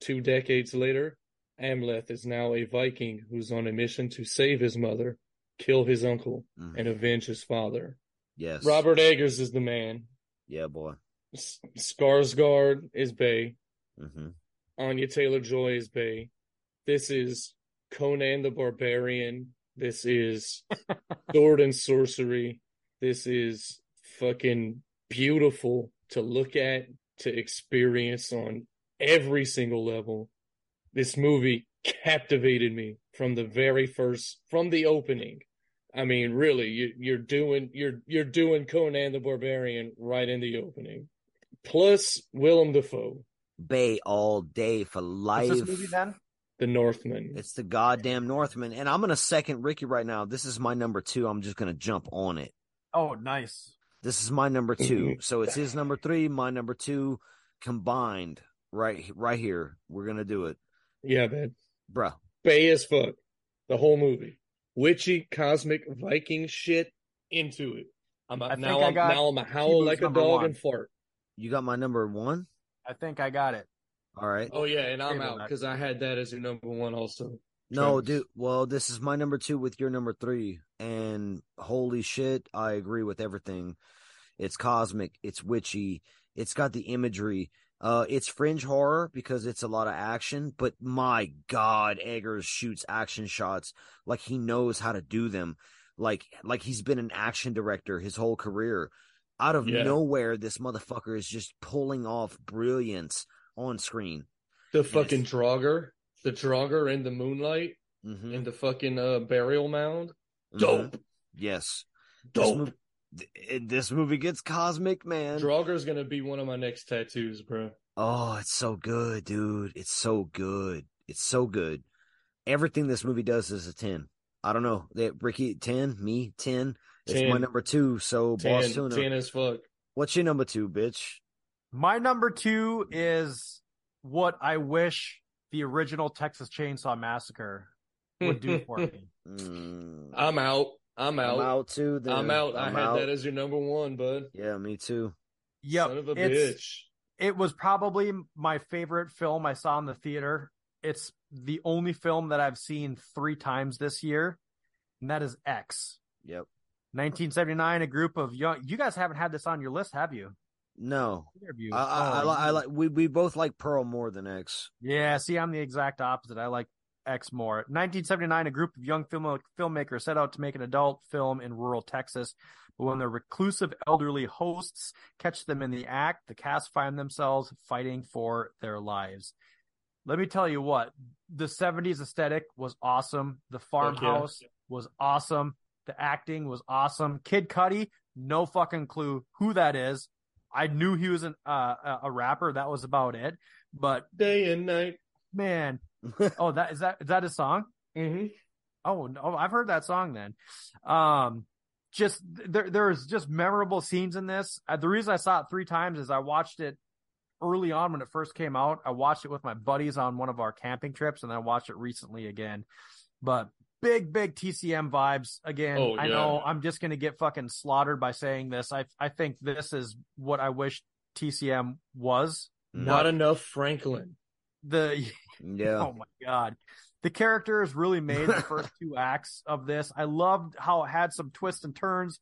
Two decades later, Amleth is now a Viking who's on a mission to save his mother, kill his uncle, Mhm. and avenge his father. Yes. Robert Eggers is the man. Yeah, boy. S- Skarsgård is Bay. hmm Anya Taylor Joy is Bay. This is Conan the Barbarian. This is (laughs) Sword and Sorcery. This is fucking beautiful to look at, to experience on every single level. This movie captivated me from the very first, from the opening. I mean, really, you, you're doing you're you're doing Conan the Barbarian right in the opening. Plus Willem Dafoe, Bay all day for life. What's this movie then? the Northman. It's the goddamn Northman. And I'm going to second Ricky right now. This is my number two. I'm just going to jump on it. Oh, nice. This is my number 2 Mhm. So it's his number three, my number two combined right, right here. We're going to do it. Yeah, man. Bruh. Bay as fuck. The whole movie. Witchy cosmic Viking shit into it. I'm I a, think now I I'm got now I'm a howl like a dog one. and fart. You got my number one? I think I got it. All right. Oh yeah, and I'm out because I had that as your number one also. No, Travis. dude. Well, this is my number two with your number three. And holy shit, I agree with everything. It's cosmic, it's witchy, it's got the imagery. Uh, it's fringe horror because it's a lot of action, but my God, Eggers shoots action shots like he knows how to do them. Like, like he's been an action director his whole career. Out of Yeah. nowhere, this motherfucker is just pulling off brilliance on screen. The fucking Draugr, the Draugr in the moonlight hmm in the fucking uh, burial mound. Mhm. Dope, Yes. Dope. movie, th- this movie gets cosmic, man. Draugr's gonna be one of my next tattoos, bro. Oh, it's so good, dude. It's so good. It's so good. Everything this movie does is a 10. I don't know. That Ricky 10, me 10. It's 10. my number 2, so Boss Ten, Tuna. ten as fuck. What's your number 2, bitch? My number two is what I wish the original Texas Chainsaw Massacre would do for me. (laughs) Mm, I'm out. I'm out. I'm out too. Then. I'm out. I I'm had out. that as your number one, bud. Yeah, me too. Yep. Son of a it's- bitch. it was probably my favorite film I saw in the theater. It's the only film that I've seen three times this year, and that is X. Yep. 1979, a group of young. You guys haven't had this on your list, have you? No, Either you? I, I, I, Oh, I like. We we both like Pearl more than X. Yeah, see, I'm the exact opposite. I like X more. 1979, a group of young film filmmakers set out to make an adult film in rural Texas. But when their reclusive elderly hosts catch them in the act, the cast find themselves fighting for their lives. Let me tell you what, the 70s aesthetic was awesome. The farmhouse was awesome. The acting was awesome. Kid Cudi, no fucking clue who that is. I knew he was an, uh, a rapper. That was about it. But Day and night. man, (laughs) oh, that is that is that a song? Mm-hmm. Oh no, I've heard that song then. Um, just there, there's just memorable scenes in this. Uh, the reason I saw it three times is I watched it early on when it first came out. I watched it with my buddies on one of our camping trips, and then I watched it recently again. But big, big TCM vibes again. Oh, I know I'm just gonna get fucking slaughtered by saying this. I I think this is what I wish TCM was. Not enough Franklin. The (laughs) yeah. Oh my god. The characters really made the first (laughs) two acts of this. I loved how it had some twists and turns,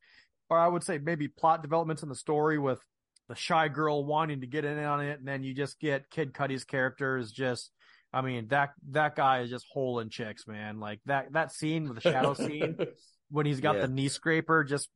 or I would say maybe plot developments in the story with the shy girl wanting to get in on it, and then you just get Kid Cudi's character is just I mean, that that guy is just holing chicks, man. Like that that scene with the shadow scene (laughs) when he's got Yeah. the knee scraper just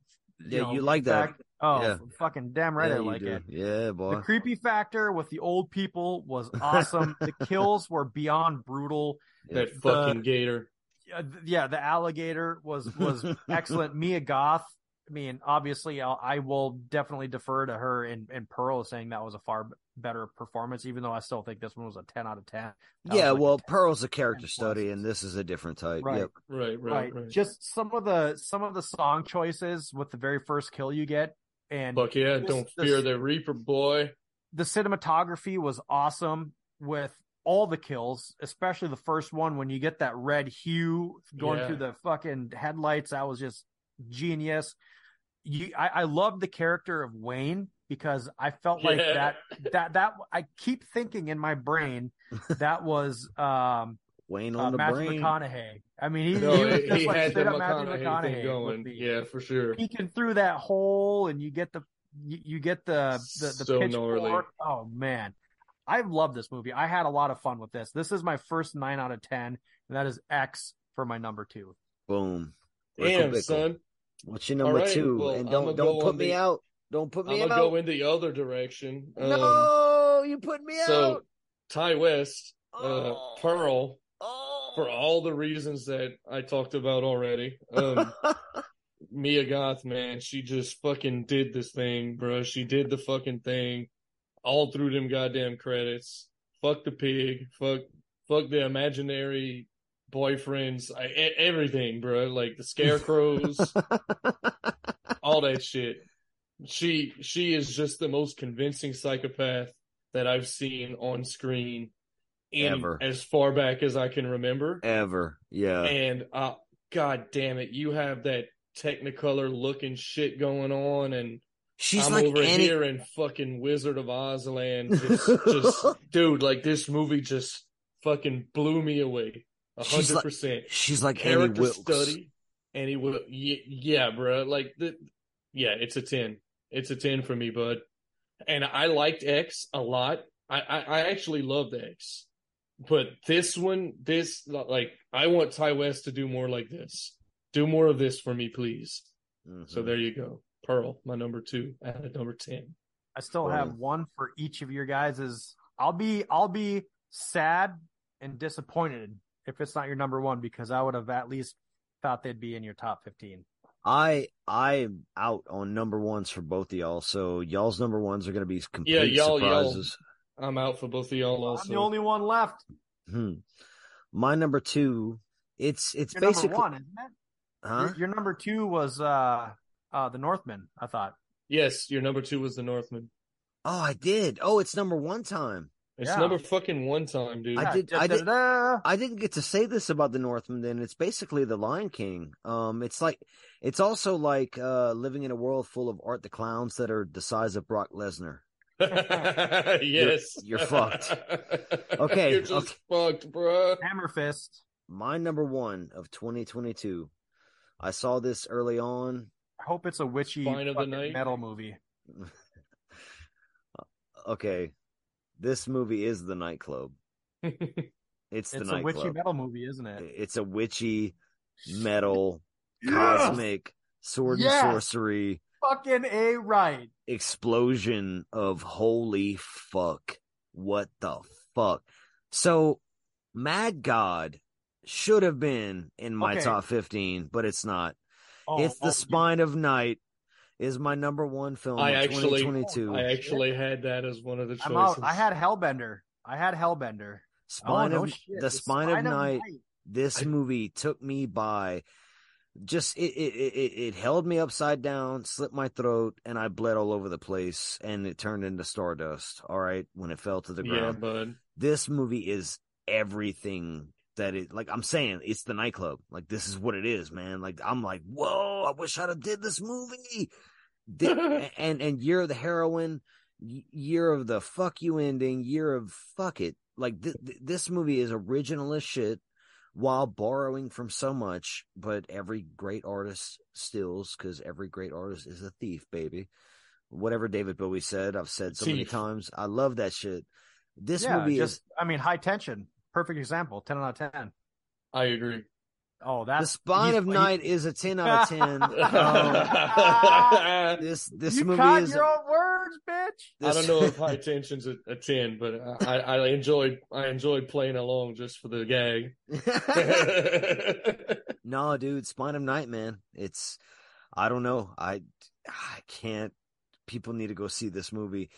Yeah, know, you like that. Oh, Yeah. fucking damn right yeah, I like do. it. Yeah, boy. The creepy factor with the old people was (laughs) awesome. the kills were beyond brutal. that fucking gator. Yeah, yeah, the alligator was was (laughs) excellent. Mia Goth. I mean, obviously, I'll, I will definitely defer to her and, and Pearl saying that was a far b- better performance, even though I still think this one was a ten out of ten. That yeah, like well, 10. Pearl's a character study, and this is a different type. Right. Yep. Right, right, right. right. Just some of the some of the song choices with the very first kill you get, and Fuck yeah! This- Don't this- fear the Reaper, boy. the cinematography was awesome with all the kills, especially the first one when you get that red hue going Yeah. through the fucking headlights. That was just genius. You, I, I love the character of Wayne because I felt like Yeah. that that that I keep thinking in my brain (laughs) that was um Wayne uh, on the Matthew brain. McConaughey. I mean, he, No, he was he, just like had the straight up Matthew McConaughey, McConaughey thing going. the- Yeah, for sure. peeking through that hole and you get the you, you get the the, the So pitchfork. gnarly. Oh man, I love this movie. I had a lot of fun with this. This is my first nine out of ten, and that is X for my number two. Boom. Rickle Damn, son. What's your number right, two? well, and don't don't put me the- out. Don't put me I'm gonna out. go in the other direction. Um, no, you put me so out. Ti West, uh, Oh. Pearl, Oh. for all the reasons that I talked about already. Um, (laughs) Mia Goth, man, she just fucking did this thing, bro. She did the fucking thing all through them goddamn credits. Fuck the pig. Fuck, fuck the imaginary boyfriends. I, everything, bro. Like the (laughs) scarecrows, all that shit. She, she is just the most convincing psychopath that I've seen on screen in Ever. as far back as I can remember. Ever. Yeah. And uh god damn it, you have that technicolor looking shit going on and She's I'm like over Annie. here in fucking Wizard of Oz land. Just, just (laughs) dude, like this movie just fucking blew me away. A hundred percent. She's like Annie Character Wilkes. study. Annie Wil yeah, yeah, bro. Like the yeah, it's a ten. It's a ten for me, bud. And I liked X a lot. I, I, I actually loved X. But this one, this like I want Ti West to do more like this. Do more of this for me, please. Mhm. So there you go. Pearl, my number two at number ten. I still Boom. have one for each of your guys. Is I'll be I'll be sad and disappointed if it's not your number one because I would have at least thought they'd be in your top fifteen. I I'm out on number ones for both of y'all. So y'all's number ones are gonna be complete Yeah, y'all- y'all- surprises. I'm out for both of y'all also. I'm the only one left. Hmm. My number two, it's it's Your basically number one, isn't it? huh? Your, your number two was uh uh the Northman. I thought. Yes, your number two was the Northman. Oh, I did. Oh, it's number one time. It's Yeah. number fucking one time, dude. I did- Yeah, I did-. I didn't get to say this about the Northman. Then it's basically the Lion King. Um, it's like it's also like uh living in a world full of Art the clowns that are the size of Brock Lesnar. (laughs) yes, you're fucked. (laughs) Okay, you're just fucked, bro. Hammer Fist. My number one of 2022. I saw this early on. I hope it's a witchy Spine of the fucking night? metal movie. (laughs) Okay, this movie is the nightclub. (laughs) It's the It's a witchy metal movie, isn't it? It's a witchy metal cosmic sword Yes! and sorcery Fucking a right. explosion of holy fuck. What the fuck? So, Mad God should have been in my Okay. top 15, but it's not. Oh, it's The oh, Spine of Night is my number one film I of actually- 2022. I actually had that as one of the I'm choices. out. I had Hellbender. I had Hellbender. Oh, Spine oh, of shit. The Spine, of, Night. Night. This I- movie took me by just it, it it it it held me upside down, slit my throat, and I bled all over the place, and it turned into stardust. All right, when it fell to the yeah, ground. bud. This movie is everything that it like. I'm saying it's the nightclub. Like this is what it is, man. Like I'm like, whoa! I wish I'd have did this movie. Di- (laughs) and and year of the heroine, year of the fuck you ending, year of fuck it. Like th- th- this movie is original as shit, while borrowing from so much. But every great artist steals because every great artist is a thief, baby. Whatever David Bowie said, I've said so many times. I love that shit. This yeah, movie just is I mean, high tension. Perfect example. Ten out of ten. I agree. Oh, that's the Spine of he- Night is a ten out of ten. (laughs) Um, (laughs) this this you movie caught is. your own words, bitch. I don't know if (laughs) high tension's a, a ten, but I, I enjoyed I enjoyed playing along just for the gag. no, dude, Spine of Night, man. It's I don't know. I I can't. People need to go see this movie.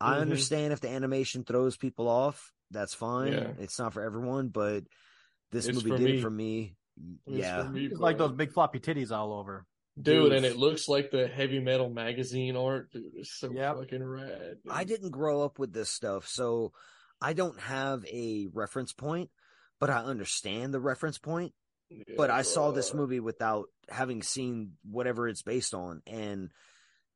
I Mhm. understand if the animation throws people off. That's fine. Yeah. It's not for everyone, but this It's movie for did me. it for me. It's yeah. for me, It's like those big floppy titties all over. Dude, and it looks like the heavy metal magazine art. Dude, it's so Yep. fucking rad. dude. I didn't grow up with this stuff, so I don't have a reference point, but I understand the reference point. But I saw this movie without having seen whatever it's based on, and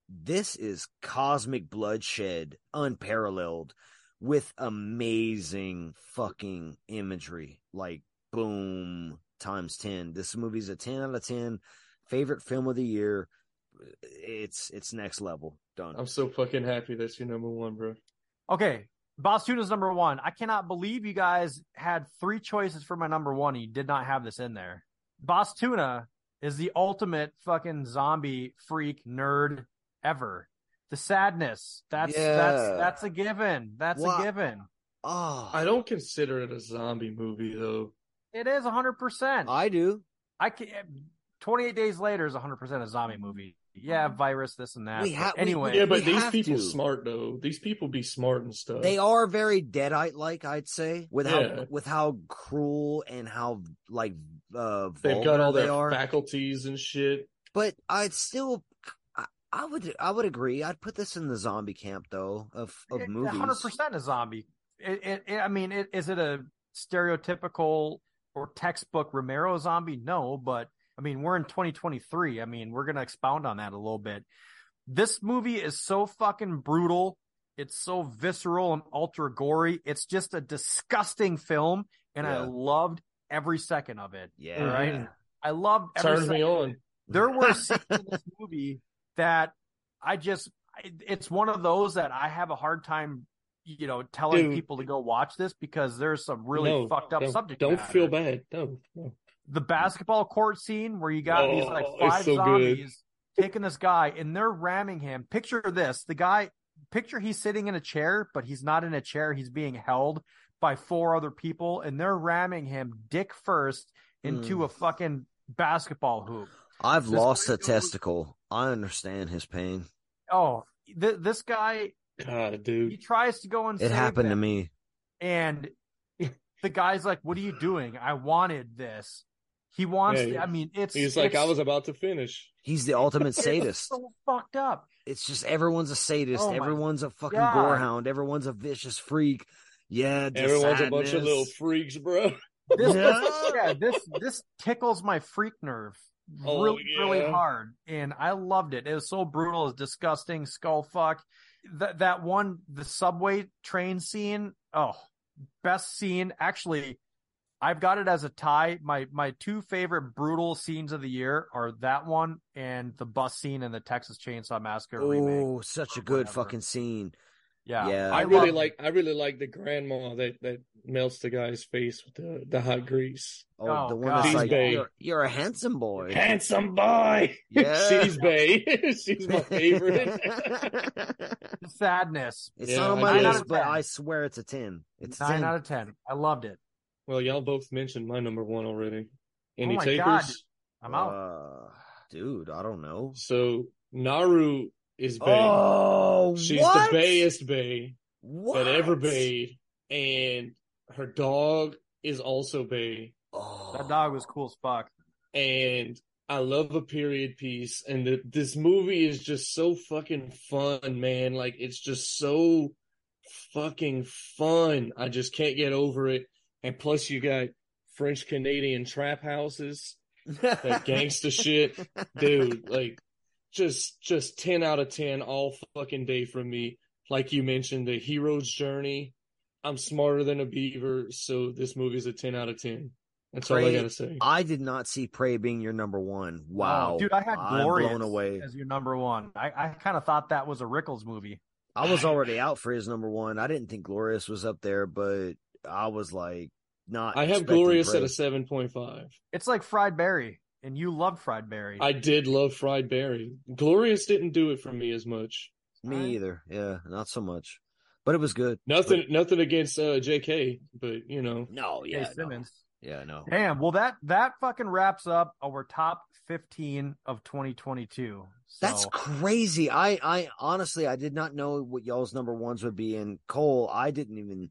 this is cosmic bloodshed, unparalleled, with amazing fucking imagery. Like boom times ten. This movie's a ten out of ten. Favorite film of the year. It's it's next level. Done. I'm so fucking happy that's your number one, bro. Okay, Boss Tuna's number one. I cannot believe you guys had three choices for my number one. And you did not have this in there. Boss Tuna is the ultimate fucking zombie freak nerd ever. The sadness. That's Yeah. that's that's a given. That's Wha- a given. Oh, I don't consider it a zombie movie though. It is hundred percent. I do. I can. Twenty eight days later is hundred percent a zombie movie. Yeah, virus, this and that. We but ha- we- anyway, Yeah, but we these people to. smart though. These people be smart and stuff. They are very deadite like, I'd say, with Yeah. how with how cruel and how like uh They've got all their are. faculties and shit. But I'd still I, I would I would agree. I'd put this in the zombie camp though of of movies. hundred percent a zombie. It, it, it, I mean, it, is it a stereotypical or textbook Romero zombie? No, but I mean, we're in 2023. I mean, we're gonna expound on that a little bit. This movie is so fucking brutal. It's so visceral and ultra gory. It's just a disgusting film, and I loved every second of it. Yeah. Right? I loved every Turns me second of on. it there were (laughs) scenes in this movie that I just it's one of those that I have a hard time, you know, telling Dude. people to go watch this because there's some really No, fucked up don't, subject. Don't matter. feel bad. No, no. The basketball court scene where you got these like Oh, five so good. zombies taking this guy and they're ramming him. Picture this: the guy, picture he's sitting in a chair, but he's not in a chair. He's being held by four other people, and they're ramming him dick first into Mm. a fucking basketball hoop. I've This lost a movie testicle. I understand his pain. Oh, th- this guy God, he tries to go and It save happened to me. and the guy's like, "What are you doing? I wanted this." He wants. Yeah, he- I mean, it's. He's like, I was about to finish. He's the ultimate (laughs) sadist. So fucked up. It's just everyone's a sadist. Oh everyone's a fucking God. gorehound. Everyone's a vicious freak. Yeah, the Everyone's a bunch of little freaks, bro. This, Yeah. yeah, this this tickles my freak nerve Oh, really, really hard, and I loved it. It was so brutal, it's disgusting, skull fuck. That that one, the subway train scene. Oh, best scene. Actually, I've got it as a tie. My my two favorite brutal scenes of the year are that one and the bus scene in the Texas Chainsaw Massacre remake. Oh, such a good whatever. fucking scene. Yeah, Yeah. I I really love- like I really like the grandma that that melts the guy's face with the the hot grease. Oh, Oh, the one God. that's She's like you're, you're a handsome boy. Handsome boy. (laughs) Yeah. She's Bay. (laughs) She's my favorite. (laughs) Sadness. it's Yeah, not on I my list, Nine out of but I swear it's a ten. It's Nine 10. out of ten. I loved it. well, y'all both mentioned my number one already. Any Oh my takers? God. I'm out. Uh, dude, I don't know. So Naru is Bay. Oh, She's what? the bayest Bay What? that ever bayed, and her dog is also Bay. Oh. that dog was cool as fuck. and I love a period piece, and the, this movie is just so fucking fun, man. Like it's just so fucking fun. I just can't get over it. And plus, you got French Canadian trap houses, that (laughs) gangsta shit, dude. Like just just ten out of ten all fucking day from me. Like you mentioned, the hero's journey. I'm smarter than a beaver, so this movie's a ten out of ten. That's all I gotta say. I did not see Prey being your number one. Oh, wow, Oh, dude, I had I'm Glorious blown away. as your number one. I, I kind of thought that was a Rickles movie. I was already out for his number one. I didn't think Glorious was up there, but I was like not. I have Glorious Prey. at a seven point five. It's like Fried Barry, and you love Fried Barry. I did love Fried Barry. Glorious didn't do it for me as much. Me either. Yeah, not so much, but it was good. Nothing, nothing against uh, J.K., but you know, No, yeah, no. Simmons. yeah, no. Damn. Well, that that fucking wraps up our top fifteen of 2022. That's crazy. I, I honestly, I did not know what y'all's number ones would be. And Cole, I didn't even.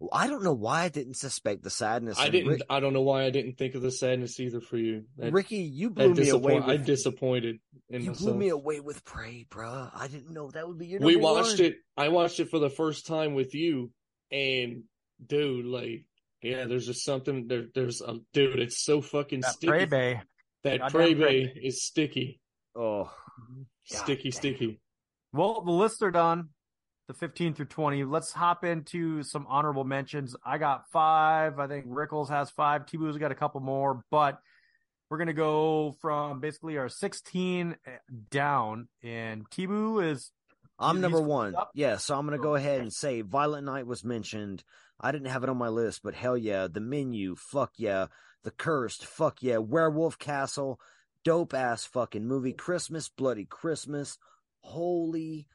Well, I don't know why I didn't suspect the sadness. I didn't. Rick- I don't know why I didn't think of the sadness either for you. That, Ricky, you that blew me disappoint- away. I'm disappointed in you myself. blew me away with Prey, bruh. I didn't know that would be your. we watched one. it. I watched it for the first time with you, and dude, like, yeah, there's just something there. There's a dude. It's so fucking That sticky. Prey Bay. That Goddamn Prey Prey Bay is sticky, Oh, mm-hmm. God sticky, damn. sticky. Well, the lists are done. The 15 through 20. Let's hop into some honorable mentions. I got five. I think Rickles has five. T-Boo's got a couple more, but we're going to go from basically our 16 eh, down. And T-Boo is I'm number one. up. Yeah, so I'm gonna go ahead and say Violent Night was mentioned. I didn't have it on my list, but hell yeah, the menu, fuck yeah, the cursed, fuck yeah, Werewolf Castle, dope ass fucking movie, Christmas, Bloody Christmas, holy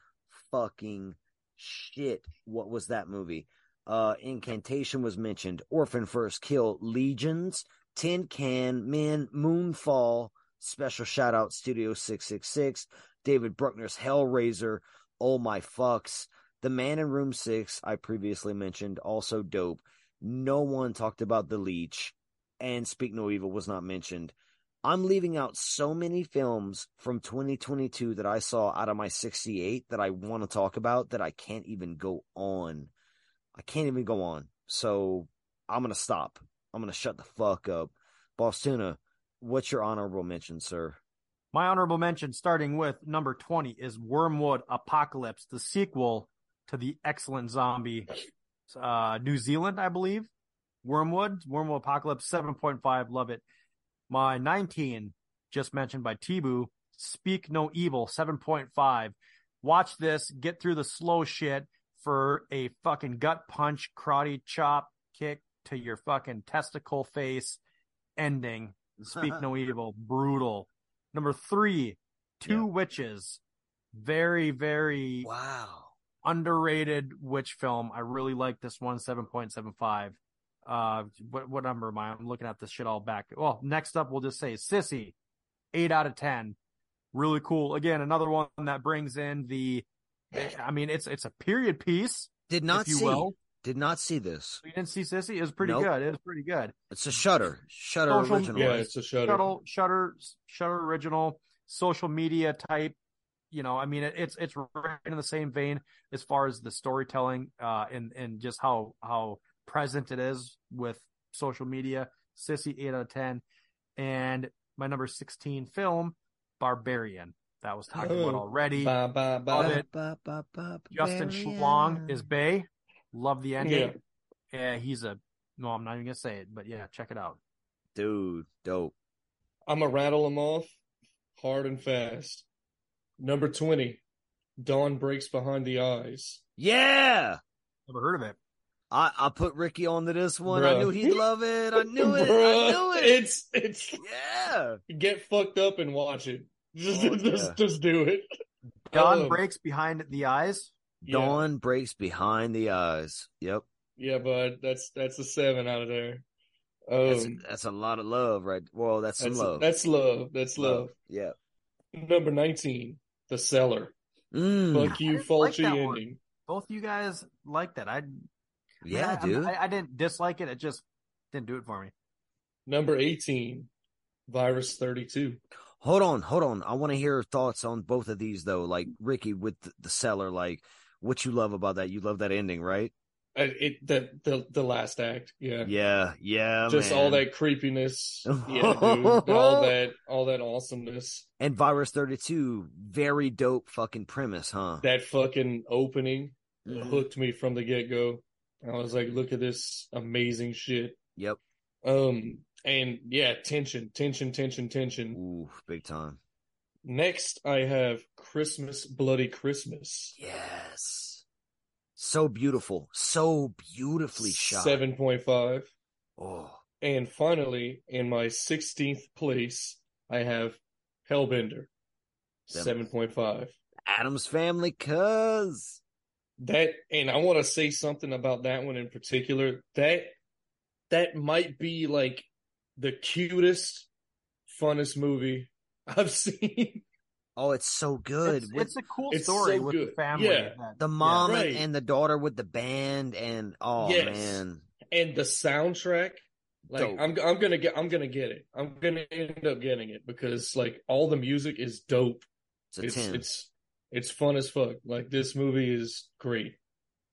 fucking shit, what was that movie? Uh, Incantation was mentioned, Orphan First Kill, Legions, Tin Can, Men, Moonfall, special shout out Studio 666, David Bruckner's Hellraiser, Oh My Fucks, The Man in Room 6, I previously mentioned, also dope. No one talked about The Leech, and Speak No Evil was not mentioned. I'm leaving out so many films from 2022 that I saw out of my 68 that I want to talk about that I can't even go on. I can't even go on. So I'm going to stop. I'm going to shut the fuck up. Boss Tuna, what's your honorable mention, sir? my honorable mention, starting with number 20, is Wyrmwood Apocalypse, the sequel to the excellent zombie, uh, New Zealand, I believe. Wyrmwood, Wyrmwood Apocalypse, 7.5, love it. My 19, just mentioned by T-Boo, Speak No Evil, 7.5. Watch this, get through the slow shit for a fucking gut punch, karate chop kick to your fucking testicle face ending. Speak (laughs) No Evil, brutal. Number three, Two Yeah. Witches. Very, very Wow. underrated witch film. I really like this one, 7.75. Uh, what, what number am I? I'm looking at this shit all back. Well, next up, we'll just say Sissy, eight out of 10. Really cool. Again, another one that brings in the, I mean, it's, it's a period piece, Did not if you see. will. Did not see this. You didn't see Sissy? It was pretty Nope. good. It was pretty good. It's a Shudder. Shudder Social- original. Yeah, it's a Shudder. Shudder, Shudder, Shudder original, social media type. You know, I mean, it, it's it's right in the same vein as far as the storytelling, uh, and and just how how present it is with social media. Sissy, eight out of ten, and my number sixteen film, Barbarian. That was talked about Oh. already. Ba, ba, ba. Love it. Ba, ba, ba, Justin Barbarian. Schlong is Bay. Love the ending. Yeah, he's a. No, I'm not even gonna say it, but yeah, check it out. dude, dope. I'm gonna rattle them off hard and fast. Number 20, Dawn Breaks Behind the Eyes. Yeah, Never heard of it. I I put Ricky onto this one. I knew he'd love it. I knew it. I knew it. It's, it's, Yeah. get fucked up and watch it. (laughs) Just, Oh, just, yeah. just do it. Dawn Um, breaks behind the eyes. Yeah. Dawn breaks behind the eyes. Yep. Yeah, bud, that's, that's a seven out of there. That's, Um, that's a lot of love, right? Well, that's some that's, love. that's love. That's love. Yeah. Number 19, The Cellar. Mm, Fuck you, didn't like Fulci that one. ending. Both you guys like that. I yeah, I, dude. I, I didn't dislike it. It just didn't do it for me. Number 18, Virus 32. hold on, hold on. I want to hear thoughts on both of these though. Like Ricky with the, the Cellar, like what you love about that. You love that ending, right? Uh, It, the, the, the last act. Yeah. Yeah, yeah. just man. all that creepiness. (laughs) Yeah, dude. all that, all that awesomeness. And Virus 32, very dope fucking premise, huh? That fucking opening Mhm. hooked me from the get go. I was like, look at this amazing shit. Yep. Um, and yeah, tension, tension, tension, tension. Ooh, big time. Next, I have Christmas, Bloody Christmas. Yes. So beautiful. So beautifully shot. Seven point five. Oh, And finally, in my 16th place, I have Hellbender. 7.5. Addams family, cuz. That, and I want to say something about that one in particular. That, that might be like the cutest, funnest movie (laughs) I've seen Oh, it's so good. It's, With it's a cool It's story so with the family. Yeah. the mom and- Right. and the daughter with the band and oh Yes. man. and the soundtrack like Dope. I'm I'm gonna get I'm gonna get it. I'm gonna end up getting it because like all the music is dope. It's It's 10. it's it's fun as fuck. Like this movie is great.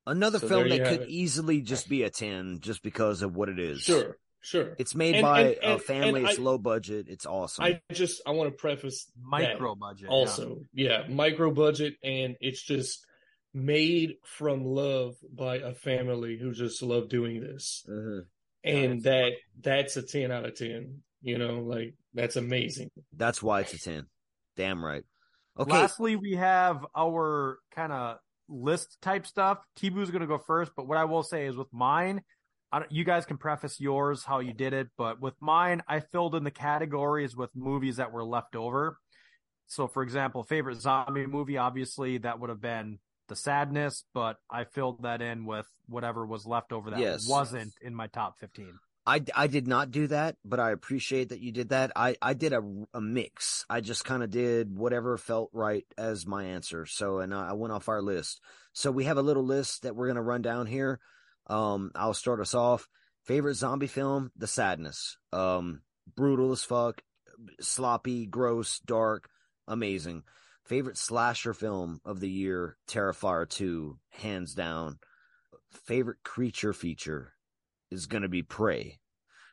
Another so film that could it. easily just be a 10 just because of what it is. Sure, sure. It's made And- by and- a family. it's I- low budget. It's awesome. I just I want to preface micro that budget. also. Yeah. micro budget and it's just made from love by a family who just love doing this. Mhm. And that that's a 10 out of 10. You know, like that's amazing. That's why it's a 10. Damn right. Okay. Lastly, we have our kind of list type stuff. T-Boo's going to go first, but what I will say is with mine, I don't, you guys can preface yours how you did it, but with mine, I filled in the categories with movies that were left over. So, for example, favorite zombie movie, obviously that would have been The Sadness, but I filled that in with whatever was left over that Yes. wasn't in my top 15. I, I did not do that, but I appreciate that you did that. I, I did a, a mix. I just kind of did whatever felt right as my answer. So, and I went off our list. So we have a little list that we're going to run down here. Um, I'll start us off. Favorite zombie film, The Sadness. Um, brutal as fuck, sloppy, gross, dark, amazing. Favorite slasher film of the year, Terrifier 2, hands down. Favorite creature feature is going to be Prey.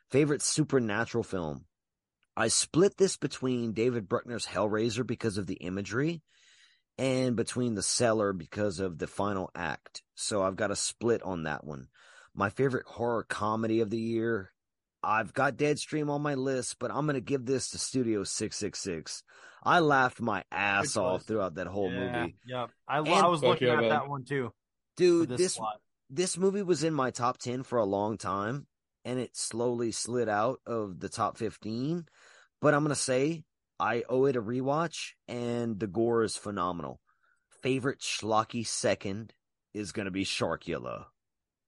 Favorite supernatural film. I split this between David Bruckner's Hellraiser because of the imagery and between The Cellar because of the final act. So I've got a split on that one. My favorite horror comedy of the year. I've got Deadstream on my list, but I'm going to give this to Studio 666. I laughed my ass off throughout that whole Yeah, movie. Yep. I, And- I was looking yeah, at man. that one too. Dude, this this slot. This movie was in my top 10 for a long time and it slowly slid out of the top 15 but i'm going to say i owe it a rewatch and the gore is phenomenal. Favorite schlocky second is going to be sharkula.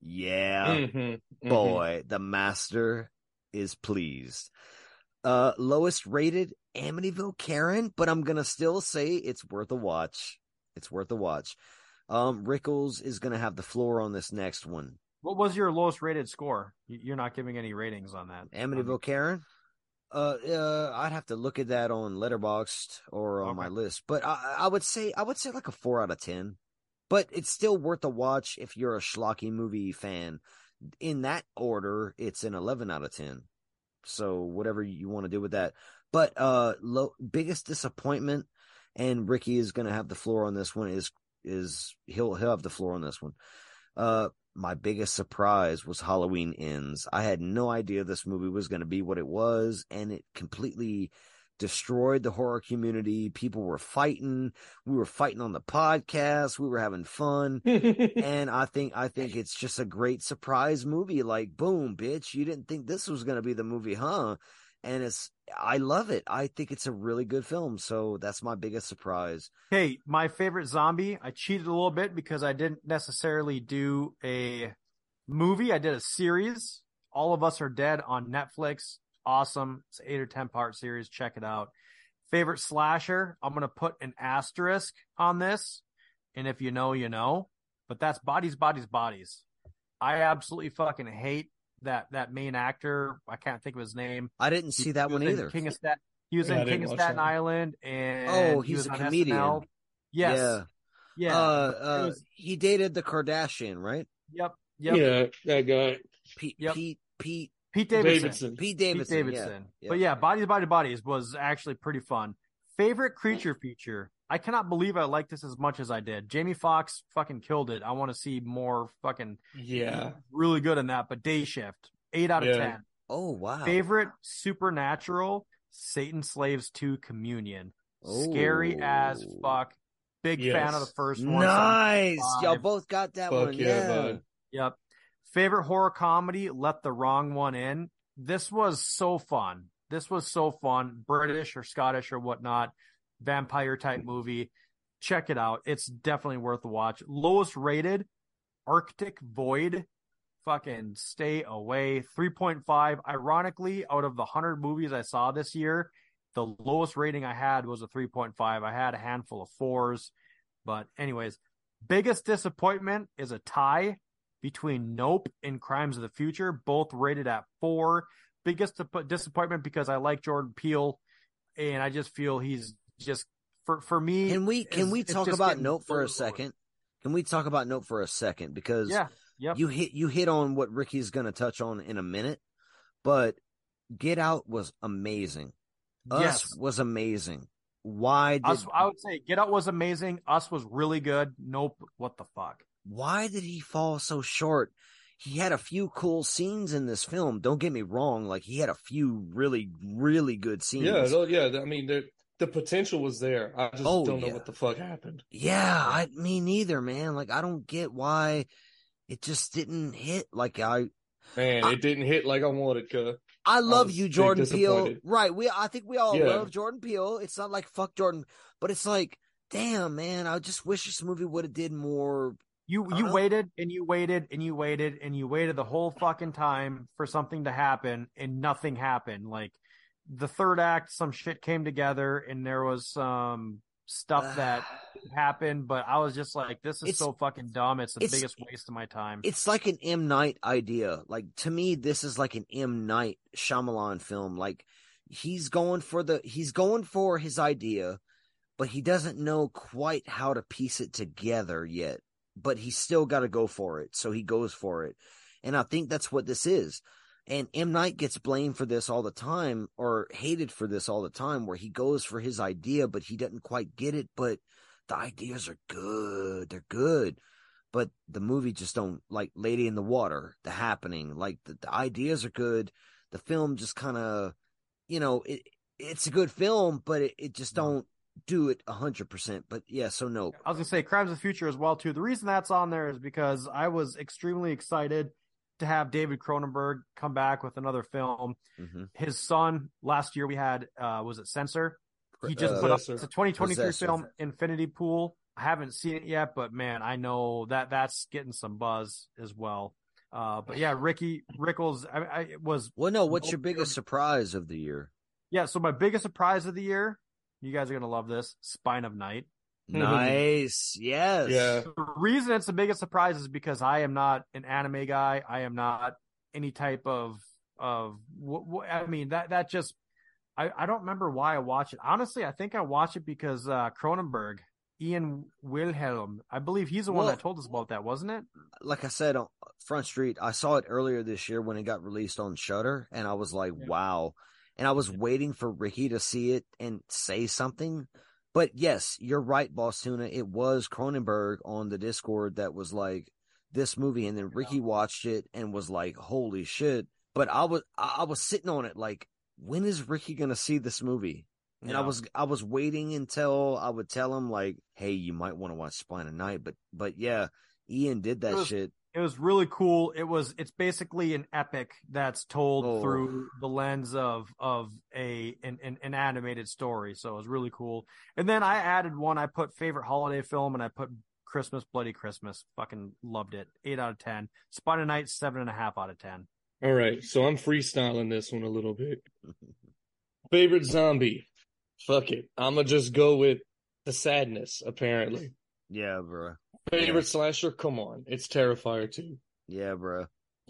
Yeah. Mhm, mhm. boy the master is pleased. Uh lowest rated amityville karen but i'm going to still say it's worth a watch. It's worth a watch um rickles is going to have the floor on this next one What was your lowest rated score? You- You're not giving any ratings on that. Amityville Karen. Uh, uh, I'd have to look at that on Letterboxd or on my list, but I, I would say I would say like a four out of ten. But it's still worth a watch if you're a schlocky movie fan. In that order, it's an eleven out of ten. So whatever you want to do with that. But uh, low, biggest disappointment, and Ricky is going to have the floor on this one. Is is he'll he'll have the floor on this one. Uh, my biggest surprise was Halloween Ends. I had no idea this movie was going to be what it was, and it completely destroyed the horror community. People were fighting. We were fighting on the podcast. We were having fun. (laughs) and I think I think it's just a great surprise movie. Like, boom, bitch, you didn't think this was going to be the movie, huh? And it's I love it. I think it's a really good film. So that's my biggest surprise. Hey, my favorite zombie. I cheated a little bit because I didn't necessarily do a movie. I did a series. All of Us Are Dead on Netflix. Awesome. It's eight or 10 part series. Check it out. Favorite slasher. I'm to put an asterisk on this. And if you know, you know, but that's bodies, bodies, bodies. I absolutely fucking hate that, that main actor. I can't think of his name. I didn't see that He one either. King of Stat. He was Yeah, I in King of Staten that. Island, and Oh, he he's was a on comedian. SNL. Yes. Yeah. Yeah. Uh, uh, was- he dated the Kardashian, right? yep. Yep. Yeah, that guy. Pete, Yep. Pete, Pete, Pete Davidson. Davidson. Pete Pete Davidson. Davidson. Yeah. But yeah, Bodies, Bodies, Bodies was actually pretty fun. Favorite creature feature. I cannot believe I liked this as much as I did. Jamie Foxx fucking killed it. I want to see more fucking Yeah. really good in that. But Day Shift, eight out of Yeah. ten. Oh wow. Favorite supernatural Satan Slaves 2 Communion. Scary as fuck. Big fan of the first one. Nice. Y'all both got that Fuck one. yeah, Yeah. Yep. Favorite horror comedy, Let the Wrong One In. This was so fun. This was so fun. British or Scottish or whatnot. Vampire type movie. Check it out. It's definitely worth a watch. Lowest rated, Arctic Void. Fucking stay away. 3.5. Ironically, out of the 100 movies I saw this year, the lowest rating I had was a 3.5. I had a handful of fours, but anyways, biggest disappointment is a tie between Nope and Crimes of the Future, both rated at four. Biggest disappointment because I like Jordan Peele, and I just feel he's just for for me. Can we can we talk about getting Nope for a lower. second? Can we talk about Nope for a second? Because Yeah, yep. you hit you hit on what Ricky's going to touch on in a minute, but Get Out was amazing. Us Yes. was amazing. Why did Us, I would say Get Out was amazing. Us was really good. Nope. What the fuck? why did he fall so short? He had a few cool scenes in this film. Don't get me wrong; like he had a few really, really good scenes. Yeah, no, yeah. I mean, the the potential was there. I just Oh, don't know yeah. what the fuck happened. Yeah, I me neither, man. Like I don't get why it just didn't hit. Like I, Man, I- it didn't hit like I wanted to. I love was you, Jordan Peele. Right? We, I think we all Yeah. love Jordan Peele. It's not like fuck Jordan, but it's like, damn, man. I just wish this movie would have did more. You you don't waited and you waited and you waited and you waited the whole fucking time for something to happen and nothing happened. Like the third act, some shit came together and there was some stuff that happened, but I was just like, this is It's- so fucking dumb. It's the it's- biggest waste of my time. It's like an M Night idea. Like to me, this is like an M Night Shyamalan film. Like he's going for the he's going for his idea, but he doesn't know quite how to piece it together yet. But he's still got to go for it, so he goes for it. And I think that's what this is. And M Night gets blamed for this all the time, or hated for this all the time, where he goes for his idea, but he doesn't quite get it. But the ideas are good; they're good but the movie just don't like Lady in the Water, The Happening. Like the, the ideas are good. The film just kind of, you know, it it's a good film, but it, it just mm-hmm. don't do it a hundred percent. But yeah, so no. I was gonna say Crimes of the Future as well too. The reason that's on there is because I was extremely excited to have David Cronenberg come back with another film. hmm His son last year we had uh was it Censor? He just Uh, put up it's a 2023 Possessor. film Infinity Pool. I haven't seen it yet, but man, I know that that's getting some buzz as well. Uh, but yeah, Ricky Rickles I, I it was Well, no. What's your biggest surprise of the year? yeah. So my biggest surprise of the year, you guys are gonna love this. Spine of Night. (laughs) Nice. Yes. Yeah. The reason it's the biggest surprise is because I am not an anime guy. I am not any type of of. wh- wh- I mean that that just. I, I don't remember why I watch it. Honestly, I think I watch it because uh Cronenberg, Ian Wilhelm, I believe he's the one Well- that told us about that, wasn't it? Like I said on Front Street, I saw it earlier this year when it got released on Shudder, and I was like, Yeah. wow. And I was waiting for Ricky to see it and say something. But yes, you're right, Boss Tuna. It was Cronenberg on the Discord that was like this movie, and then Ricky watched it and was like, "Holy shit!" But I was I was sitting on it like, when is Ricky gonna see this movie? And I was I was waiting until I would tell him like, "Hey, you might want to watch Spine of Night." But but yeah, Ian did that was- shit. It was really cool. It was it's basically an epic that's told Oh. through the lens of of a an, an, an animated story. So it was really cool. And then I added one. I put favorite holiday film, and I put Christmas Bloody Christmas. Fucking loved it. Eight out of ten. Spine of Night seven and a half out of ten. All right, so I'm freestyling this one a little bit. (laughs) Favorite zombie? Fuck it. I'm gonna just go with the sadness. Apparently, Yeah, bro. Favorite slasher? Come on, it's Terrifier 2. Yeah, bro.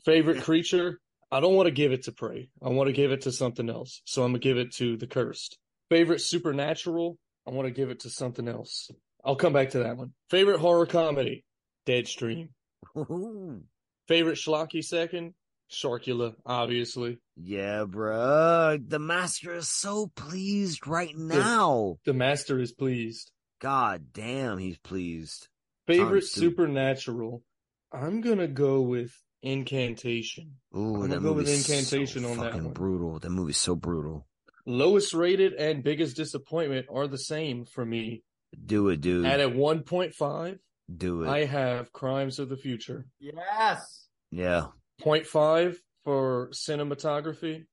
Favorite creature? I don't want to give it to Prey. I want to give it to something else. So I'm gonna give it to the Cursed. Favorite supernatural? I want to give it to something else. I'll come back to that one. Favorite horror comedy? Deadstream. Ooh. (laughs) Favorite schlocky second? Sharkula, obviously. Yeah, bro. The master is so pleased right now. The master is pleased. God damn, he's pleased. Favorite Times supernatural? I'm gonna go with Incantation. Ooh, gonna that go with Incantation so on that fucking one. brutal. That movie's so brutal. Lowest rated and biggest disappointment are the same for me. Do it, dude. And at a 1.5, Do it. I have Crimes of the Future. Yes. yeah. 0.5 for cinematography,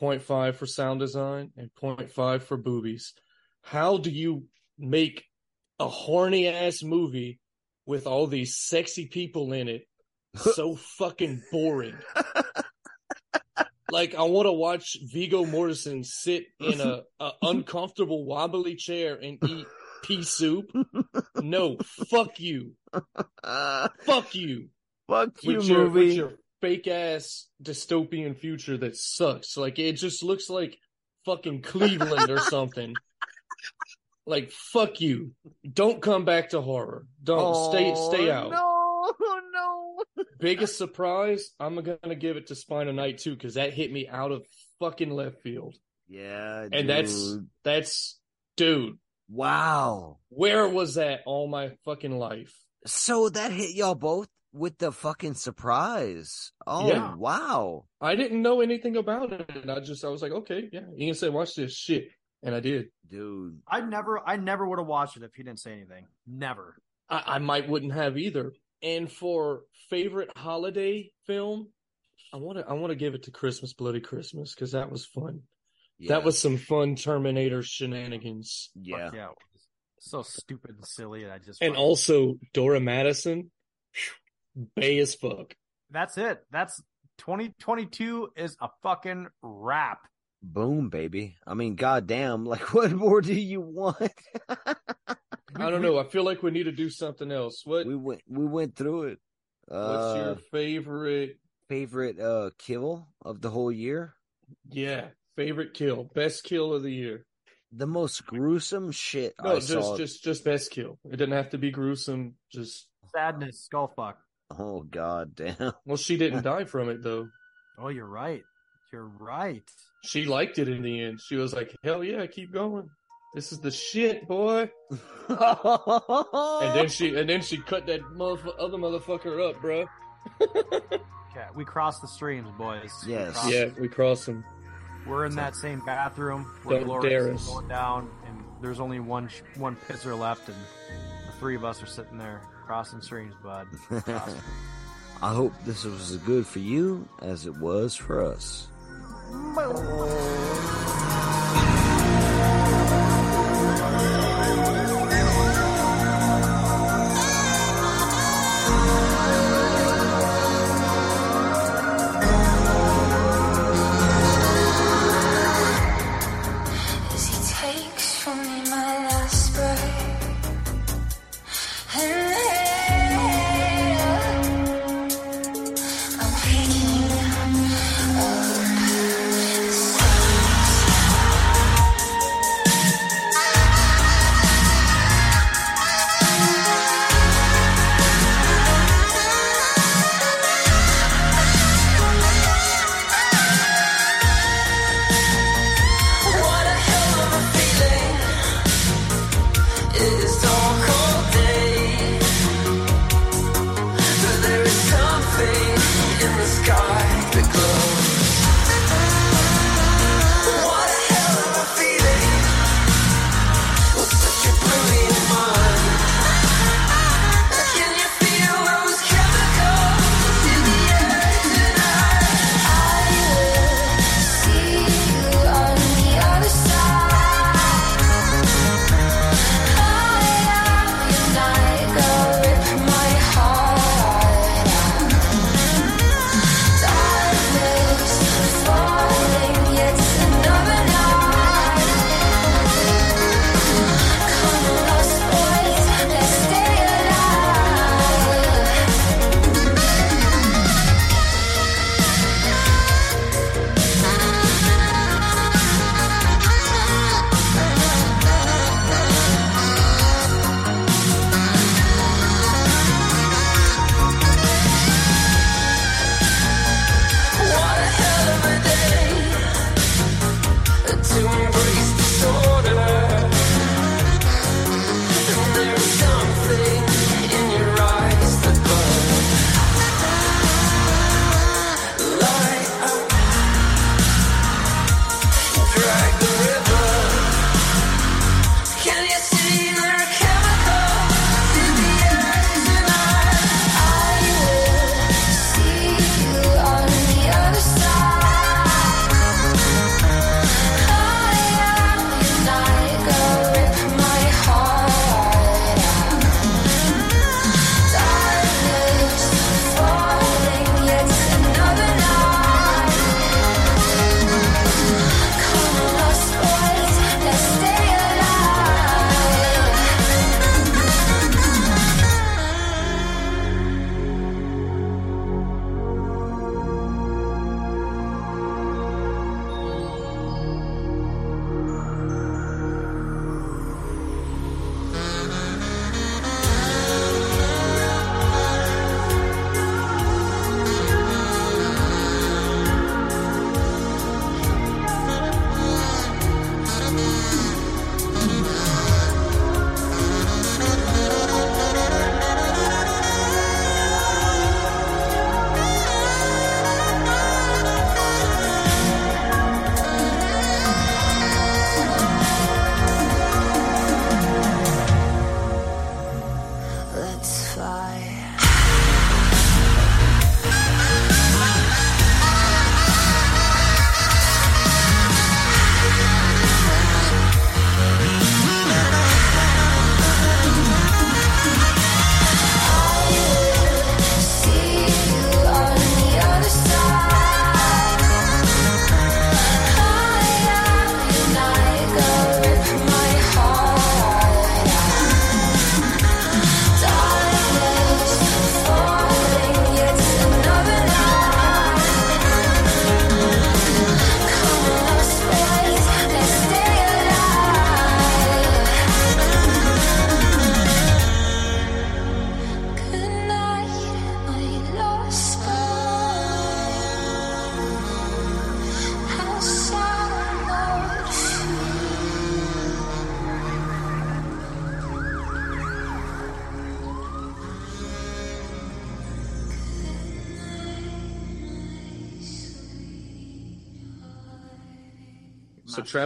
0.5 for sound design, and 0.5 for boobies. How do you make a horny ass movie with all these sexy people in it (laughs) so fucking boring? like I want to watch Viggo Mortensen sit in a, a (laughs) uncomfortable wobbly chair and eat (laughs) pea soup. No, fuck you, fuck you. fuck you, with your, movie. with your fake ass dystopian future that sucks. Like it just looks like fucking Cleveland or something. Like fuck you. Don't come back to horror. Don't stay stay out. Oh, No, (laughs) no. Biggest surprise, I'm gonna give it to Spine of Night too because that hit me out of fucking left field. Yeah, And that's dude. that's dude. wow. Where was that all my fucking life? So that hit y'all both with the fucking surprise. Oh Yeah. wow. I didn't know anything about it, and I just I was like, okay, yeah. Ian said, watch this shit, and I did. Dude. I never, I never would have watched it if he didn't say anything. Never. I, I might wouldn't have either. And for favorite holiday film, I want to I want to give it to Christmas Bloody Christmas because that was fun. Yeah. That was some fun Terminator shenanigans. yeah. Yeah. So stupid and silly. And I just, And also Dora Madison, bay as fuck. that's it. That's 2022 is a fucking wrap. Boom, baby. I mean, goddamn. (laughs) Like, what more do you want? I don't know. I feel like we need to do something else. What we went. We went through it. What's Uh, your favorite? favorite uh kill of the whole year? Yeah, favorite kill, best kill of the year. The most gruesome shit No, I just saw. just just best kill. It didn't have to be gruesome. Just Sadness, skull fuck. Oh god damn. well, she didn't (laughs) die from it though. Oh, you're right. You're right. She liked it in the end. She was like, "Hell yeah, keep going. This is the shit, boy." And then she and then she cut that motherf- other motherfucker up, bro. Okay, (laughs) we crossed the streams, boys. We Yes. crossed- Yeah, we crossed them. We're in that same bathroom where Don't Glorious dare is us. going down, and there's only one sh- one pisser left, and the three of us are sitting there crossing streams, bud. (laughs) Crossing. I hope this was as good for you as it was for us. As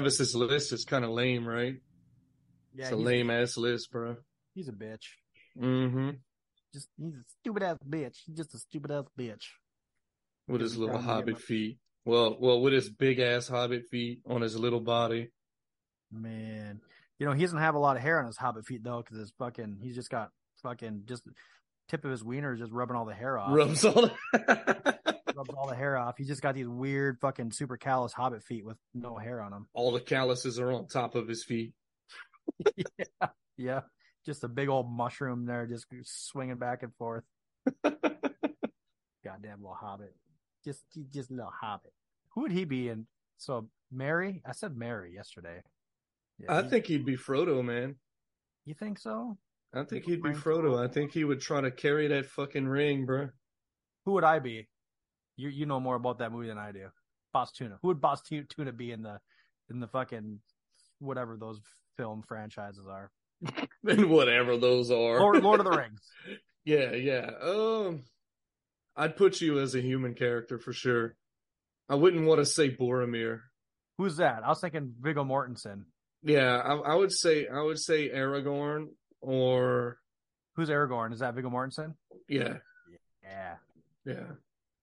Travis's list is kind of lame, right? yeah, it's a lame ass list, bro. he's a bitch. Mm-hmm. Just he's a stupid ass bitch. He's just a stupid ass bitch. With his little hobbit feet. Well, well, with his big ass hobbit feet on his little body. Man, you know he doesn't have a lot of hair on his hobbit feet though, because his fucking he's just got fucking just tip of his wiener is just rubbing all the hair off. Rubs all. (laughs) Rubs all the hair off. He's just got these weird fucking super callous hobbit feet with no hair on them. all the calluses are on top of his feet. (laughs) yeah, yeah, just a big old mushroom there, just swinging back and forth. (laughs) Goddamn little hobbit, just just a little hobbit. Who would he be in? So Merry, I said Merry yesterday. Yeah, I he- think he'd be Frodo, man. you think so. I think he'd be Frodo. I think he would try to carry that fucking ring, bro. Who would I be? You you know more about that movie than I do. Boss Tuna. Who would Boss Tuna be in the in the fucking whatever those film franchises are? (laughs) And whatever those are. Lord, Lord of the (laughs) Rings. yeah, yeah. Um, I'd put you as a human character for sure. I wouldn't want to say Boromir. Who's that? I was thinking Viggo Mortensen. Yeah, I, I would say I would say Aragorn or Who's Aragorn? Is that Viggo Mortensen? yeah, Yeah. yeah.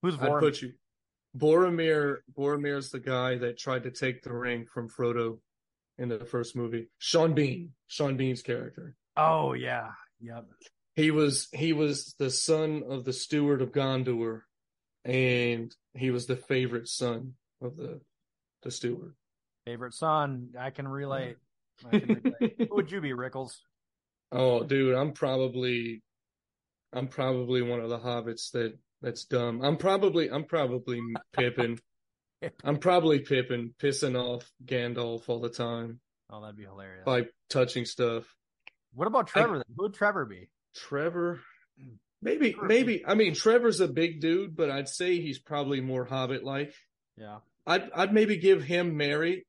Who's I'd put you. Boromir. Boromir's the guy that tried to take the ring from Frodo in the first movie. Sean Bean. Sean Bean's character. Oh yeah. Yep. He was he was the son of the steward of Gondor, and he was the favorite son of the the steward. Favorite son. I can relate. I can (laughs) relate. Who would you be, Rickles? Oh, dude, I'm probably I'm probably one of the hobbits that that's dumb. I'm probably I'm probably Pippin. (laughs) I'm probably Pippin pissing off Gandalf all the time Oh, that'd be hilarious. by touching stuff. what about Trevor? then? Who would Trevor be? Trevor, maybe maybe I mean Trevor's a big dude, but I'd say he's probably more hobbit like. Yeah. I'd I'd maybe give him Merry,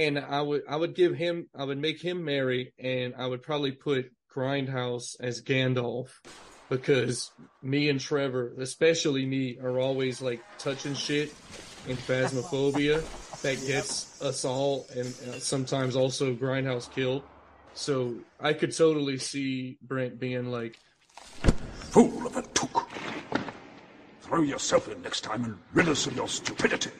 and I would I would give him I would make him Merry, and I would probably put Grindhouse as Gandalf, because me and Trevor, especially me, are always like touching shit and phasmophobia that gets us all, and uh, sometimes also Grindhouse killed. So I could totally see Brent being like, Fool of a took. Throw yourself in next time and rid us of your stupidity.